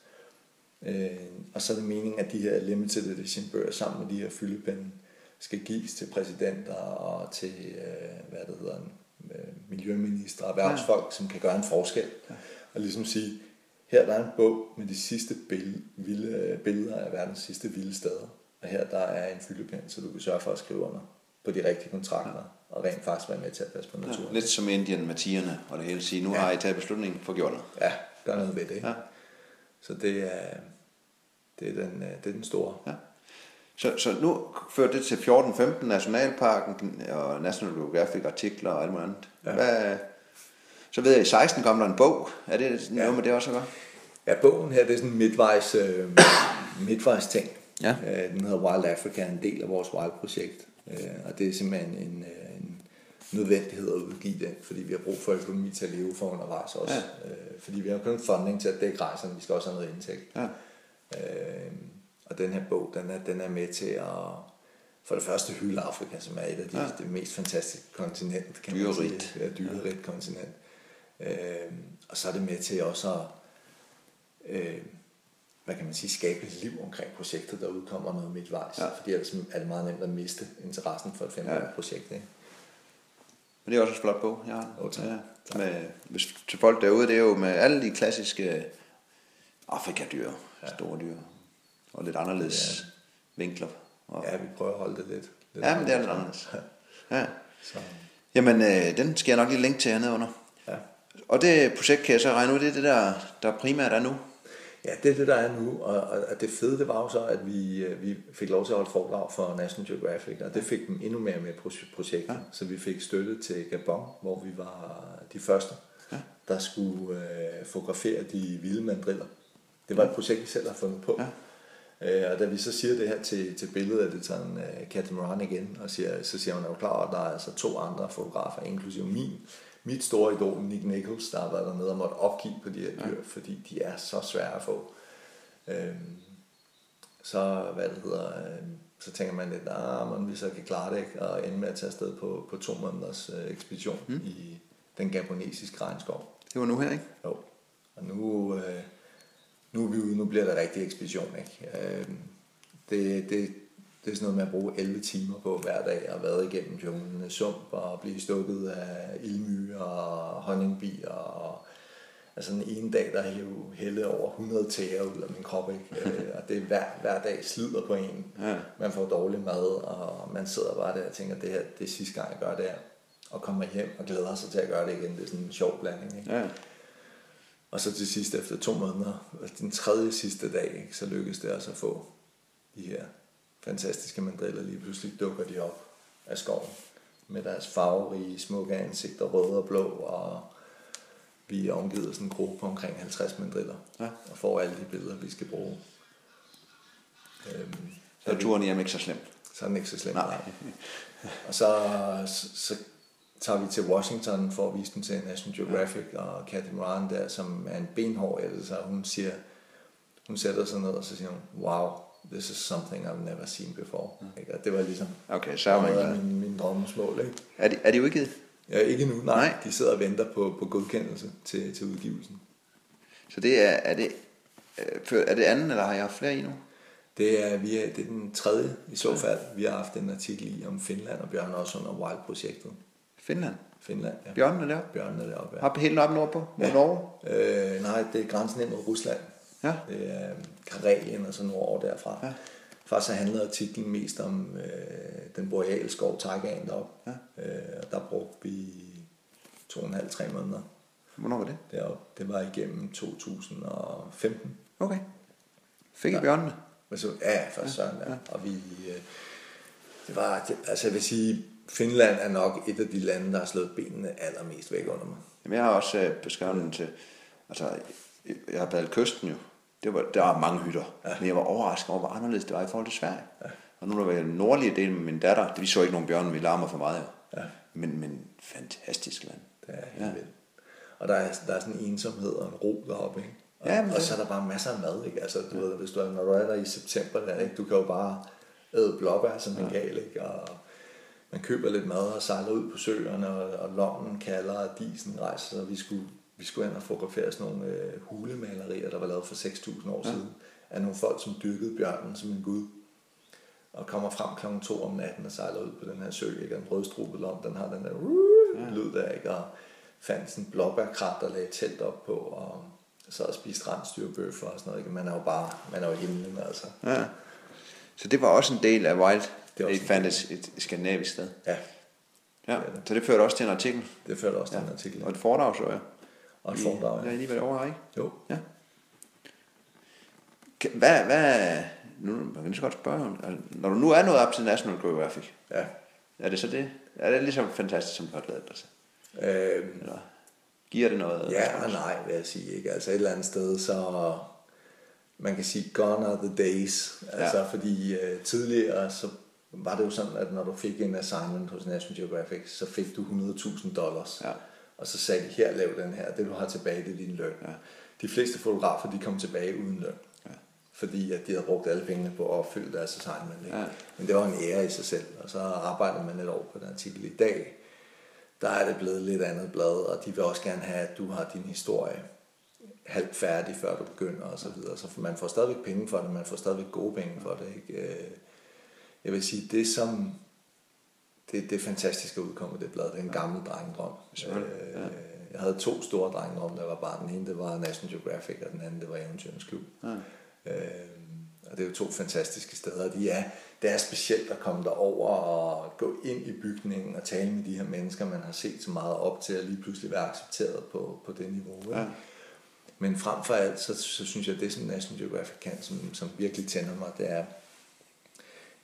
[SPEAKER 2] Øh, og så er det meningen, at de her limited edition bøger sammen med de her fyldepinde skal gives til præsidenter og til, øh, hvad det hedder, øh, miljøminister og erhvervsfolk, ja. som kan gøre en forskel. Ja. Og ligesom sige, her der er en bog med de sidste billede, vilde, billeder af verdens sidste vilde steder. Og her der er en fyldepind, så du kan sørge for at skrive under på de rigtige kontrakter, ja. og rent faktisk være med til at passe på naturen.
[SPEAKER 1] Ja, lidt som Indien med tigerne, og det hele sige, nu ja. har I taget beslutningen for gjort noget.
[SPEAKER 2] Ja, gør noget ved det. Ja. Så det er, det er, den, øh, det er den store. Ja.
[SPEAKER 1] Så, så nu fører det til 14-15 Nationalparken og National Geographic artikler og alt muligt andet. Ja. Hvad, så ved jeg, i 16 kommer der en bog. Er det noget ja. med det også at gøre?
[SPEAKER 2] Ja, bogen her, det er sådan en midtvejs, øh, midtvejs ting. Ja. Øh, den hedder Wild Africa, en del af vores Wild-projekt. Øh, og det er simpelthen en, øh, en nødvendighed at udgive den, fordi vi har brug for økonomi til at leve for undervejs også. Ja. Øh, fordi vi har kun funding til at dække rejserne, vi skal også have noget indtægt. Ja. Øh, og den her bog, den er, den er med til at for det første hylde Afrika, som er et af de ja. det mest fantastiske kontinent.
[SPEAKER 1] Kan dyrerigt.
[SPEAKER 2] Man sige. Ja, dyrerigt ja. kontinent. Øh, og så er det med til også at øh, hvad kan man sige, skabe et liv omkring projektet, der udkommer noget midtvejs. Ja. Fordi ellers er det meget nemt at miste interessen for et femårigt ja. projekt. Ikke?
[SPEAKER 1] Men det er også en flot bog, jeg har. Oh, tak. Ja. Med, hvis, til folk derude, det er jo med alle de klassiske Afrikadyr, ja. store dyr, og lidt anderledes ja. vinkler. Og...
[SPEAKER 2] Ja, vi prøver at holde det lidt. lidt
[SPEAKER 1] ja, men det er lidt anderledes. Ja. Så. Jamen, øh, den skal jeg nok lige linke til hernede under. Ja. Og det projekt kan jeg så regne ud, det er det der, der primært er nu.
[SPEAKER 2] Ja, det er det, der er nu, og, og det fede, det var jo så, at vi, øh, vi fik lov til at holde foredrag for National Geographic, og det fik dem endnu mere med projektet. Ja. Så vi fik støtte til Gabon, hvor vi var de første, ja. der skulle øh, fotografere de vilde mandriller. Det var et projekt, vi selv har fundet på. Ja. Øh, og da vi så siger det her til, til billedet af det sådan uh, catamaran igen, og siger, så siger hun, er jo klar, at der er altså to andre fotografer, inklusive min, mit store idol, Nick Nichols, der har været dernede og måtte opgive på de her dyr, ja. fordi de er så svære at få. Øhm, så, hvad det hedder, øh, så tænker man lidt, ah, man vi så kan klare det, ikke? og ende med at tage afsted på, på to måneders øh, ekspedition mm. i den gabonesiske regnskov.
[SPEAKER 1] Det var nu her, ikke?
[SPEAKER 2] Jo. Og nu, øh, nu, er vi ude, nu bliver der rigtig ekspedition. Ikke? Øh, det, det, det er sådan noget med at bruge 11 timer på hver dag og været igennem junglen sump og blive stukket af ildmyre og honningbier og altså den ene dag, der er jo hælde over 100 tæer ud af min krop, ikke? Øh, og det er hver, hver dag slider på en. Ja. Man får dårlig mad, og man sidder bare der og tænker, det her det er sidste gang, jeg gør det her. Og kommer hjem og glæder sig til at gøre det igen. Det er sådan en sjov blanding. Ikke? Ja. Og så til sidst efter to måneder, den tredje sidste dag, ikke, så lykkedes det altså at få de her fantastiske mandriller. Lige pludselig dukker de op af skoven med deres farverige, smukke ansigter, røde og blå, og vi er omgivet af sådan en gruppe på omkring 50 mandriller,
[SPEAKER 1] Ja.
[SPEAKER 2] og får alle de billeder, vi skal bruge. Øhm,
[SPEAKER 1] Så er turen hjem ikke så slemt.
[SPEAKER 2] så er den ikke så slemt.
[SPEAKER 1] Nej.
[SPEAKER 2] Og så, så, så tager vi til Washington for at vise den til National Geographic, ja. og Kathy Moran der, som er en benhård så hun siger, hun sætter sig ned, og så siger hun, wow, this is something I've never seen before. Ikke? Og det var ligesom
[SPEAKER 1] Okay, så ikke.
[SPEAKER 2] min, min drømmesmål. Ikke?
[SPEAKER 1] Er de, er de udgivet?
[SPEAKER 2] Ja, ikke nu. Nej,
[SPEAKER 1] Nej.
[SPEAKER 2] de sidder og venter på, på godkendelse til, til udgivelsen.
[SPEAKER 1] Så det er, er det, er det anden, eller har jeg haft flere i nu?
[SPEAKER 2] Det er, vi er, det er den tredje i så fald. Vi har haft en artikel i om Finland, og Bjørn også under Wild-projektet.
[SPEAKER 1] Finland.
[SPEAKER 2] Finland, ja.
[SPEAKER 1] Bjørnen er deroppe.
[SPEAKER 2] Bjørnen er deroppe, ja.
[SPEAKER 1] Op, helt op nordpå, mod
[SPEAKER 2] Ja.
[SPEAKER 1] Norge.
[SPEAKER 2] Øh, nej, det er grænsen ind mod Rusland.
[SPEAKER 1] Ja.
[SPEAKER 2] Det er Karelien og så nordover derfra.
[SPEAKER 1] Ja.
[SPEAKER 2] Faktisk så handlede artiklen mest om øh, den boreale skov taigaen deroppe.
[SPEAKER 1] Ja.
[SPEAKER 2] Øh, og der brugte vi to og en halv, tre måneder
[SPEAKER 1] Hvornår var det?
[SPEAKER 2] deroppe. Det var igennem 2015.
[SPEAKER 1] Okay. Fik I bjørnene?
[SPEAKER 2] Men så, ja, ja, først søren, ja. Og vi, øh, det var, det, altså jeg vil sige, Finland er nok et af de lande, der har slået benene allermest væk under mig.
[SPEAKER 1] Jamen, jeg har også øh, beskrevet den til, altså, jeg har badet kysten jo. Det var, der var mange hytter. Ja. Men jeg var overrasket over, hvor anderledes det var i forhold til Sverige. Ja. Og nu der var jeg i den nordlige del med min datter, vi så ikke nogen bjørn, vi larmer for meget. Jo.
[SPEAKER 2] Ja.
[SPEAKER 1] Men, men fantastisk land.
[SPEAKER 2] Det er helt
[SPEAKER 1] Ja.
[SPEAKER 2] ja. vildt. Og der er, der er sådan en ensomhed og en ro deroppe, ikke? Og,
[SPEAKER 1] Ja, men
[SPEAKER 2] og så er der bare masser af mad, ikke? Altså, du ved, hvis du er, når du er der i september, der, ikke? du kan jo bare æde blåbær som en gal, ikke? Og man køber lidt mad og sejler ud på søerne, og, og lommen kalder, og disen rejser sig. Vi skulle, vi skulle hen og fotografere sådan nogle øh, hulemalerier, der var lavet for 6.000 år ja. siden, af nogle folk, som dyrkede bjørnen som en gud og kommer frem klokken to om natten og sejler ud på den her sø, ikke? Og en rødstrubet lom, den har den der ja. lyd der, ikke? Og fandt sådan en blåbærkrat, der lagde telt op på, og så og spiste rensdyrbøffer og sådan noget, ikke? Man er jo bare, man er jo himlen, altså.
[SPEAKER 1] Ja. Så det var også en del af Wild.
[SPEAKER 2] Det en
[SPEAKER 1] fandt et, et skandinavisk sted.
[SPEAKER 2] Ja,
[SPEAKER 1] Ja.
[SPEAKER 2] Det det.
[SPEAKER 1] Så det førte også til en artikel.
[SPEAKER 2] det førte også ja. den artikel.
[SPEAKER 1] Og et foredrag, så jeg.
[SPEAKER 2] Og et foredrag,
[SPEAKER 1] Ja, lige været over, ikke?
[SPEAKER 2] Jo.
[SPEAKER 1] Ja. Hvad, hvad, nu man kan lige så godt spørge, om- altså, når du nu er nået op til National Geographic,
[SPEAKER 2] Ja.
[SPEAKER 1] er det så det? Er det ligesom fantastisk, som du har glædet dig til?
[SPEAKER 2] Øhm,
[SPEAKER 1] Eller giver det noget?
[SPEAKER 2] Ja og nej, vil jeg sige. Ikke? Altså et eller andet sted, så man kan sige, gone are the days. Altså
[SPEAKER 1] ja.
[SPEAKER 2] fordi øh, tidligere, så var det jo sådan, at når du fik en assignment hos National Geographic, så fik du 100.000 dollars.
[SPEAKER 1] Ja.
[SPEAKER 2] Og så sagde de, her lav den her, det du har tilbage, det er din løn.
[SPEAKER 1] Ja.
[SPEAKER 2] De fleste fotografer, de kom tilbage uden løn.
[SPEAKER 1] Ja.
[SPEAKER 2] Fordi at de havde brugt alle pengene på at opfylde deres assignment. Ikke?
[SPEAKER 1] Ja.
[SPEAKER 2] Men det var en ære i sig selv. Og så arbejder man et år på den artikel i dag. Der er det blevet lidt andet blad, og de vil også gerne have, at du har din historie halvt færdig, før du begynder og så videre. Så man får stadigvæk penge for det, man får stadigvæk gode penge for det. Ikke? Øh, Jeg vil sige, det som det, det er fantastisk at udkomme det blad. Det er en gammel drengedrøm.
[SPEAKER 1] Ja.
[SPEAKER 2] Øh, Jeg havde to store drengedrømme, der var bare den ene, det var National Geographic, og den anden, det var Eventyrens Klub.
[SPEAKER 1] Ja.
[SPEAKER 2] Øh, og det er jo to fantastiske steder. De er, det er specielt at komme derover og gå ind i bygningen og tale med de her mennesker, man har set så meget op til, at lige pludselig være accepteret på, på det niveau. Ikke?
[SPEAKER 1] Ja.
[SPEAKER 2] Men frem for alt, så, så synes jeg, at det som National Geographic kan, som, som virkelig tænder mig, det er,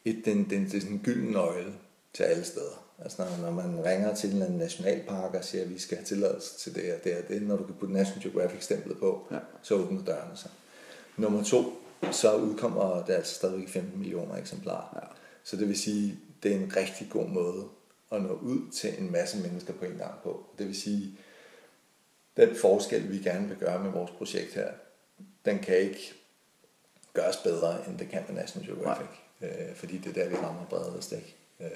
[SPEAKER 2] et, den, den, det er sådan en gylden nøgle til alle steder. Altså når, når man ringer til en eller anden nationalpark og siger, at vi skal have tilladelse til det og det og det, når du kan putte National Geographic stemplet på,
[SPEAKER 1] Ja.
[SPEAKER 2] så åbner dørene sig. Nummer to, så udkommer det altså stadigvæk 15 millioner eksemplarer.
[SPEAKER 1] Ja.
[SPEAKER 2] Så det vil sige, det er en rigtig god måde at nå ud til en masse mennesker på en gang på. Det vil sige, den forskel, vi gerne vil gøre med vores projekt her, den kan ikke gøres bedre, end det kan med National Geographic. Øh, fordi det er der, vi rammer bredest, ikke? Øh,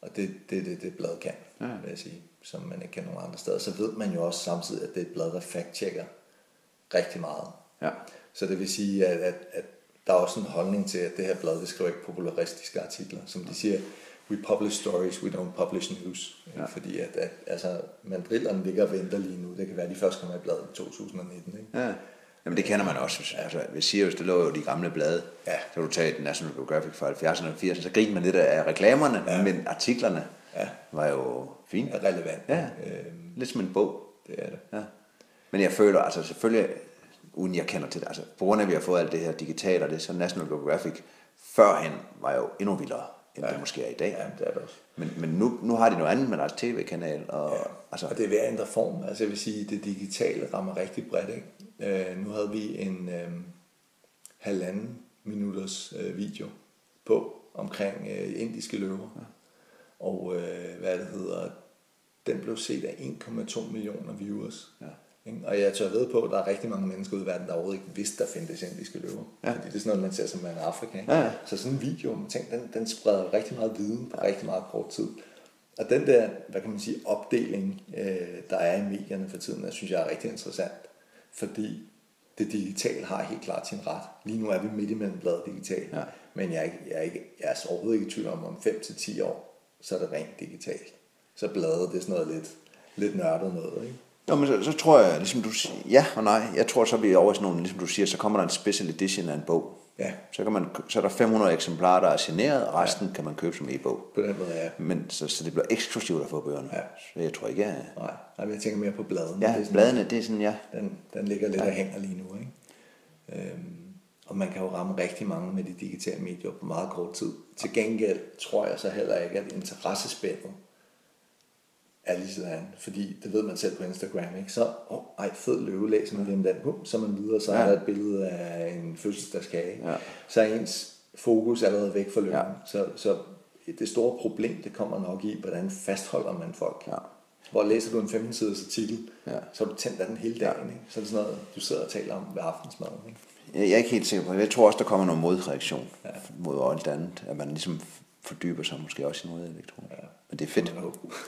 [SPEAKER 2] og det det, det, det blad kan,
[SPEAKER 1] Ja.
[SPEAKER 2] vil jeg sige, som man ikke kan nogen andre steder. Så ved man jo også samtidig, at det er et blad, der fact-checker rigtig meget.
[SPEAKER 1] Ja.
[SPEAKER 2] Så det vil sige, at, at, at der er også en holdning til, at det her blad, det skriver ikke popularistiske artikler. Som de siger, we publish stories, we don't publish news.
[SPEAKER 1] Ja.
[SPEAKER 2] Fordi at, at altså, mandrillerne ligger og venter lige nu. Det kan være, at de først kommer i bladet i 2019. Ikke?
[SPEAKER 1] Ja. Jamen det kender man også. Altså, ved Sirius, det lå jo de gamle blade.
[SPEAKER 2] Ja.
[SPEAKER 1] Så du tager den National Geographic fra 70'erne og 80'erne, så griner man lidt af reklamerne, ja.
[SPEAKER 2] Ja.
[SPEAKER 1] men artiklerne
[SPEAKER 2] Ja.
[SPEAKER 1] var jo fine.
[SPEAKER 2] Er relevant.
[SPEAKER 1] Ja,
[SPEAKER 2] Øhm,
[SPEAKER 1] lidt som en bog.
[SPEAKER 2] det er det.
[SPEAKER 1] Ja. Men jeg føler, altså selvfølgelig, uden jeg kender til det, altså på grund af, at vi har fået alt det her digitalt, og det så National Geographic førhen var jo endnu vildere, end ja. det måske er i dag.
[SPEAKER 2] Ja, det er det også.
[SPEAKER 1] Men, men nu, nu har de noget andet med deres tv-kanal, og ja.
[SPEAKER 2] altså... Og det er ved at ændre form. Altså jeg vil sige, det digitale rammer rigtig bredt, ikke? Øh, nu havde vi en øh, halvanden minutters øh, video på omkring øh, indiske løver. Ja. Og øh, hvad det hedder, den blev set af 1,2 millioner viewers. Ja. Og jeg tør ved på, at der er rigtig mange mennesker ude i verden, der overhovedet ikke vidste, der findes indiske løver. Ja. Fordi det er sådan noget, man ser som en Afrika. Ikke? Ja, ja. Så sådan en video, tænk, den, den spreder rigtig meget viden på rigtig meget kort tid. Og den der, hvad kan man sige, opdeling, øh, der er i medierne for tiden, jeg synes jeg er rigtig interessant. Fordi det digitale har helt klart sin ret. Lige nu er vi midt imellem bladet digitalt. Ja. Men jeg er, ikke, jeg, er ikke, jeg er overhovedet ikke i tvivl om, om 5-10 år, så er det rent digitalt. Så bladet, det er sådan noget lidt, lidt nørdet noget, ikke?
[SPEAKER 1] Nå, men så, så tror jeg, ligesom du siger, ja og nej. Jeg tror så, vi er over i sådan nogle, ligesom du siger, så kommer der en special edition af en bog. Ja. Så, kan man, så er der 500 eksemplarer, der er signeret, resten ja. kan man købe som e-bog.
[SPEAKER 2] På den måde, ja.
[SPEAKER 1] Men så, så det bliver eksklusivt at få bøgerne. Ja. Så jeg tror ikke, jeg...
[SPEAKER 2] Nej, Nej jeg tænker mere på bladene.
[SPEAKER 1] Ja, det er sådan, bladene, det er sådan, ja.
[SPEAKER 2] Den, den ligger lidt ja. og hænger lige nu, ikke? Øhm, og man kan jo ramme rigtig mange med de digitale medier på meget kort tid. Til gengæld tror jeg så heller ikke, at interessespændet er lige sådan, fordi det ved man selv på Instagram, ikke? Så, åh, oh, ej, fed løve, læser man lige om den, bum, så man videre, så ja. er der et billede af en fødselsdagskage. Ja. Så er ens fokus allerede væk fra løven. Ja. Så, så det store problem, det kommer nok i, hvordan fastholder man folk. Ja. Hvor læser du en 15 siders artikel, ja. så er du tændt af den hele dagen. Ja. Ikke? Så er det sådan noget, du sidder og taler om ved aftensmaden. Ikke?
[SPEAKER 1] Jeg er ikke helt sikker på det. Jeg tror også, der kommer noget modreaktion ja. mod alt andet. At man ligesom fordyber sig måske også i noget elektronik. Ja. Men det er fedt. Det er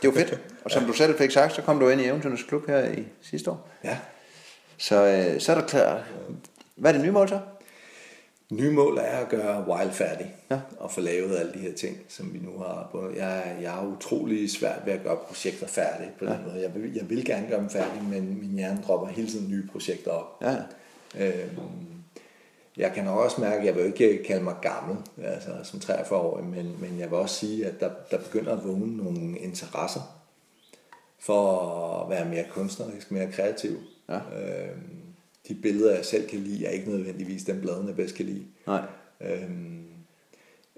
[SPEAKER 1] jo fedt. Og som ja. du selv fik sagt, så kom du ind i Eventyrens Klub her i sidste år. Ja. Så, øh, så er der klar. Hvad er det nye mål så?
[SPEAKER 2] Nye mål er at gøre Wild færdig. Ja. Og få lavet alle de her ting, som vi nu har. På. Jeg, jeg er utrolig svært ved at gøre projekter færdige på den ja. måde. Jeg vil, jeg vil gerne gøre dem færdige, men min hjerne dropper hele tiden nye projekter op. Ja. Øhm, jeg kan også mærke, at jeg vil ikke kalde mig gammel, altså som 43 år, men, men jeg vil også sige, at der, der begynder at vågne nogle interesser for at være mere kunstnerisk, mere kreativ. Ja. Øhm, de billeder, jeg selv kan lide, er ikke nødvendigvis den bladene, bedst kan lide. Nej. Øhm,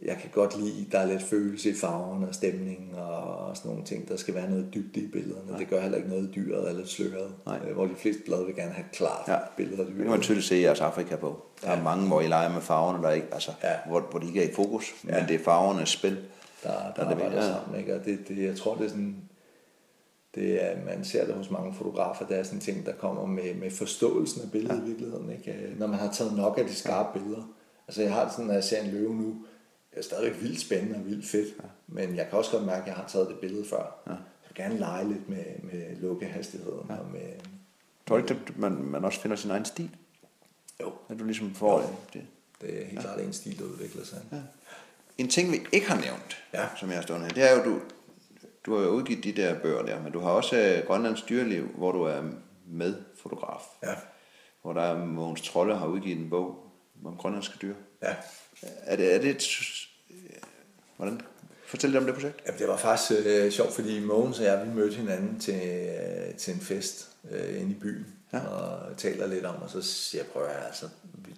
[SPEAKER 2] jeg kan godt lide, der er lidt følelse i farverne og stemningen og sådan nogle ting. Der skal være noget dybde i billederne. Nej. Det gør heller ikke noget dyret eller sløret. Nej. Øh, hvor de fleste blade vil gerne have klart ja. af dyret. Det
[SPEAKER 1] kan man tydeligt se i jeres Afrika på. Der ja. er mange, hvor I leger med farverne, der ikke, altså, ja. hvor, hvor de ikke er i fokus, ja. men det er farvernes spil.
[SPEAKER 2] Der, der, der er det, ja. sammen, ikke? Og det, det, jeg tror, det er sådan, det er, man ser det hos mange fotografer, der er sådan en ting, der kommer med, med forståelsen af billedet ja. i virkeligheden. Ikke? Når man har taget nok af de skarpe ja. billeder. Altså jeg har det sådan, når jeg ser en løve nu, det er stadig vildt spændende og vildt fedt, ja. men jeg kan også godt mærke, at jeg har taget det billede før. Ja. Jeg vil gerne lege lidt med, med lukkehastigheden. Ja. Og med,
[SPEAKER 1] Tror du ikke, at man, man også finder sin egen stil? Jo. At du ligesom får
[SPEAKER 2] jo. det? Det er helt ja. klart en stil, der udvikler sig. Ja.
[SPEAKER 1] En ting, vi ikke har nævnt, ja. som jeg har stået her, det er jo, du, du har jo udgivet de der bøger der, men du har også uh, Grønlands dyreliv, hvor du er med fotograf. Ja. Hvor der er Mogens Trolle har udgivet en bog om grønlandske dyr. Ja. Er det, er det et, hvordan? Fortæl lidt om det projekt.
[SPEAKER 2] Ja, det var faktisk øh, sjovt, fordi Mogens og jeg, vi mødte hinanden til, øh, til en fest øh, inde i byen. Ja. Og taler lidt om, og så siger jeg, prøv at altså,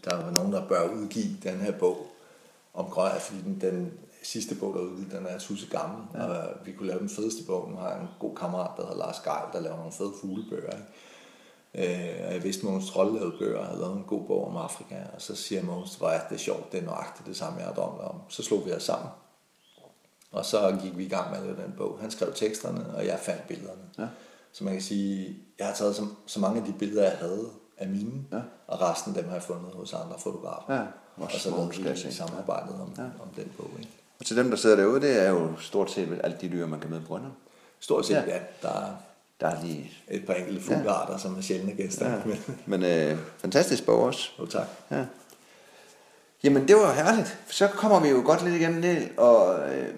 [SPEAKER 2] der er nogen, der bør udgive den her bog om Grønland, fordi den, den sidste bog, der er udgivet, den er tusind gammel, ja. og vi kunne lave den fedeste bog. Nu har jeg en god kammerat, der hedder Lars Geil, der laver nogle fede fuglebøger. Ikke? Øh, og jeg vidste, at Mogens Trolle lavede bøger, og havde lavet en god bog om Afrika, og så siger Mogens, hvor er det sjovt, det er nøjagtigt det samme, jeg har drømt om. Så slog vi os sammen, og så gik vi i gang med at lave den bog. Han skrev teksterne, og jeg fandt billederne. Ja. Så man kan sige, jeg har taget så, så mange af de billeder, jeg havde af mine, ja. og resten af dem har jeg fundet hos andre fotografer. Ja. Og så lavede vi samarbejdet om, ja. om den bog. Ikke?
[SPEAKER 1] Og til dem, der sidder derude, det er jo stort set alt de dyr, man kan på Brøndum.
[SPEAKER 2] Stort set, ja. ja. Der der er lige... Et par enkelte fuglearter, ja. som er sjældne gæster. Ja.
[SPEAKER 1] Men øh, fantastisk bog også.
[SPEAKER 2] Jo, tak. Ja.
[SPEAKER 1] Jamen, det var herligt. Så kommer vi jo godt lidt igennem det, og øh,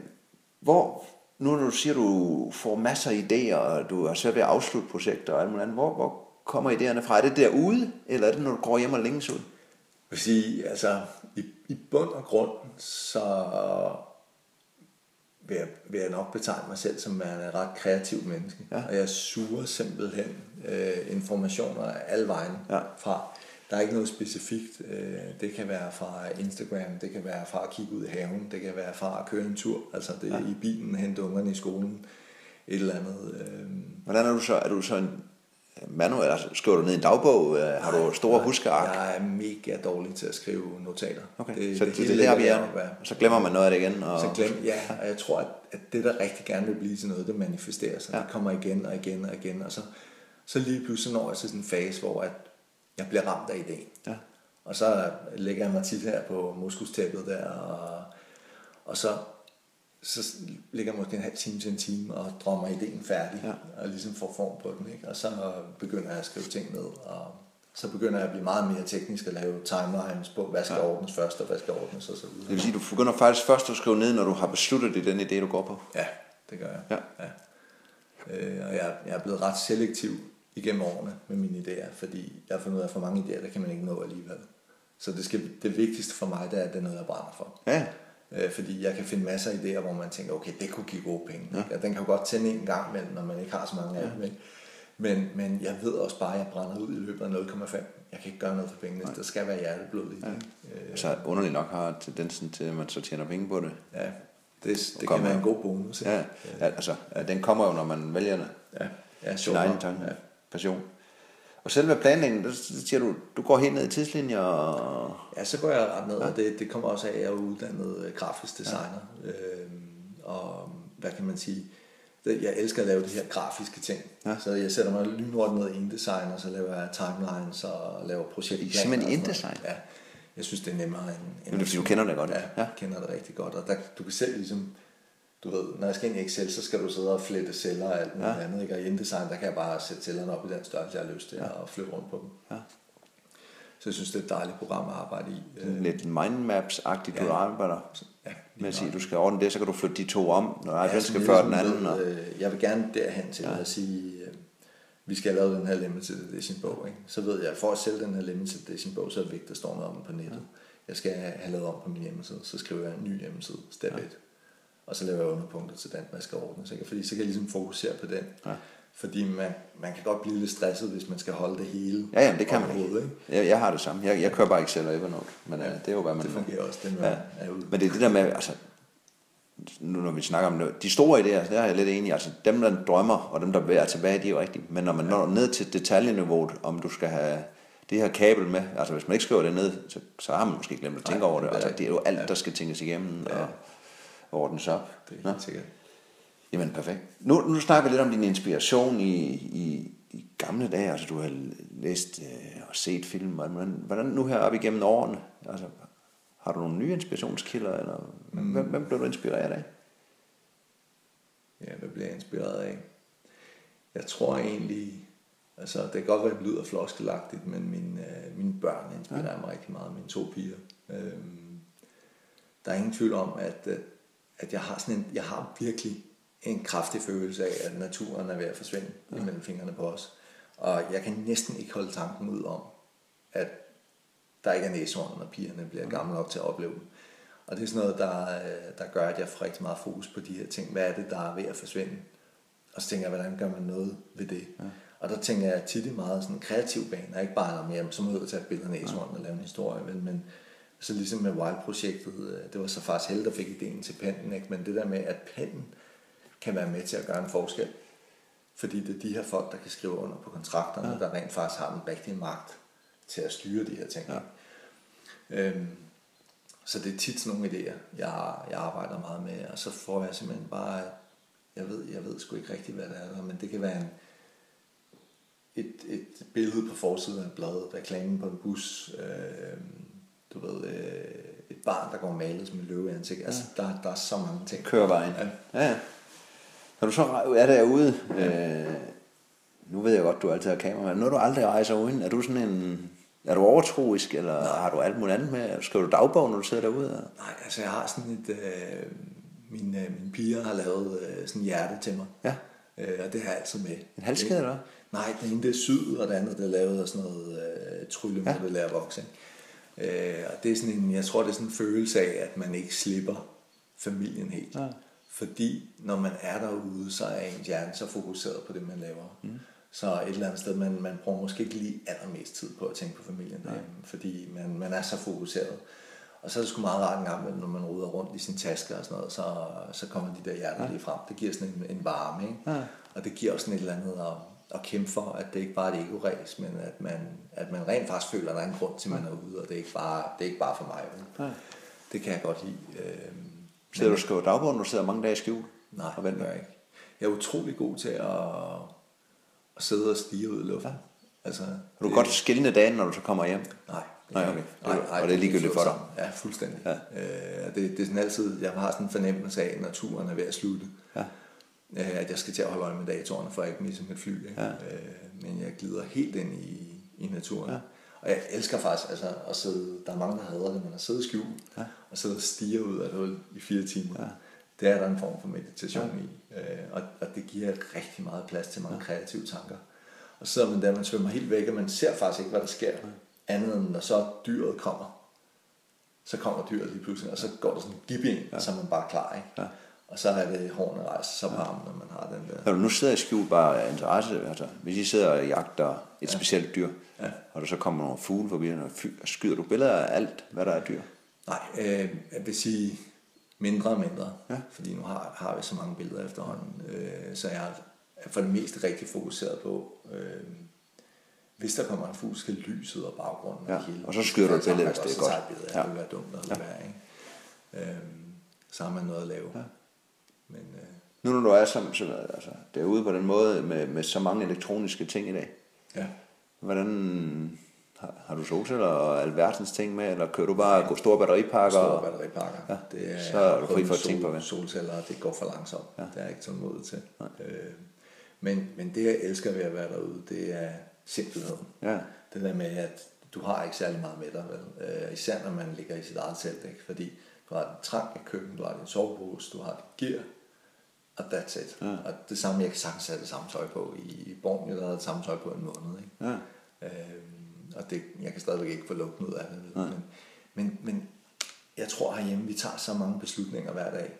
[SPEAKER 1] hvor, nu når du siger, du får masser af idéer, og du er svært ved at afslutte projekter og alt muligt andet, hvor, hvor kommer idéerne fra? Er det derude, eller er det, når du går hjem og længes ud?
[SPEAKER 2] Jeg vil sige, altså, i, i bund og grund, så vil jeg, vil jeg nok betegne mig selv som værende et ret kreativt menneske.
[SPEAKER 1] Ja.
[SPEAKER 2] Og jeg suger simpelthen øh, informationer alle vejen
[SPEAKER 1] Ja.
[SPEAKER 2] fra. Der er ikke noget specifikt. Øh, det kan være fra Instagram, det kan være fra at kigge ud i haven, det kan være fra at køre en tur, altså det er i bilen, hente ungerne i skolen, et eller andet. Øh,
[SPEAKER 1] Hvordan er du så? Er du så en manuel? Altså, skriver du ned i en dagbog? Øh, Har du store huskeark?
[SPEAKER 2] Jeg er mega dårlig til at skrive notater.
[SPEAKER 1] Okay, det, så det, det, det er der, vi er. så glemmer man noget af det igen. Og...
[SPEAKER 2] Så glem, ja, og jeg tror, at, at det, der rigtig gerne vil blive til noget, det manifesterer sig.
[SPEAKER 1] Ja.
[SPEAKER 2] Det kommer igen og igen og igen, og så, så lige pludselig når jeg til sådan en fase, hvor at jeg bliver ramt af ideen.
[SPEAKER 1] Ja.
[SPEAKER 2] Og så lægger jeg mig tit her på muskustæppet der, og, og så, så ligger jeg måske en halv time til en time og drømmer ideen færdig,
[SPEAKER 1] Ja.
[SPEAKER 2] og ligesom får form på den. Ikke? Og så begynder jeg at skrive ting ned, og så begynder jeg at blive meget mere teknisk og lave timelines på, hvad skal
[SPEAKER 1] Ja.
[SPEAKER 2] ordnes først, og hvad skal ordnes, videre.
[SPEAKER 1] Det vil sige, du begynder faktisk først at skrive ned, når du har besluttet det, den idé, du går på.
[SPEAKER 2] Ja, det gør jeg.
[SPEAKER 1] Ja.
[SPEAKER 2] ja. Øh, og jeg, jeg er blevet ret selektiv igennem årene med mine idéer, fordi jeg har fundet ud af, at for mange idéer, der kan man ikke nå alligevel. Så det, skal, det vigtigste for mig, det er, at det er noget, jeg brænder for.
[SPEAKER 1] Ja,
[SPEAKER 2] Øh, fordi jeg kan finde masser af idéer, hvor man tænker, okay, det kunne give gode penge. Ja. Og den kan jo godt tænde en gang imellem, når man ikke har så mange af dem. ikke? Men, men jeg ved også bare, at jeg brænder ud i løbet af 0,5. Jeg kan ikke gøre noget for pengene. Der skal være hjerteblod i det. Øh,
[SPEAKER 1] så underligt nok har tendensen til, at man så tjener penge på det.
[SPEAKER 2] ja, det, det kan være en god bonus. ikke?
[SPEAKER 1] Ja, ja altså, ja, den kommer jo, når man vælger det.
[SPEAKER 2] ja, ja
[SPEAKER 1] Sin egen tanke,
[SPEAKER 2] Ja.
[SPEAKER 1] passion. Og selve planlægningen, der siger du, du går helt ned i tidslinjer og...
[SPEAKER 2] Ja, så går jeg ret ned, og det, det kommer også af, at jeg er uddannet øh, grafisk designer. Ja. Øhm, og hvad kan man sige? Jeg elsker at lave de her grafiske ting.
[SPEAKER 1] Ja.
[SPEAKER 2] Ja. Så jeg sætter mig lynhurtigt ned i InDesign, og så laver jeg timelines og laver projektplaner.
[SPEAKER 1] Simpelthen i. InDesign?
[SPEAKER 2] Ja. Jeg synes, det er nemmere end... end
[SPEAKER 1] Jamen, du kender det godt.
[SPEAKER 2] Ja,
[SPEAKER 1] Ja.
[SPEAKER 2] kender det rigtig godt. Og der, du kan selv ligesom... Du ved, når jeg skal ind i Excel, så skal du sidde og flette celler og alt muligt
[SPEAKER 1] Ja.
[SPEAKER 2] ja. andet. Ikke? Og i InDesign, der kan jeg bare sætte cellerne op i den størrelse, jeg har lyst til, ja. og flytte rundt på dem.
[SPEAKER 1] Ja.
[SPEAKER 2] Så jeg synes, det er et dejligt program at arbejde i.
[SPEAKER 1] Lidt mindmaps-agtigt, du
[SPEAKER 2] Ja.
[SPEAKER 1] arbejder
[SPEAKER 2] Ja,
[SPEAKER 1] med at sige, du skal ordne det, så kan du flytte de to om, når ja, den skal før den
[SPEAKER 2] sådan
[SPEAKER 1] anden. Og...
[SPEAKER 2] øh, Jeg vil gerne derhen til ja. at sige, øh, vi skal have lavet den her limited edition bog. Ikke? Så ved jeg, at for at sælge den her limited edition bog, så er det vigtigt, at der står noget om den på nettet. Jeg skal have lavet om på min hjemmeside, så skriver jeg en ny hjemmeside, step 1. Og så laver jeg underpunkter til den, jeg skal ordne. Så, fordi så kan jeg ligesom fokusere på den.
[SPEAKER 1] Ja.
[SPEAKER 2] Fordi man, man kan godt blive lidt stresset, hvis man skal holde det hele
[SPEAKER 1] Ja, jamen, det kan man ikke. Jeg, jeg har det samme. Jeg, jeg kører bare Excel og Evernote, men ja, det er jo, hvad man...
[SPEAKER 2] Det fungerer også, det
[SPEAKER 1] Ja.
[SPEAKER 2] ja. er ude.
[SPEAKER 1] Men det er det der med, altså, nu når vi snakker om det, de store idéer, der er jeg lidt enig altså dem, der drømmer, og dem, der er tilbage, de er jo rigtige. Men når man når ned til detaljeniveauet, om du skal have det her kabel med, altså hvis man ikke skriver det ned, så, så har man måske glemt at tænke
[SPEAKER 2] Nej,
[SPEAKER 1] over det. Altså, det er jo alt, der skal tænkes igennem og, og ordnes op.
[SPEAKER 2] Det er helt sikkert.
[SPEAKER 1] jamen perfekt. Nu, nu snakker vi lidt om din inspiration i, i, i gamle dage, altså du har læst øh, og set film, hvordan, hvordan nu her op igennem årene, altså har du nogle nye inspirationskilder, eller mm. hvem, hvem blev du inspireret af?
[SPEAKER 2] Ja, hvad bliver jeg inspireret af? Jeg tror egentlig, altså det kan godt være, at det lyder floskelagtigt, men mine, øh, mine børn inspirerer ja. mig rigtig meget, mine to piger. Øhm, der er ingen tvivl om, at, at, at jeg har sådan en, jeg har virkelig en kraftig følelse af, at naturen er ved at forsvinde ja. imellem fingrene på os. Og jeg kan næsten ikke holde tanken ud om, at der ikke er næsehorn, når pigerne bliver gamle nok til at opleve dem. Og det er sådan noget, der, øh, der gør, at jeg får rigtig meget fokus på de her ting. Hvad er det, der er ved at forsvinde? Og så tænker jeg, hvordan gør man noget ved det? Ja. Og der tænker jeg tit i meget sådan kreativ bane, ikke bare om, jamen, så må jeg ud og tage et billede af næsehorn og lave en historie, vel? men så ligesom med Wild-projektet, øh, det var så faktisk Helle, der fik ideen til pennen, ikke? men det der med, at pennen kan være med til at gøre en forskel, fordi det er de her folk, der kan skrive under på kontrakterne, ja. der rent faktisk har den rigtige magt til at styre de her ting. Ja. Øhm, så det er tit sådan nogle idéer, jeg, jeg arbejder meget med, og så får jeg simpelthen bare, jeg ved, jeg ved sgu ikke rigtigt, hvad det er, men det kan være en, et, et billede på forsiden af et blad, reklamen på en bus, øh, du ved, øh, et barn, der går malet som en løve i ansigt. Altså, der, der er så mange ting.
[SPEAKER 1] Kører vejen.
[SPEAKER 2] Ja.
[SPEAKER 1] Ja. Når du så er derude, øh, nu ved jeg godt, du altid har kamera, men når du aldrig rejser uden, er du sådan en, er du overtroisk, eller Nej. har du alt muligt andet med? Skriver du dagbog, når du sidder derude? Eller?
[SPEAKER 2] Nej, altså jeg har sådan et, øh, mine, mine piger har lavet øh, sådan en hjerte til mig.
[SPEAKER 1] Ja.
[SPEAKER 2] Øh, og det har jeg altid med.
[SPEAKER 1] En halskæde, eller?
[SPEAKER 2] Nej, den ene det er syd, og det andet det er lavet af sådan noget øh, trylle, ja. Det lærer boksing. Øh, og det er sådan en, jeg tror, det er sådan en følelse af, at man ikke slipper familien helt.
[SPEAKER 1] Ja.
[SPEAKER 2] Fordi når man er derude, så er ens hjerne så fokuseret på det, man laver. Mm. Så et eller andet sted, man, man bruger måske ikke lige allermest tid på at tænke på familien derhjemme, fordi man, man er så fokuseret. Og så er det sgu meget rart en gang, når man ruder rundt i sin taske og sådan noget, så, så kommer de der hjerter ja. lige frem. Det giver sådan en, en varme, ikke? Ja. Og det giver også sådan et eller andet at, at kæmpe for, at det ikke bare er et ego-ræs, men at man, at man rent faktisk føler, at der er en grund til, at man er ude, og det er ikke bare, det er ikke bare for mig. Ja. Det kan jeg godt lide. Øh,
[SPEAKER 1] Sidder du og skriver dagbog, når du sidder mange dage i skjul?
[SPEAKER 2] Nej, og venter? jeg ikke. Jeg er utrolig god til at, at sidde og stige ud i luften. Ja.
[SPEAKER 1] Altså, du kan det, godt skille dagen, når du så kommer hjem?
[SPEAKER 2] Nej.
[SPEAKER 1] Nej, okay. Nej, nej, og det er ligegyldigt for dig?
[SPEAKER 2] Ja, fuldstændig. Ja. Øh, det, det er sådan altid, jeg har sådan en fornemmelse af, når turen er ved at slutte. Ja. Øh, at jeg skal til at holde øje med datorerne, for at ikke misse mit fly. Ikke? Ja. Øh, men jeg glider helt ind i, i naturen. Ja. Og jeg elsker faktisk altså, at sidde, der er mange, der hader det, men at sidde i skjul ja. og sidde og stige ud af det hul i fire timer. Ja. Det er der en form for meditation ja. i. Øh, og, og det giver rigtig meget plads til mange ja. kreative tanker. Og så sidder man der, man svømmer helt væk, og man ser faktisk ikke, hvad der sker. Ja andet end når så dyret kommer, så kommer dyret lige pludselig, og så går der sådan en gib ind, ja. så er man bare klar, ikke? Ja. Og så er det hårene rejst så varmt, ja. når man har den der.
[SPEAKER 1] Når du nu sidder i skjul bare af interesse, altså, hvis I sidder og jagter et ja. specielt dyr, ja. og der så kommer nogle fugle forbi, og skyder du billeder af alt, hvad der er dyr?
[SPEAKER 2] Nej, øh, jeg vil sige mindre og mindre, ja. fordi nu har, har vi så mange billeder efterhånden, øh, så jeg er for det meste rigtig fokuseret på, øh, hvis der kommer en fugl, skal lyset og baggrunden
[SPEAKER 1] ja. og hele. Og så skyder du et billede, hvis det er godt.
[SPEAKER 2] Så billede, ja. det vil være dumt at ja. være, ikke? Øhm, så har man noget at lave. Ja.
[SPEAKER 1] Men, øh, nu når du er som, så, altså, derude på den måde med, med så mange elektroniske ting i dag, ja. hvordan har, har du solceller og alverdens ting med, eller kører du bare ja. store batteripakker?
[SPEAKER 2] Store batteripakker. Ja. Det er,
[SPEAKER 1] så er du fri for at tænke på det.
[SPEAKER 2] Solceller, det går for langsomt. Ja. Det er ikke tålmodig til. Øh, men, men det jeg elsker ved at være derude, det er simpelheden. Ja. Det der med, at du har ikke særlig meget med dig, vel? Øh, især når man ligger i sit eget telt, ikke? fordi du har et trang i køkken, du har din sovepose, du har dit gear, og that's it. Ja. Og det samme, jeg kan sagtens have det samme tøj på. I Borgen, der havde det samme tøj på en måned. Ikke? Ja. Øhm, og det, jeg kan stadigvæk ikke få lugten ud af det. Ja. Men, men, men jeg tror herhjemme, vi tager så mange beslutninger hver dag.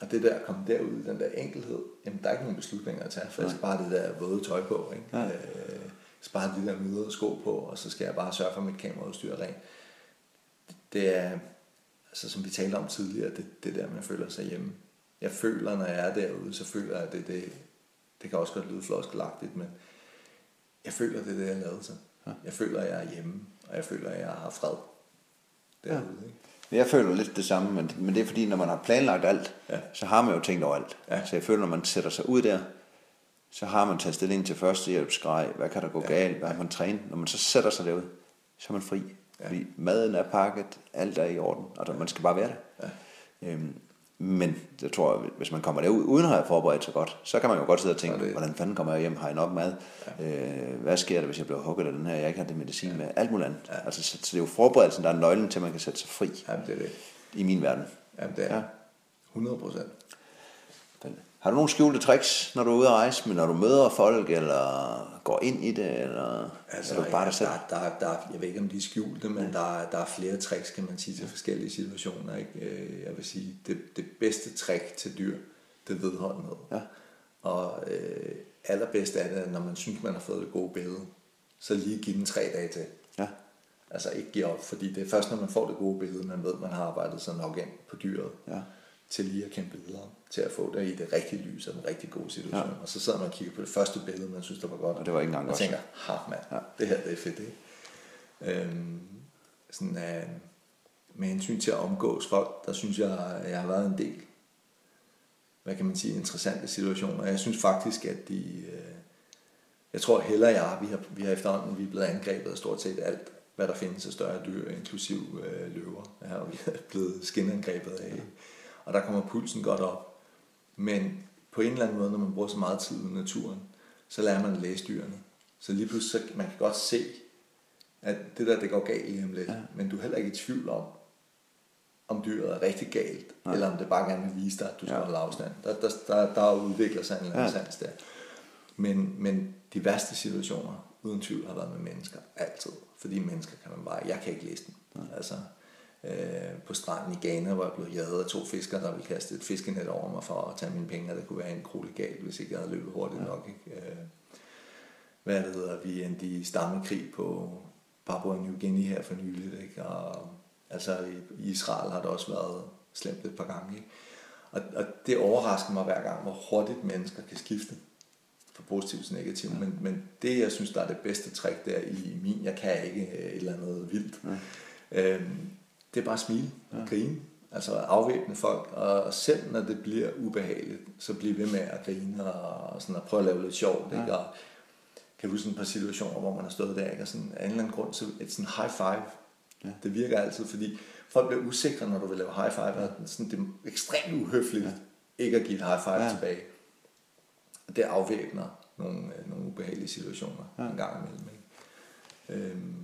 [SPEAKER 2] Og det der at komme derud, den der enkelhed, jamen der er ikke nogen beslutninger at tage, for jeg skal bare det der våde tøj på. Ikke? Ja. Øh, spare de der møder sko på, og så skal jeg bare sørge for, at mit kameraudstyr er rent. Det er, altså som vi talte om tidligere, det, det der, man føler sig hjemme. Jeg føler, når jeg er derude, så føler jeg, det, det, det kan også godt lyde floskelagtigt, men jeg føler, det er det, jeg lavede sig. Jeg føler, jeg er hjemme, og jeg føler, jeg har fred derude. Ja. Ikke?
[SPEAKER 1] Jeg føler lidt det samme, men, men det er fordi, når man har planlagt alt, ja. så har man jo tænkt over alt. Ja. Så jeg føler, når man sætter sig ud der, så har man taget stilling til førstehjælpsgrej, hvad kan der gå ja. galt, hvad har man trænet. Når man så sætter sig derud, så er man fri. Ja. Fordi maden er pakket, alt er i orden, og der, ja. man skal bare være der. Ja. Øhm, men jeg tror, hvis man kommer derud uden at have forberedt sig godt, så kan man jo godt sidde og tænke, det... hvordan fanden kommer jeg hjem, har jeg nok mad? Ja. Øh, hvad sker der, hvis jeg bliver hugget af den her, jeg ikke har det medicin ja. med? Alt muligt andet. Ja. Altså, så, så, det er jo forberedelsen, der er nøglen til, at man kan sætte sig fri.
[SPEAKER 2] Jamen, det er det.
[SPEAKER 1] I min verden.
[SPEAKER 2] Jamen, det er ja. 100 procent.
[SPEAKER 1] Har du nogle skjulte tricks, når du er ude at rejse, men når du møder folk, eller går ind i det, eller
[SPEAKER 2] altså, er du bare ja, selv? Der, der, der, jeg ved ikke, om de er skjulte, men ja. der, der er flere tricks, kan man sige, til forskellige situationer. Ikke? Øh, jeg vil sige, det, det bedste trick til dyr, det er vedholdenhed. Ja. Og øh, allerbedst er det, når man synes, man har fået det gode billede, så lige give den tre dage til. Ja. Altså ikke give op, fordi det er først, når man får det gode billede, man ved, man har arbejdet sig nok ind på dyret. Ja til lige at kæmpe videre, til at få det i det rigtige lys og en rigtig god situation. Ja. Og så sidder man og kigger på det første billede, man synes, der var godt.
[SPEAKER 1] Og det var ikke engang
[SPEAKER 2] og godt. tænker, ha mand, ja. det her det er fedt, ikke? Øhm, sådan, uh, med hensyn til at omgås folk, der synes jeg, jeg har været en del, hvad kan man sige, interessante situationer. Jeg synes faktisk, at de, uh, jeg tror heller jeg, vi har, vi har efterhånden, vi er blevet angrebet af stort set alt, hvad der findes af større dyr, inklusiv uh, løver. Ja, og vi er blevet skinangrebet af. Og der kommer pulsen godt op. Men på en eller anden måde, når man bruger så meget tid i naturen, så lærer man at læse dyrene. Så lige pludselig, så man kan godt se, at det der, det går galt lige om lidt. Ja. Men du er heller ikke i tvivl om, om dyret er rigtig galt, ja. eller om det bare gerne vil vise dig, at du skal ja. holde afstand. Der, der, der, der udvikler sig en eller anden ja. sans der. Men, men de værste situationer, uden tvivl, har været med mennesker. Altid. Fordi mennesker kan man bare, jeg kan ikke læse dem. Ja. Altså, øh, på stranden i Ghana, hvor jeg blev jaget af to fiskere, der ville kaste et fiskenet over mig for at tage mine penge, og det kunne være en krolig galt, hvis ikke jeg havde løbet hurtigt nok. Ikke? Øh, hvad det hedder, vi endte i stammekrig på Papua New Guinea her for nyligt, ikke? og altså i Israel har det også været slemt et par gange. Ikke? Og, og det overrasker mig hver gang, hvor hurtigt mennesker kan skifte fra positivt til negativt. Ja. Men, men det, jeg synes, der er det bedste trick der i min, jeg kan ikke et eller andet vildt, ja. øhm, det er bare at smile og ja. grine. Altså afvæbne folk, og selv når det bliver ubehageligt, så blive ved med at grine og, sådan at prøve at lave lidt sjovt. Ja. Ikke? Og kan huske et par situationer, hvor man har stået der, ikke? og sådan, af en eller anden grund, så et sådan high five, ja. det virker altid, fordi folk bliver usikre, når du vil lave high five, og sådan, det er ekstremt uhøfligt ja. ikke at give et high five ja. tilbage. Og det afvæbner nogle, øh, nogle ubehagelige situationer ja. en gang imellem. Ikke? Øhm,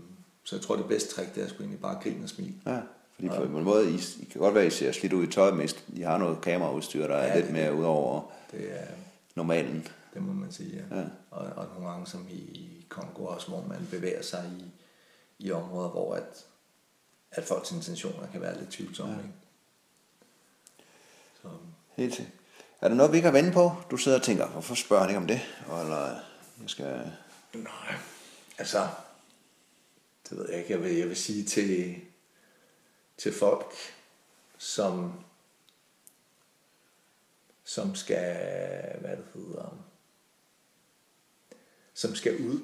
[SPEAKER 2] så jeg tror, det bedste trick, det er at egentlig bare grine og smile.
[SPEAKER 1] Ja. Fordi på en måde, I, I kan godt være, at I ser slidt ud i tøjet, men I har noget kameraudstyr, der ja, er lidt mere ud over det er, normalen.
[SPEAKER 2] Det må man sige, ja. ja. Og, og nogle gange som i Kongo også, hvor man bevæger sig i, i områder, hvor at, at folks intentioner kan være lidt tvivlsomme. Ja. Ikke?
[SPEAKER 1] Så. Helt til. Er der noget, vi ikke har vendt på? Du sidder og tænker, hvorfor spørger han ikke om det? Eller jeg skal...
[SPEAKER 2] Nej, altså, det ved jeg ikke. Jeg vil, jeg vil sige til, til folk, som, som skal, hvad det hedder, som skal ud,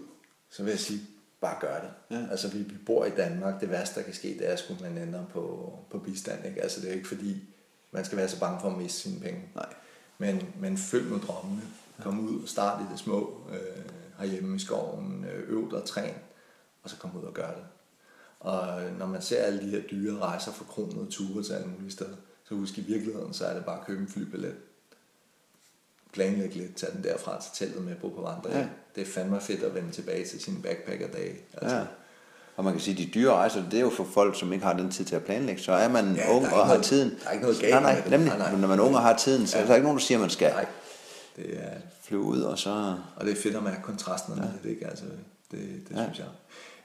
[SPEAKER 2] så vil jeg sige, bare gør det. Ja. Altså vi, vi bor i Danmark, det værste der kan ske, det er, at skulle man ændre på, på bistand. Ikke? Altså det er ikke fordi, man skal være så bange for at miste sine penge.
[SPEAKER 1] Nej.
[SPEAKER 2] Men, men følg med drømmene. Kom ud og start i det små, øh, herhjemme i skoven, øh, øv dig, træn, og så kom ud og gør det. Og når man ser alle de her dyre rejser for kronede ture til alle mulige steder, så husk i virkeligheden, så er det bare at købe en flybillet. Planlæg lidt, tage den derfra til teltet med, bo på vandring. Ja. Det er fandme fedt at vende tilbage til sine backpacker-dage. Altså, ja.
[SPEAKER 1] Og man kan sige, at de dyre rejser, det er jo for folk, som ikke har den tid til at planlægge. Så er man ja, ung og har
[SPEAKER 2] noget,
[SPEAKER 1] tiden.
[SPEAKER 2] Der er ikke noget galt
[SPEAKER 1] nej, nej, nemlig, nej, nej. Når man er ung og har tiden, så ja. er der ikke nogen, der siger, at man skal
[SPEAKER 2] nej. Det er,
[SPEAKER 1] flyve ud, og så...
[SPEAKER 2] Og det er fedt at mærke kontrasten ja. det, ikke? Altså, det, det ja. synes jeg.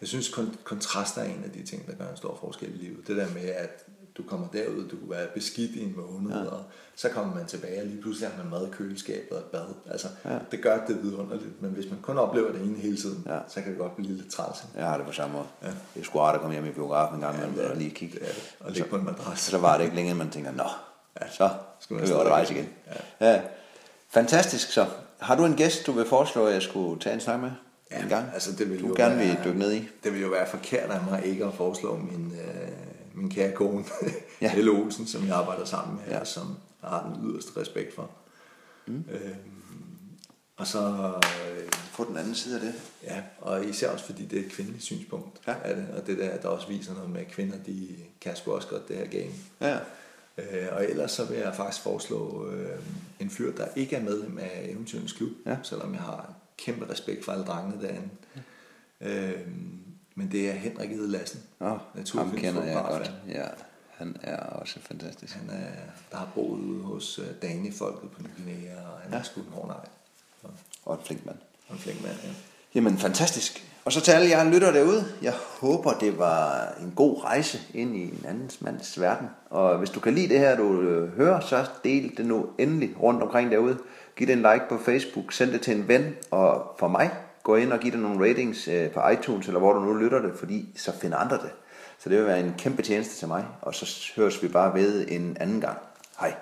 [SPEAKER 2] Jeg synes, kontraster er en af de ting, der gør en stor forskel i livet. Det der med, at du kommer derud, du kunne være beskidt i en måned, ja. og så kommer man tilbage, og lige pludselig har man mad i køleskabet og et bad. Altså, ja. det gør det vidunderligt, men hvis man kun oplever det ene hele tiden, ja. så kan det godt blive lidt træls.
[SPEAKER 1] Jeg har det på samme måde. Ja. Det sgu rart at komme hjem i biografen en gang, ja, og lige kigge. Ja,
[SPEAKER 2] og ligge på en madras.
[SPEAKER 1] Så var det ikke længe, man tænker, nå, ja. så skal vi godt rejse igen. Ja. ja. Fantastisk så. Har du en gæst, du vil foreslå, at jeg skulle tage en snak med? Ja, en gang?
[SPEAKER 2] Altså, det vil
[SPEAKER 1] du
[SPEAKER 2] jo
[SPEAKER 1] gerne være, vil dykke ned i?
[SPEAKER 2] Det vil jo være forkert af mig ikke at foreslå min, øh, min kære kone, ja. Helle Olsen, som jeg arbejder sammen med, ja. som jeg har den yderste respekt for. Mm. Øhm, og så...
[SPEAKER 1] Øh, På den anden side af det.
[SPEAKER 2] Ja, og især også fordi det er et kvindeligt synspunkt ja. af det, og det der, der også viser noget med, at kvinder, de kan sgu også godt det her game.
[SPEAKER 1] Ja.
[SPEAKER 2] Øh, og ellers så vil jeg faktisk foreslå øh, en fyr, der ikke er medlem af Eventyrens Klub, ja. selvom jeg har kæmpe respekt for alle drengene derinde. Ja. Øh, men det er Henrik Ede Lassen.
[SPEAKER 1] Oh, ham kender jeg godt. Ja, han er også fantastisk.
[SPEAKER 2] Han er, der har boet hos uh, Dani-folket på Ny Guinea, og han ja. er sgu en hård nej.
[SPEAKER 1] Og en flink mand.
[SPEAKER 2] Og en flink mand, ja.
[SPEAKER 1] Jamen, fantastisk. Og så til alle jer lytter derude, jeg håber, det var en god rejse ind i en anden mands verden. Og hvis du kan lide det her, du øh, hører, så del det nu endelig rundt omkring derude. Giv den en like på Facebook, send det til en ven, og for mig, gå ind og giv det nogle ratings øh, på iTunes, eller hvor du nu lytter det, fordi så finder andre det. Så det vil være en kæmpe tjeneste til mig, og så høres vi bare ved en anden gang. Hej.